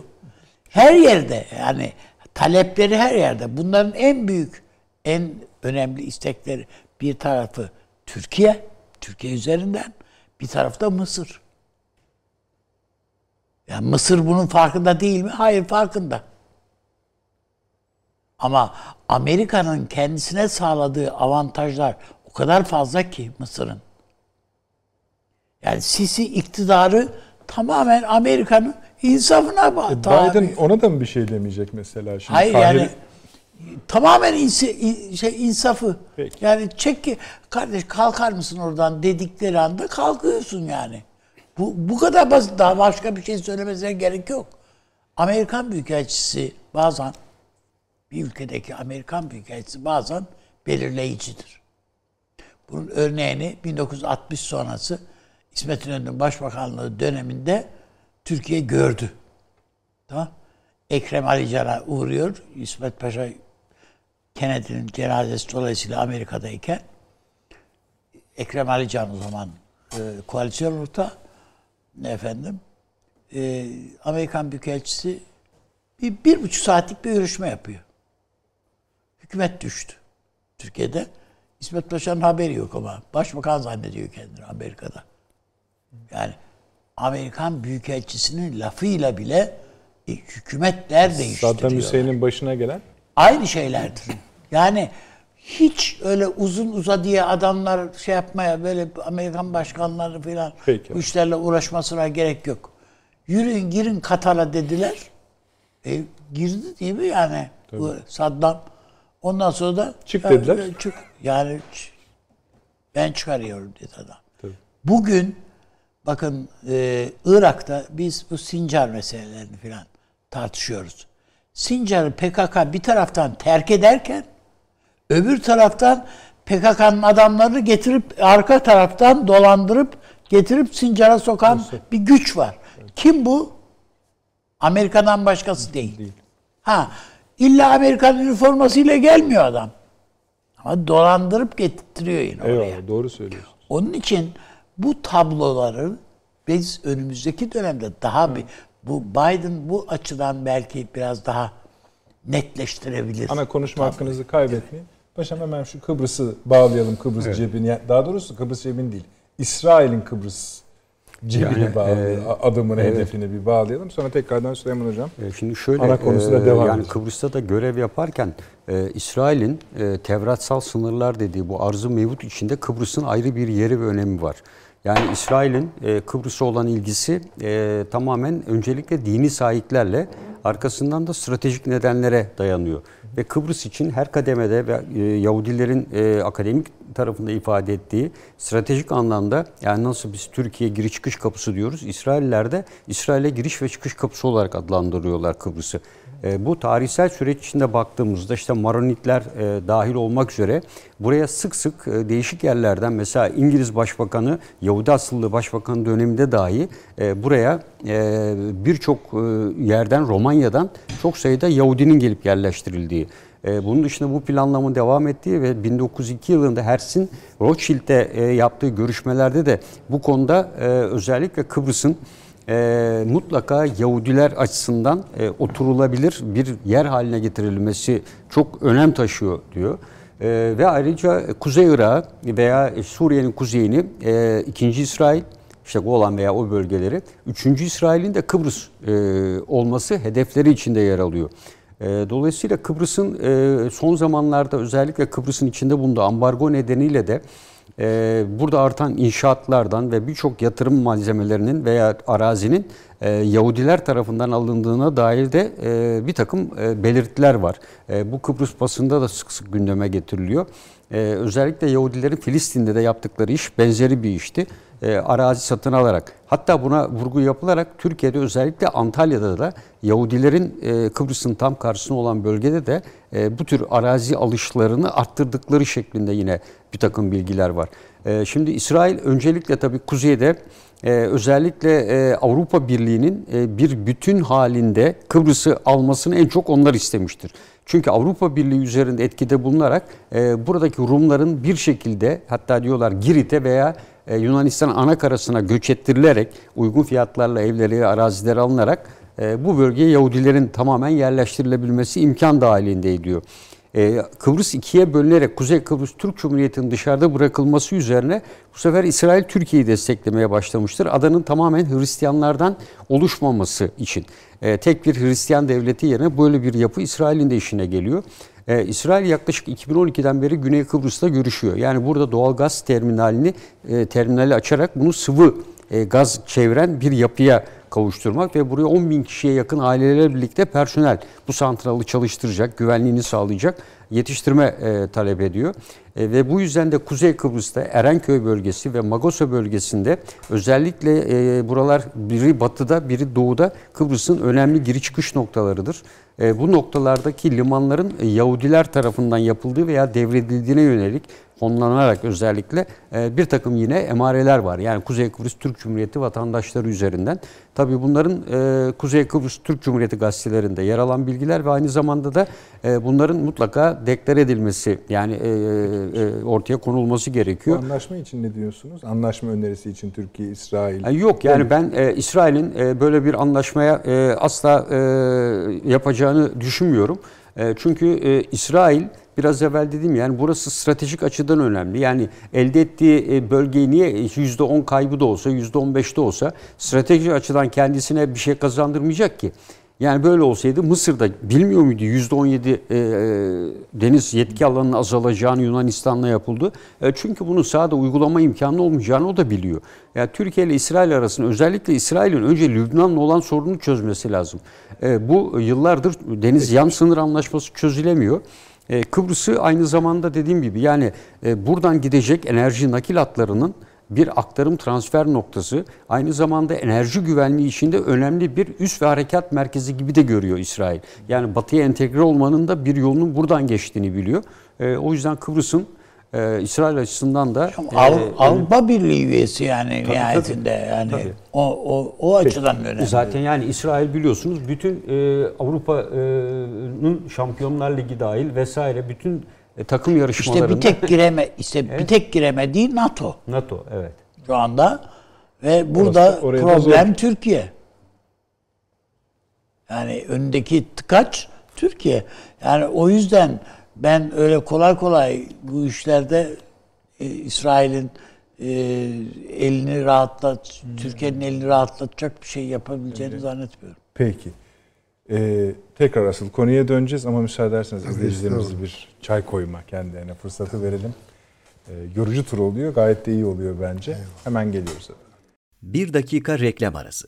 Her yerde yani talepleri her yerde. Bunların en büyük, en önemli istekleri bir tarafı Türkiye, Türkiye üzerinden bir tarafı da Mısır. Yani Mısır bunun farkında değil mi? Hayır farkında. Ama Amerika'nın kendisine sağladığı avantajlar o kadar fazla ki Mısır'ın. Yani Sisi iktidarı tamamen Amerika'nın insafına bağlı. Biden ona da mı bir şey demeyecek mesela? Şimdi Hayır Kahire- yani tamamen insi, in- şey insafı. Peki. Yani çek ki kardeş kalkar mısın oradan dedikleri anda kalkıyorsun yani. Bu bu kadar basit. Daha başka bir şey söylemesine gerek yok. Amerikan Büyükelçisi bazen bir ülkedeki Amerikan Büyükelçisi bazen belirleyicidir. Bunun örneğini 1960 sonrası İsmet İnönü'nün başbakanlığı döneminde Türkiye gördü. Tamam. Ekrem Ali Can'a uğruyor. İsmet Paşa Kennedy'nin cenazesi dolayısıyla Amerika'dayken Ekrem Ali Can o zaman e, koalisyon ortağı efendim e, Amerikan Büyükelçisi bir, bir buçuk saatlik bir görüşme yapıyor. Hükümet düştü Türkiye'de. İsmet Paşa'nın haberi yok ama başbakan zannediyor kendini Amerika'da. Yani Amerikan Büyükelçisinin lafıyla bile e, hükümetler değiştiriyor. Saddam Hüseyin'in başına gelen Aynı şeylerdir. Yani hiç öyle uzun uzadıya adamlar şey yapmaya böyle Amerikan başkanları falan Peki. bu işlerle uğraşmasına gerek yok. Yürüyün girin Katar'a dediler. E, girdi değil mi yani bu Saddam. Ondan sonra da Çık dediler. e, Çık. Yani ben çıkarıyorum dedi adam. Tabii. Bugün bakın e, Irak'ta biz bu Sincar meselelerini falan tartışıyoruz. Sincar'ı PKK bir taraftan terk ederken öbür taraftan PKK'nın adamlarını getirip arka taraftan dolandırıp getirip Sincar'a sokan bir güç var. Kim bu? Amerika'dan başkası değil. Ha, illa Amerikan üniformasıyla gelmiyor adam. Ama dolandırıp getiriyor yine oraya. eyvallah doğru söylüyorsun. Onun için bu tabloları biz önümüzdeki dönemde daha bir bu Biden bu açıdan belki biraz daha netleştirebilir. Ana konuşma hakkınızı kaybetmeyin. Paşam hemen şu Kıbrıs'ı bağlayalım Kıbrıs cebini. Yani Daha doğrusu Kıbrıs cebini değil. İsrail'in Kıbrıs cebine Yani, bağlı, e, adımını, evet. hedefini bir bağlayalım. Sonra tekrardan Süleyman Hocam. E, Şimdi şöyle Ana konusuna e, devam yani edeceğiz. Kıbrıs'ta da görev yaparken e, İsrail'in e, Tevratsal sınırlar dediği bu arzı içinde Kıbrıs'ın ayrı bir yeri ve önemi var. Yani İsrail'in e, Kıbrıs'a olan ilgisi e, tamamen öncelikle dini sahiplerle arkasından da stratejik nedenlere dayanıyor. Ve Kıbrıs için her kademede ve e, Yahudilerin e, akademik tarafında ifade ettiği stratejik anlamda yani nasıl biz Türkiye giriş çıkış kapısı diyoruz. İsrailler de İsrail'e giriş ve çıkış kapısı olarak adlandırıyorlar Kıbrıs'ı. E, bu tarihsel süreç içinde baktığımızda işte Maronitler e, dahil olmak üzere buraya sık sık e, değişik yerlerden mesela İngiliz Başbakanı Yahudi asıllı Başbakan döneminde dahi e, buraya e, birçok e, yerden Romanya'dan çok sayıda Yahudinin gelip yerleştirildiği e, bunun dışında bu planlamanın devam ettiği ve 1902 yılında Herz'in Rothschild'e e, yaptığı görüşmelerde de bu konuda e, özellikle Kıbrıs'ın e, mutlaka Yahudiler açısından e, oturulabilir bir yer haline getirilmesi çok önem taşıyor diyor. E, ve ayrıca Kuzey Irak veya Suriye'nin kuzeyini e, ikinci İsrail, işte Golan veya o bölgeleri, üçüncü İsrail'in de Kıbrıs e, olması hedefleri içinde yer alıyor. E, Dolayısıyla Kıbrıs'ın e, son zamanlarda özellikle Kıbrıs'ın içinde bulunduğu ambargo nedeniyle de e, burada artan inşaatlardan ve birçok yatırım malzemelerinin veya arazinin e, Yahudiler tarafından alındığına dair de e, bir takım e, belirtiler var. Bu Kıbrıs basında da sık sık gündeme getiriliyor. Özellikle Yahudilerin Filistin'de de yaptıkları iş benzeri bir işti. E, arazi satın alarak hatta buna vurgu yapılarak Türkiye'de özellikle Antalya'da da Yahudilerin e, Kıbrıs'ın tam karşısında olan bölgede de e, bu tür arazi alışlarını arttırdıkları şeklinde yine bir takım bilgiler var. E, şimdi İsrail öncelikle tabii kuzeyde e, özellikle e, Avrupa Birliği'nin e, bir bütün halinde Kıbrıs'ı almasını en çok onlar istemiştir. Çünkü Avrupa Birliği üzerinde etkide bulunarak e, buradaki Rumların bir şekilde hatta diyorlar Girit'e veya e, Yunanistan ana karasına göç ettirilerek uygun fiyatlarla evleri, arazileri alınarak e, bu bölgeye Yahudilerin tamamen yerleştirilebilmesi imkan dahilinde ediyor. E, Kıbrıs ikiye bölünerek Kuzey Kıbrıs Türk Cumhuriyeti'nin dışarıda bırakılması üzerine bu sefer İsrail Türkiye'yi desteklemeye başlamıştır. Adanın tamamen Hristiyanlardan oluşmaması için. E, tek bir Hristiyan devleti yerine böyle bir yapı İsrail'in de işine geliyor. Ee, İsrail yaklaşık 2012'den beri Güney Kıbrıs'ta görüşüyor. Yani burada doğal gaz terminalini e, terminali açarak bunu sıvı e, gaz çeviren bir yapıya kavuşturmak ve buraya 10 bin kişiye yakın ailelerle birlikte personel bu santralı çalıştıracak, güvenliğini sağlayacak yetiştirme e, talep ediyor. E, ve bu yüzden de Kuzey Kıbrıs'ta Erenköy bölgesi ve Magosa bölgesinde özellikle e, buralar biri batıda biri doğuda Kıbrıs'ın önemli giriş çıkış noktalarıdır. E, bu noktalardaki limanların e, Yahudiler tarafından yapıldığı veya devredildiğine yönelik fonlanarak özellikle e, bir takım yine emareler var. Yani Kuzey Kıbrıs Türk Cumhuriyeti vatandaşları üzerinden. Tabii bunların e, Kuzey Kıbrıs Türk Cumhuriyeti gazetelerinde yer alan bilgiler ve aynı zamanda da e, bunların mutlaka deklar edilmesi yani e, e, ortaya konulması Bu gerekiyor. anlaşma için ne diyorsunuz? Anlaşma önerisi için Türkiye, İsrail. Yani yok yani ben e, İsrail'in e, böyle bir anlaşmaya e, asla e, yapacağını düşünmüyorum. E, çünkü e, İsrail biraz evvel dedim yani burası stratejik açıdan önemli. Yani elde ettiği e, bölgeyi niye %10 kaybı da olsa %15 de olsa stratejik açıdan kendisine bir şey kazandırmayacak ki. Yani böyle olsaydı Mısır'da bilmiyor muydu %17 e, e, deniz yetki alanının azalacağını Yunanistan'la yapıldı. E, çünkü bunu sahada uygulama imkanı olmayacağını o da biliyor. Yani Türkiye ile İsrail arasında özellikle İsrail'in önce Lübnan'la olan sorununu çözmesi lazım. E, bu yıllardır deniz yan sınır anlaşması çözülemiyor. E, Kıbrıs'ı aynı zamanda dediğim gibi yani e, buradan gidecek enerji nakil hatlarının bir aktarım transfer noktası aynı zamanda enerji güvenliği içinde önemli bir üs ve harekat merkezi gibi de görüyor İsrail. Yani batıya entegre olmanın da bir yolunun buradan geçtiğini biliyor. E, o yüzden Kıbrıs'ın e, İsrail açısından da e, Av, Avrupa Birliği üyesi yani nihayetinde yani Tabii. o o o açıdan önemli. Zaten yani İsrail biliyorsunuz bütün e, Avrupa'nın Şampiyonlar Ligi dahil vesaire bütün e, takım yarışmalarında işte bir tek gireme işte [LAUGHS] bir tek giremediği NATO NATO evet. şu anda ve burada Orası- problem Türkiye. Yani önündeki tıkaç Türkiye. Yani o yüzden ben öyle kolay kolay bu işlerde e, İsrail'in e, elini rahatlat, Türkiye'nin elini rahatlatacak bir şey yapabileceğini zannetmiyorum. Peki. Ee, tekrar asıl konuya döneceğiz ama müsaade ederseniz izleyicilerimize bir çay koyma kendilerine fırsatı verelim. Ee, yorucu tur oluyor. Gayet de iyi oluyor bence. Hemen geliyoruz. Bir dakika reklam arası.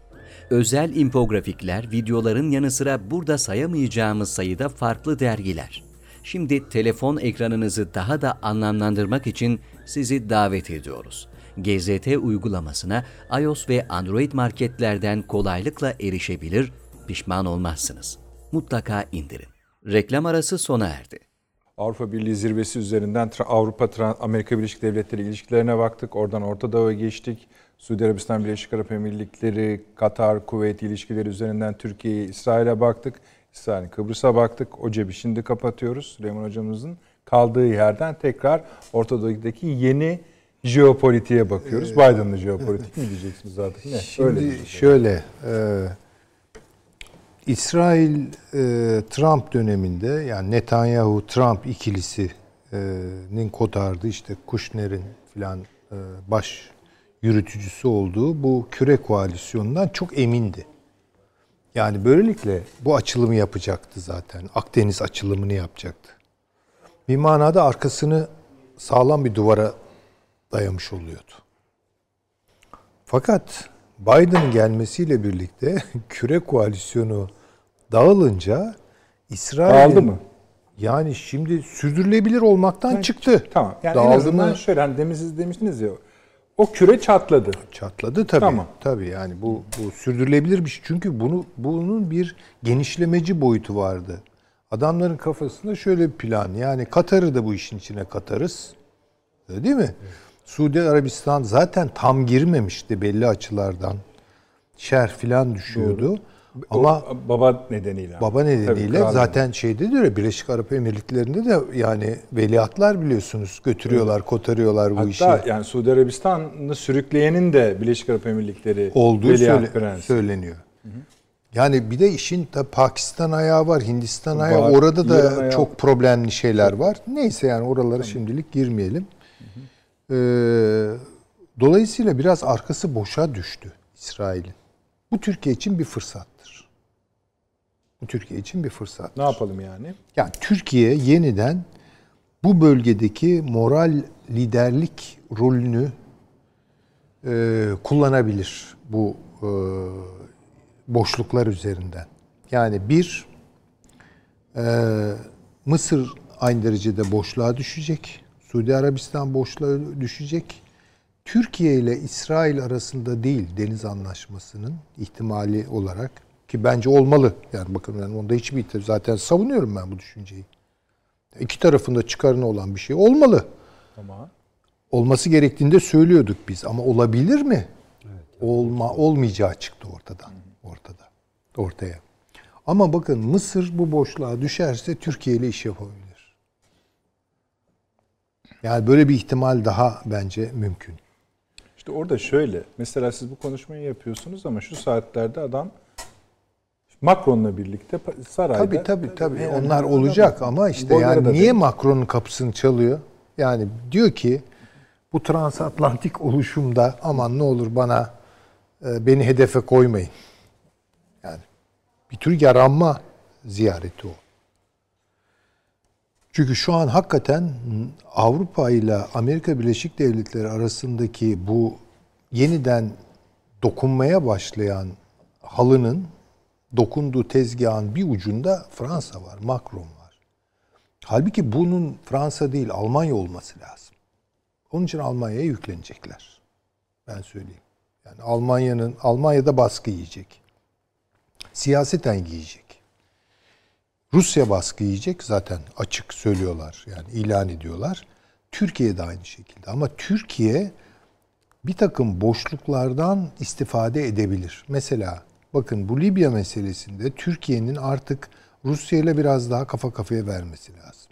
Özel infografikler, videoların yanı sıra burada sayamayacağımız sayıda farklı dergiler. Şimdi telefon ekranınızı daha da anlamlandırmak için sizi davet ediyoruz. GZT uygulamasına iOS ve Android marketlerden kolaylıkla erişebilir, pişman olmazsınız. Mutlaka indirin. Reklam arası sona erdi. Avrupa Birliği zirvesi üzerinden Avrupa Amerika Birleşik Devletleri ilişkilerine baktık. Oradan Orta Doğu'ya geçtik. Suudi Arabistan Birleşik Arap Emirlikleri, Katar, Kuveyt ilişkileri üzerinden Türkiye'ye, İsrail'e baktık. İsrail, Kıbrıs'a baktık. O cebi şimdi kapatıyoruz. Süleyman Hocamızın kaldığı yerden tekrar Orta Doğu'daki yeni jeopolitiğe bakıyoruz. Biden'lı jeopolitik mi diyeceksiniz artık ne? Şimdi Öyle şöyle, e, İsrail e, Trump döneminde yani Netanyahu Trump ikilisinin kotardığı işte Kushner'in filan e, baş yürütücüsü olduğu bu küre koalisyonundan çok emindi. Yani böylelikle bu açılımı yapacaktı zaten. Akdeniz açılımını yapacaktı. Bir manada arkasını sağlam bir duvara dayamış oluyordu. Fakat Biden'ın gelmesiyle birlikte [LAUGHS] küre koalisyonu dağılınca İsrail Dağıldı mı? Yani şimdi sürdürülebilir olmaktan çıktı. Tamam. Yani en Dağıldı azından mı? şöyle hani demin siz demiştiniz ya o küre çatladı. Çatladı tabii. Tamam. Tabii yani bu bu sürdürülebilir bir şey. Çünkü bunu bunun bir genişlemeci boyutu vardı. Adamların kafasında şöyle bir plan. Yani Katar'ı da bu işin içine katarız. Değil mi? Suudi Arabistan zaten tam girmemişti belli açılardan. Şer filan düşüyordu. Ama o, baba nedeniyle. Baba Tabii, nedeniyle kral zaten şeyde de öyle Birleşik Arap Emirlikleri'nde de yani veliahtlar biliyorsunuz götürüyorlar, kotarıyorlar bu işi. Hatta yani Suudi Arabistan'ı sürükleyenin de Birleşik Arap Emirlikleri Olduğu söyle- prensi. söyleniyor. Yani bir de işin da Pakistan ayağı var, Hindistan ayağı. Var, Orada da İran ayağı. çok problemli şeyler var. Neyse yani oralara şimdilik girmeyelim. Ee, dolayısıyla biraz arkası boşa düştü İsrail'in. Bu Türkiye için bir fırsattır. Bu Türkiye için bir fırsat. Ne yapalım yani? Yani Türkiye yeniden bu bölgedeki moral liderlik rolünü e, kullanabilir bu e, boşluklar üzerinden. Yani bir, e, Mısır aynı derecede boşluğa düşecek. Suudi Arabistan boşluğa düşecek. Türkiye ile İsrail arasında değil deniz anlaşmasının ihtimali olarak ki bence olmalı. Yani bakın yani onda hiçbir itiraz- zaten savunuyorum ben bu düşünceyi. İki tarafında çıkarına olan bir şey olmalı. Ama Olması gerektiğinde söylüyorduk biz ama olabilir mi? Olma olmayacağı çıktı ortadan. Ortada. Ortaya. Ama bakın Mısır bu boşluğa düşerse Türkiye ile iş yapabilir. Yani böyle bir ihtimal daha bence mümkün. işte orada şöyle. Mesela siz bu konuşmayı yapıyorsunuz ama şu saatlerde adam Macron'la birlikte sarayda. Tabii tabii tabii. Yani Onlar olacak ama işte Bolgara'da yani niye. Macron'un kapısını çalıyor? Yani diyor ki bu transatlantik oluşumda aman ne olur bana e, beni hedefe koymayın. Yani bir tür yaranma ziyareti o. Çünkü şu an hakikaten Avrupa ile Amerika Birleşik Devletleri arasındaki bu yeniden dokunmaya başlayan halının dokunduğu tezgahın bir ucunda Fransa var, Macron var. Halbuki bunun Fransa değil Almanya olması lazım. Onun için Almanya'ya yüklenecekler. Ben söyleyeyim. Yani Almanya'nın Almanya'da baskı yiyecek. Siyaseten yiyecek. Rusya baskı yiyecek zaten açık söylüyorlar. Yani ilan ediyorlar. Türkiye de aynı şekilde. Ama Türkiye bir takım boşluklardan istifade edebilir. Mesela bakın bu Libya meselesinde Türkiye'nin artık Rusya ile biraz daha kafa kafaya vermesi lazım.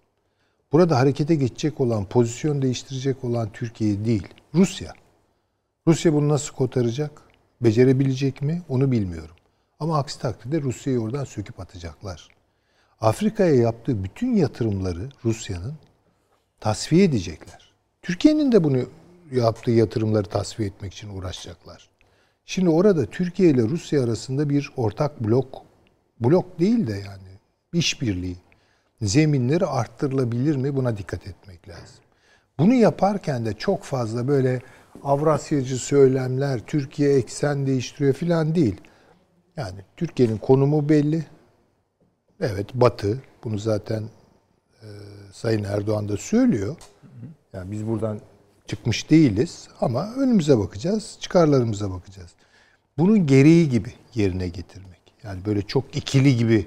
Burada harekete geçecek olan, pozisyon değiştirecek olan Türkiye değil, Rusya. Rusya bunu nasıl kotaracak? Becerebilecek mi? Onu bilmiyorum. Ama aksi takdirde Rusya'yı oradan söküp atacaklar. Afrika'ya yaptığı bütün yatırımları Rusya'nın tasfiye edecekler. Türkiye'nin de bunu yaptığı yatırımları tasfiye etmek için uğraşacaklar. Şimdi orada Türkiye ile Rusya arasında bir ortak blok, blok değil de yani işbirliği zeminleri arttırılabilir mi buna dikkat etmek lazım. Bunu yaparken de çok fazla böyle Avrasyacı söylemler, Türkiye eksen değiştiriyor falan değil. Yani Türkiye'nin konumu belli. Evet Batı bunu zaten e, Sayın Erdoğan da söylüyor. Yani biz buradan çıkmış değiliz ama önümüze bakacağız, çıkarlarımıza bakacağız. Bunun gereği gibi yerine getirmek. Yani böyle çok ikili gibi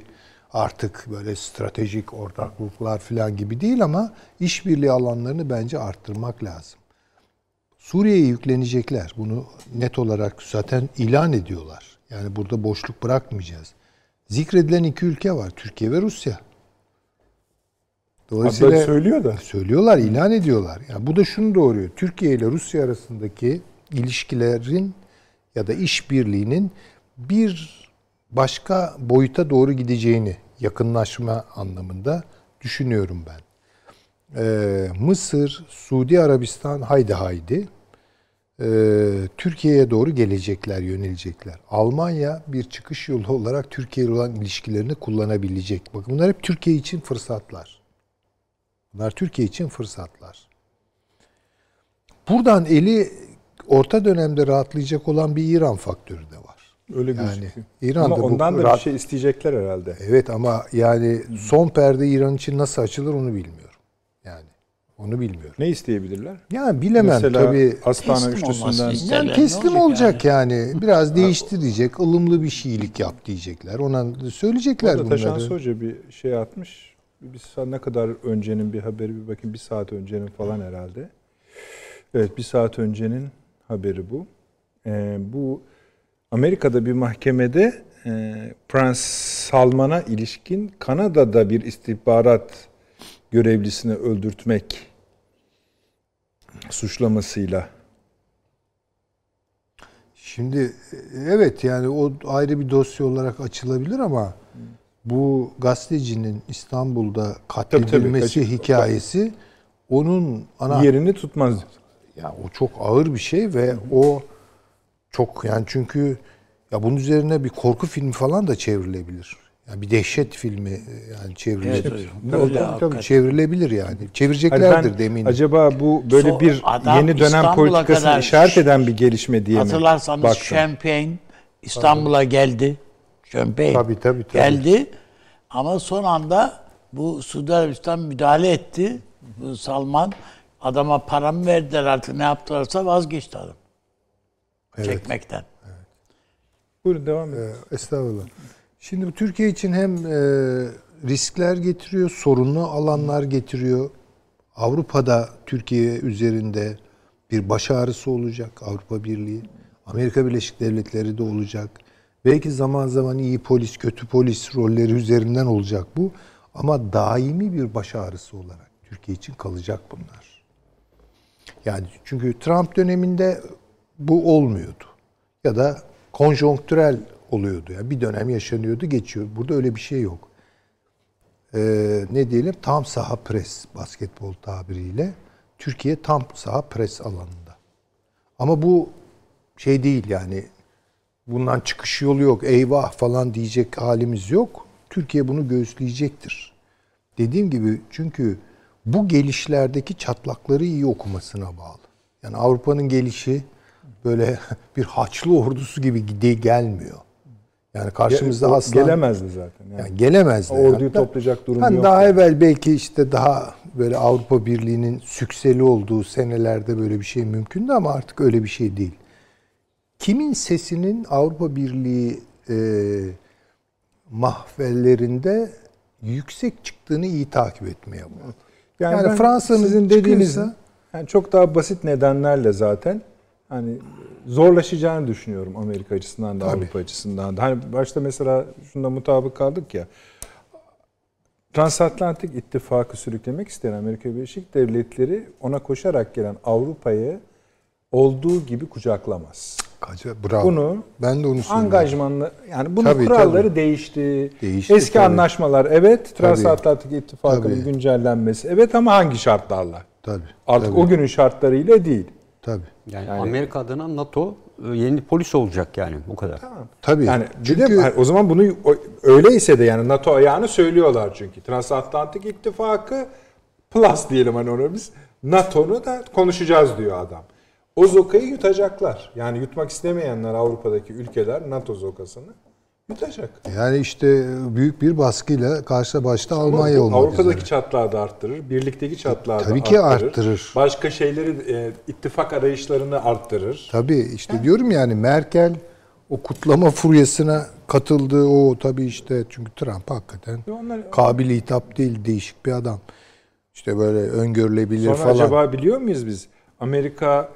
artık böyle stratejik ortaklıklar falan gibi değil ama işbirliği alanlarını bence arttırmak lazım. Suriye'ye yüklenecekler. Bunu net olarak zaten ilan ediyorlar. Yani burada boşluk bırakmayacağız. Zikredilen iki ülke var. Türkiye ve Rusya. Hatta söylüyor da. Söylüyorlar, ilan ediyorlar. Yani bu da şunu doğuruyor. Türkiye ile Rusya arasındaki ilişkilerin ya da işbirliğinin bir başka boyuta doğru gideceğini yakınlaşma anlamında düşünüyorum ben. Ee, Mısır, Suudi Arabistan haydi haydi. Ee, Türkiye'ye doğru gelecekler, yönelecekler. Almanya bir çıkış yolu olarak Türkiye ile olan ilişkilerini kullanabilecek. Bakın bunlar hep Türkiye için fırsatlar. Bunlar Türkiye için fırsatlar. Buradan eli orta dönemde rahatlayacak olan bir İran faktörü de var. Öyle Yani gözüküyor. İran'da Ama bu ondan da bir rahat- şey isteyecekler herhalde. Evet ama yani son perde İran için nasıl açılır onu bilmiyorum. Yani onu bilmiyorum. Ne isteyebilirler? Yani bilemem Mesela tabii. Astana Teslim ister. Yani teslim olacak olacak yani. Biraz değiştir diyecek, ılımlı bir şeylik yap diyecekler. Ona söyleyecekler Taşansı bunları. Hoca bir şey atmış. Bir saat ne kadar öncenin bir haberi bir bakayım. Bir saat öncenin falan herhalde. Evet bir saat öncenin haberi bu. Ee, bu Amerika'da bir mahkemede e, Prens Salman'a ilişkin Kanada'da bir istihbarat görevlisini öldürtmek suçlamasıyla Şimdi e, evet yani o ayrı bir dosya olarak açılabilir ama bu gazetecinin İstanbul'da katledilmesi Tabii, tabii. hikayesi onun ana yerini tutmaz. Ya o çok ağır bir şey ve o çok yani çünkü ya bunun üzerine bir korku filmi falan da çevrilebilir. Yani bir dehşet filmi yani çevrilebilir. Evet. Tabii, tabii, çevrilebilir yani. Çevireceklerdir ben demin. acaba bu böyle So- bir yeni dönem politikasını işaret eden bir gelişme diye mi? Hatırlarsanız baktım? Champagne İstanbul'a geldi. Champagne Tabii, tabii, tabii. geldi. Ama son anda bu Suudi Arabistan müdahale etti. Bu Salman adama para mı verdiler artık ne yaptılarsa vazgeçti adam. Çekmekten. Buyurun devam edin. Ee, Estağfurullah. Şimdi bu Türkiye için hem e, riskler getiriyor, sorunlu alanlar getiriyor. Avrupa'da Türkiye üzerinde bir baş ağrısı olacak Avrupa Birliği. Amerika Birleşik Devletleri de olacak. Belki zaman zaman iyi polis, kötü polis rolleri üzerinden olacak bu. Ama daimi bir baş ağrısı olarak Türkiye için kalacak bunlar. Yani çünkü Trump döneminde bu olmuyordu. Ya da konjonktürel oluyordu. Yani bir dönem yaşanıyordu, geçiyor. Burada öyle bir şey yok. Ee, ne diyelim? Tam saha pres basketbol tabiriyle. Türkiye tam saha pres alanında. Ama bu şey değil yani bundan çıkış yolu yok. Eyvah falan diyecek halimiz yok. Türkiye bunu göğüsleyecektir. Dediğim gibi çünkü bu gelişlerdeki çatlakları iyi okumasına bağlı. Yani Avrupa'nın gelişi böyle [LAUGHS] bir haçlı ordusu gibi gide gelmiyor. Yani karşımızda O aslan gelemezdi zaten. Yani. yani gelemez de. Orduyu Hatta- toplayacak durum hani yok. Daha yani. evvel belki işte daha böyle Avrupa Birliği'nin sükseli olduğu senelerde böyle bir şey mümkündü ama artık öyle bir şey değil. Kimin sesinin Avrupa Birliği e, mahvellerinde yüksek çıktığını iyi takip etmeye bağlı. Yani ben Fransa'nın sizin dediğiniz çıkıyorsa- yani çok daha basit nedenlerle zaten hani zorlaşacağını düşünüyorum Amerika açısından da Tabii. Avrupa açısından da. Hani başta mesela şunda mutabık kaldık ya. Transatlantik ittifakı sürüklemek isteyen Amerika Birleşik Devletleri ona koşarak gelen Avrupa'yı olduğu gibi kucaklamaz. Bravo. Bunu ben de onu. Angajmanla yani bunun Tabii, kuralları tabii. değişti. Değişti, Eski tabii. anlaşmalar evet, Transatlantik ittifakının Tabii. güncellenmesi evet ama hangi şartlarla? Tabii. Artık tabii, o günün şartlarıyla değil. Tabii. Yani, Yani- Amerika adına NATO e, yeni polis olacak yani bu kadar. Tabii. Yani Çünkü çünkü o zaman bunu öyleyse de yani NATO ayağını söylüyorlar çünkü. Transatlantik ittifakı plus diyelim hani ona biz. NATO'nu da konuşacağız diyor adam. O zokayı yutacaklar. Yani yutmak istemeyenler Avrupa'daki ülkeler NATO zokasını yutacak. yani işte büyük bir baskıyla karşı başta Almanya olmak Avrupa'daki üzere. çatlağı da arttırır, birlikteki çatlağı da Tabii ki arttırır. arttırır. Başka şeyleri e, ittifak arayışlarını arttırır. Tabii işte diyorum yani Merkel o kutlama furyasına katıldı. O tabii işte çünkü Trump hakikaten Ve onlar kabil hitap değil değişik bir adam. İşte böyle öngörülebilir Sonra falan. acaba biliyor muyuz biz Amerika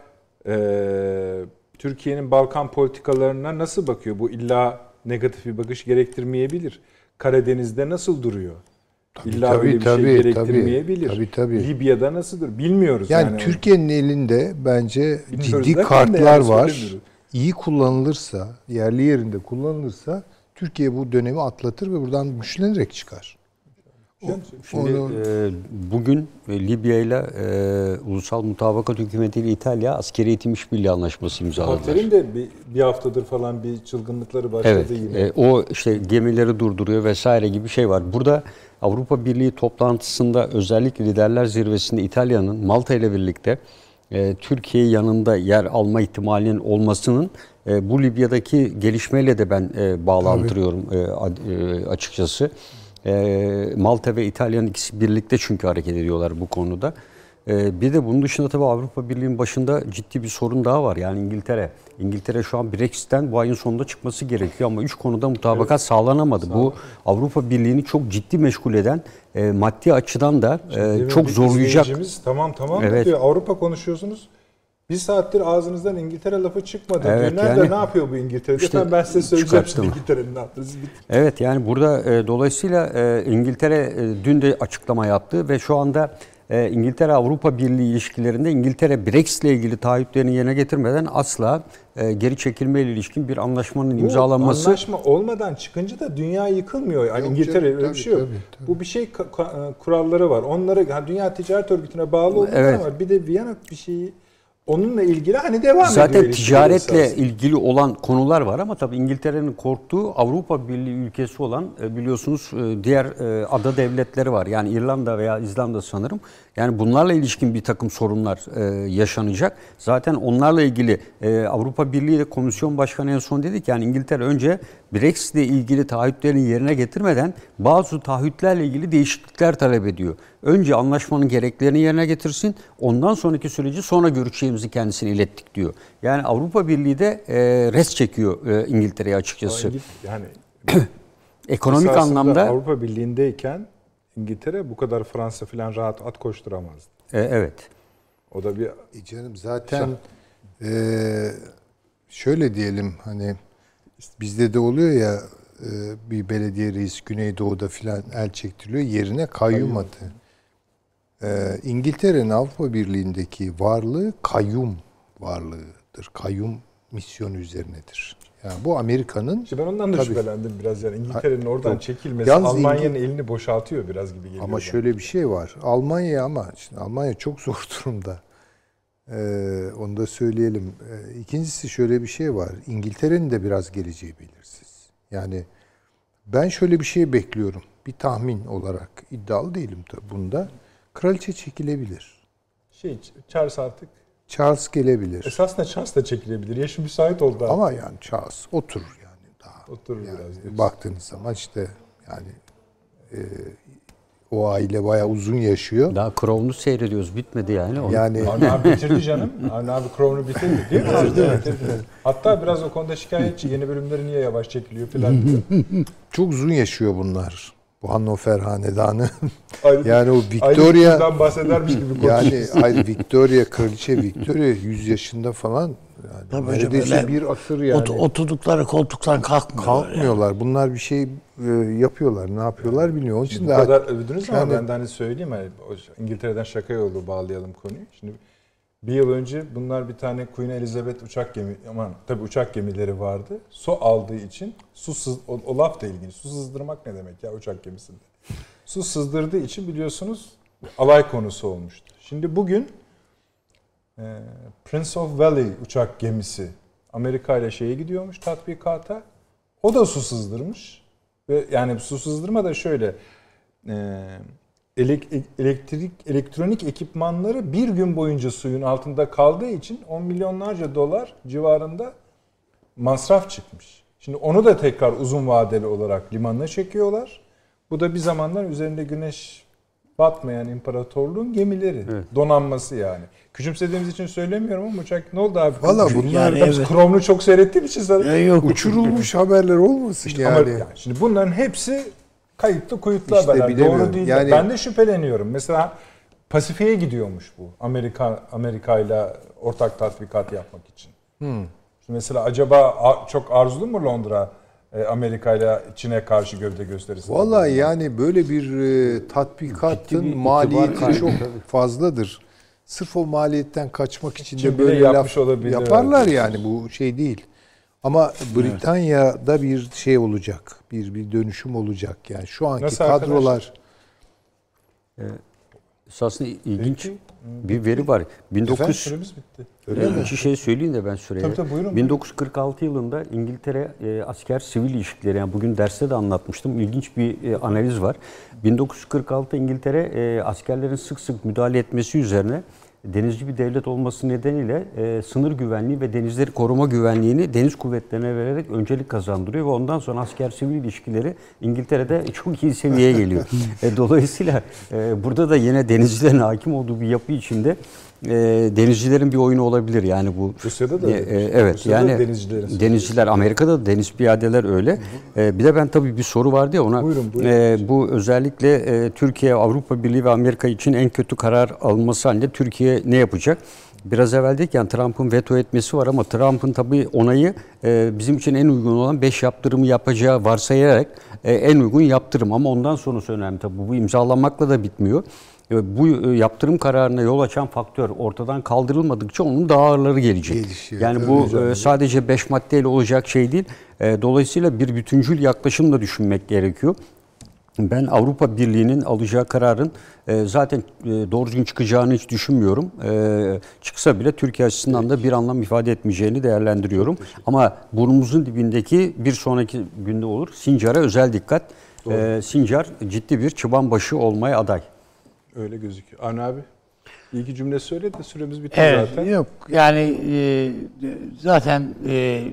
e, Türkiye'nin Balkan politikalarına nasıl bakıyor? Bu illa negatif bir bakış gerektirmeyebilir. Karadeniz'de nasıl duruyor? illa tabii, öyle bir tabii, şey gerektirmeyebilir. tabii, tabii. Libya'da nasıldır? Bilmiyoruz. yani, Yani, Türkiye'nin elinde bence Bilmiyoruz ciddi kartlar yani var. İyi kullanılırsa, yerli yerinde kullanılırsa Türkiye bu dönemi atlatır ve buradan güçlenerek çıkar. Şimdi e, bugün e, Libya ile e, Ulusal Mutabakat Hükümeti ile İtalya askeri eğitim işbirliği anlaşması imzaladılar. Hafter'in de bir, bir haftadır falan bir çılgınlıkları başladı Evet, yine. e, o işte gemileri durduruyor vesaire gibi şey var. Burada Avrupa Birliği toplantısında özellikle liderler zirvesinde İtalya'nın Malta ile birlikte e, Türkiye yanında yer alma ihtimalinin olmasının e, bu Libya'daki gelişmeyle de ben e, bağlantırıyorum e, e, açıkçası. E, Malta ve İtalya'nın ikisi birlikte çünkü hareket ediyorlar bu konuda. Ee, Bir de bunun dışında tabii Avrupa Birliği'nin başında ciddi bir sorun daha var. Yani İngiltere. İngiltere şu an Brexit'ten bu ayın sonunda çıkması gerekiyor ama üç konuda mutabakat sağlanamadı. Bu Avrupa Birliği'ni çok ciddi meşgul eden, e, maddi açıdan da e, çok zorlayacak. Tamam tamam Evet. diyor. Avrupa konuşuyorsunuz. Bir saattir ağzınızdan İngiltere lafı çıkmadı. Evet. Nerede yani- ne yapıyor bu İngiltere? İşte Efendim ben size söyleyeceğim şimdi? İngiltere'nin ne yaptığını. Evet yani burada e, dolayısıyla e, İngiltere e, dün de açıklama yaptı ve şu anda e, İngiltere Avrupa Birliği ilişkilerinde İngiltere Brexit ile ilgili taahhütlerini yerine getirmeden asla e, geri çekilme ile ilişkin bir anlaşmanın Bu imzalanması anlaşma olmadan çıkınca da dünya yıkılmıyor. Yani Yok İngiltere canım, öyle bir şey yok. tabii, tabii. Bu bir şey ka- ka- kuralları var. Onları yani Dünya Ticaret Örgütü'ne bağlı olduğu Evet. ama bir de Viyana bir şeyi onunla ilgili hani devam ediyor. Zaten ticaretle ilgili olan konular var ama tabii İngiltere'nin korktuğu Avrupa Birliği ülkesi olan e, biliyorsunuz e, diğer e, ada devletleri var. Yani İrlanda veya İzlanda sanırım. Yani bunlarla ilişkin bir takım sorunlar e, yaşanacak. Zaten onlarla ilgili e, Avrupa Birliği de Komisyon Başkanı en son dedi ki yani İngiltere önce Brexit ile ilgili taahhütlerini yerine getirmeden bazı taahhütlerle ilgili değişiklikler talep ediyor. Önce anlaşmanın gereklerini yerine getirsin. Ondan sonraki süreci sonra görüşeceğimizi kendisine ilettik diyor. Yani Avrupa Birliği de e, res çekiyor e, İngiltere'ye açıkçası. Yani [CLEARS THROAT] Ekonomik anlamda Avrupa Birliği'ndeyken İngiltere bu kadar Fransa falan rahat at koşturamazdı. e, evet. O da bir E canım zaten eee, şöyle diyelim hani bizde de oluyor ya e, bir belediye reis Güneydoğu'da filan el çektiriliyor yerine kayyum atı. Eee, İngiltere'nin Avrupa Birliği'ndeki varlığı kayyum varlığıdır. Kayyum misyonu üzerinedir. Yani bu Amerika'nın İşte ben ondan da Tabii. şüphelendim biraz yani İngiltere'nin oradan Yok. çekilmesi Almanya'nın İngil- elini boşaltıyor biraz gibi geliyor. Ama bana. şöyle bir şey var. Almanya ama şimdi Almanya çok zor [LAUGHS] durumda. Ee, onu da söyleyelim. Ee, ikincisi şöyle bir şey var. İngiltere'nin de biraz geleceği belirsiz. Yani ben şöyle bir şey bekliyorum. Bir tahmin olarak iddialı değilim tabii bunda. Kraliçe çekilebilir. şey Charles artık Charles gelebilir. esasında Charles da çekilebilir. Yaşı müsait oldu artık. Ama yani Charles oturur yani daha. Oturur Yani biraz. diyorsun. baktığınız zaman işte yani e, o aile bayağı uzun yaşıyor. Daha Crown'u seyrediyoruz. Bitmedi yani. Onu- Yani Avni abi bitirdi canım. Avni abi Crown'u bitirdi değil mi? Bitirdi, bitirdi. Hatta biraz o konuda şikayetçi. Yeni bölümleri niye yavaş çekiliyor falan diyor. Çok uzun yaşıyor bunlar. Bu Hannover Hanedanı. Ayrı- yani o Ayrı Victoria türden bahsedermiş gibi [LAUGHS] konuşuyor. yani ayrı Victoria kraliçe Victoria 100 yaşında falan yani Tabii neredeyse bir asır yani. Ot- oturdukları koltuktan kalkmıyorlar. yani. Kalkmıyorlar. Bunlar bir şey e, yapıyorlar. Ne yapıyorlar bilmiyorum. Onun için Bu de kadar övdünüz ama Yani- ben de hani söyleyeyim hani o- İngiltere'den şaka yolu bağlayalım konuyu. Şimdi bir yıl önce bunlar bir tane Queen Elizabeth uçak gemi aman tabii uçak gemileri vardı. Su aldığı için su sız, o, o laf da ilginç. Su sızdırmak ne demek ya uçak gemisinde? Su sızdırdığı için biliyorsunuz alay konusu olmuştu. Şimdi bugün e, Prince of Valley uçak gemisi Amerika ile şeye gidiyormuş tatbikata. O da su sızdırmış. Ve yani su sızdırma da şöyle e, elektrik elektronik ekipmanları bir gün boyunca suyun altında kaldığı için 10 milyonlarca dolar civarında masraf çıkmış. Şimdi onu da tekrar uzun vadeli olarak limanına çekiyorlar. Bu da bir zamanlar üzerinde güneş batmayan imparatorluğun gemileri. Donanması yani. Küçümsediğimiz için söylemiyorum ama uçak ne oldu abi? Valla bunlar Yani evet. Chrome'lu çok seyrettiğim için. Ya yok. uçurulmuş haberler olmasın İşte yani. ama yani şimdi bunların hepsi kayıtlı kuyutlu İşte haberler. Doğru değil. Yani- Ben de şüpheleniyorum. Mesela Pasifik'e gidiyormuş bu. Amerika Amerika ile ortak tatbikat yapmak için. Hmm. Şimdi mesela acaba çok arzulu mu Londra e, Amerika ile Çin'e karşı gövde gösterisi? Vallahi yani böyle bir e, tatbikatın bir maliyeti çok fazladır. Sırf o maliyetten kaçmak için Çin de böyle yapmış laf olabilir, yaparlar evet. yani bu şey değil. Ama Britanya'da bir şey olacak. Bir bir dönüşüm olacak. Yani şu anki Nasıl kadrolar Esasında ilginç bir veri var. 1900 Süremiz bitti. Öyle İki şey söyleyeyim de ben süreye. Tabii tabii, buyurun, 1946 yılında İngiltere e, asker sivil ilişkileri yani bugün derste de anlatmıştım. İlginç bir e, analiz var. 1946 İngiltere e, askerlerin sık sık müdahale etmesi üzerine denizci bir devlet olması nedeniyle e, sınır güvenliği ve denizleri koruma güvenliğini deniz kuvvetlerine vererek öncelik kazandırıyor ve ondan sonra asker sivil ilişkileri İngiltere'de çok iyi seviyeye geliyor. [LAUGHS] e, dolayısıyla e, burada da yine denizcilerin hakim olduğu bir yapı içinde e, denizcilerin bir oyunu olabilir yani bu. Rusya'da da E, e, evet Rusya'da yani denizcilerin denizciler Amerika'da da deniz piyadeler öyle. E, bir de ben tabii bir soru vardı ya ona. Buyurun, buyurun. E, bu özellikle e, Türkiye, Avrupa Birliği ve Amerika için en kötü karar alınması halinde Türkiye ne yapacak? Biraz evvel dedik yani Trump'ın veto etmesi var ama Trump'ın tabii onayı e, bizim için en uygun olan 5 yaptırımı yapacağı varsayarak e, en uygun yaptırım ama ondan sonrası önemli tabii. Bu imzalamakla da bitmiyor. Bu e, yaptırım kararına yol açan faktör ortadan kaldırılmadıkça onun daha ağırları gelecek. Gelişiyor. Yani bu canım. e, sadece 5 maddeyle olacak şey değil. E, Dolayısıyla bir bütüncül yaklaşımla düşünmek gerekiyor. Ben Avrupa Birliği'nin alacağı kararın zaten doğru düzgün çıkacağını hiç düşünmüyorum. Çıksa bile Türkiye açısından da bir anlam ifade etmeyeceğini değerlendiriyorum. Ama burnumuzun dibindeki bir sonraki günde olur. Sincar'a özel dikkat. E, Sincar ciddi bir çıban başı olmaya aday. Öyle gözüküyor. Avni abi iyi ki cümle söyle de süremiz bitti Evet, zaten. yok yani e, zaten e,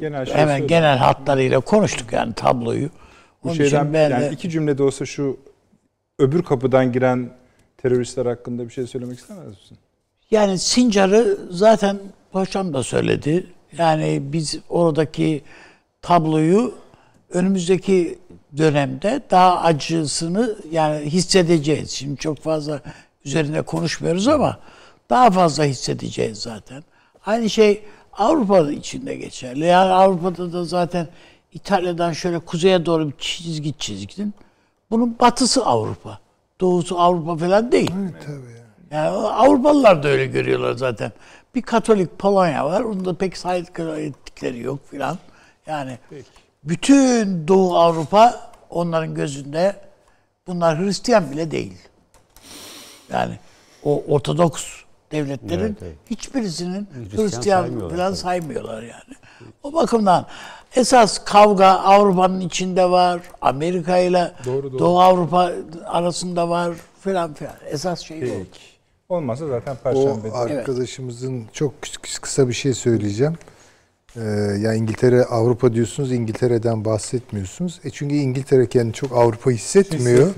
Genel şey hemen söyle. genel hatlarıyla konuştuk yani tabloyu. Bu Onun şeyden için ben yani de- iki cümlede olsa şu öbür kapıdan giren teröristler hakkında bir şey söylemek istemez misin? Yani Sincar'ı zaten paşam da söyledi. Yani biz oradaki tabloyu önümüzdeki dönemde daha acısını yani hissedeceğiz. Şimdi çok fazla üzerine konuşmuyoruz ama daha fazla hissedeceğiz zaten. Aynı şey Avrupa içinde geçerli. Yani Avrupa'da da zaten İtalya'dan şöyle kuzeye doğru bir çizgi çizdin. Bunun batısı Avrupa. Doğusu Avrupa falan değil. Yani Avrupalılar da öyle görüyorlar zaten. Bir Katolik Polonya var. Onu da pek sahip ettikleri yok filan. Yani bütün Doğu Avrupa onların gözünde bunlar Hristiyan bile değil. Yani o Ortodoks devletlerin Evet, evet. hiçbirisinin Hristiyan Hristiyan, saymıyorlar falan tabii. saymıyorlar yani. O bakımdan esas kavga Avrupa'nın içinde var, Amerika ile Doğru, doğru. Doğu Avrupa arasında var filan filan. Esas şey bu. Peki. Olmazsa zaten O perşembe. arkadaşımızın çok kıs- kısa bir şey söyleyeceğim. Ee, ya İngiltere, Avrupa diyorsunuz, İngiltere'den bahsetmiyorsunuz. E çünkü İngiltere kendini çok Avrupa hissetmiyor.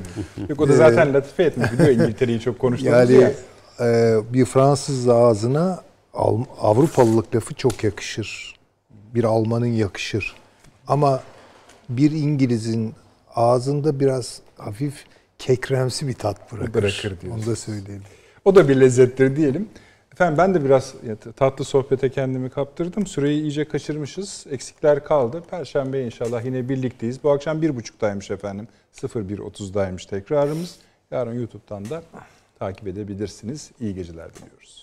Yok o da zaten latife etmek biliyor İngiltere'yi çok konuştuğumuz Yani ya. e, bir Fransız ağzına Al- Avrupalılık lafı çok yakışır. Bir Almanın yakışır. Ama bir İngiliz'in ağzında biraz hafif kekremsi bir tat bırakır. Bırakır diyorsun. Onu da söyleyelim. O da bir lezzettir diyelim. Efendim ben de biraz tatlı sohbete kendimi kaptırdım. Süreyi iyice kaçırmışız. Eksikler kaldı. Perşembe inşallah yine birlikteyiz. Bu akşam 1.30'daymış efendim. 01.30'daymış tekrarımız. Yarın YouTube'dan da takip edebilirsiniz. İyi geceler diliyoruz.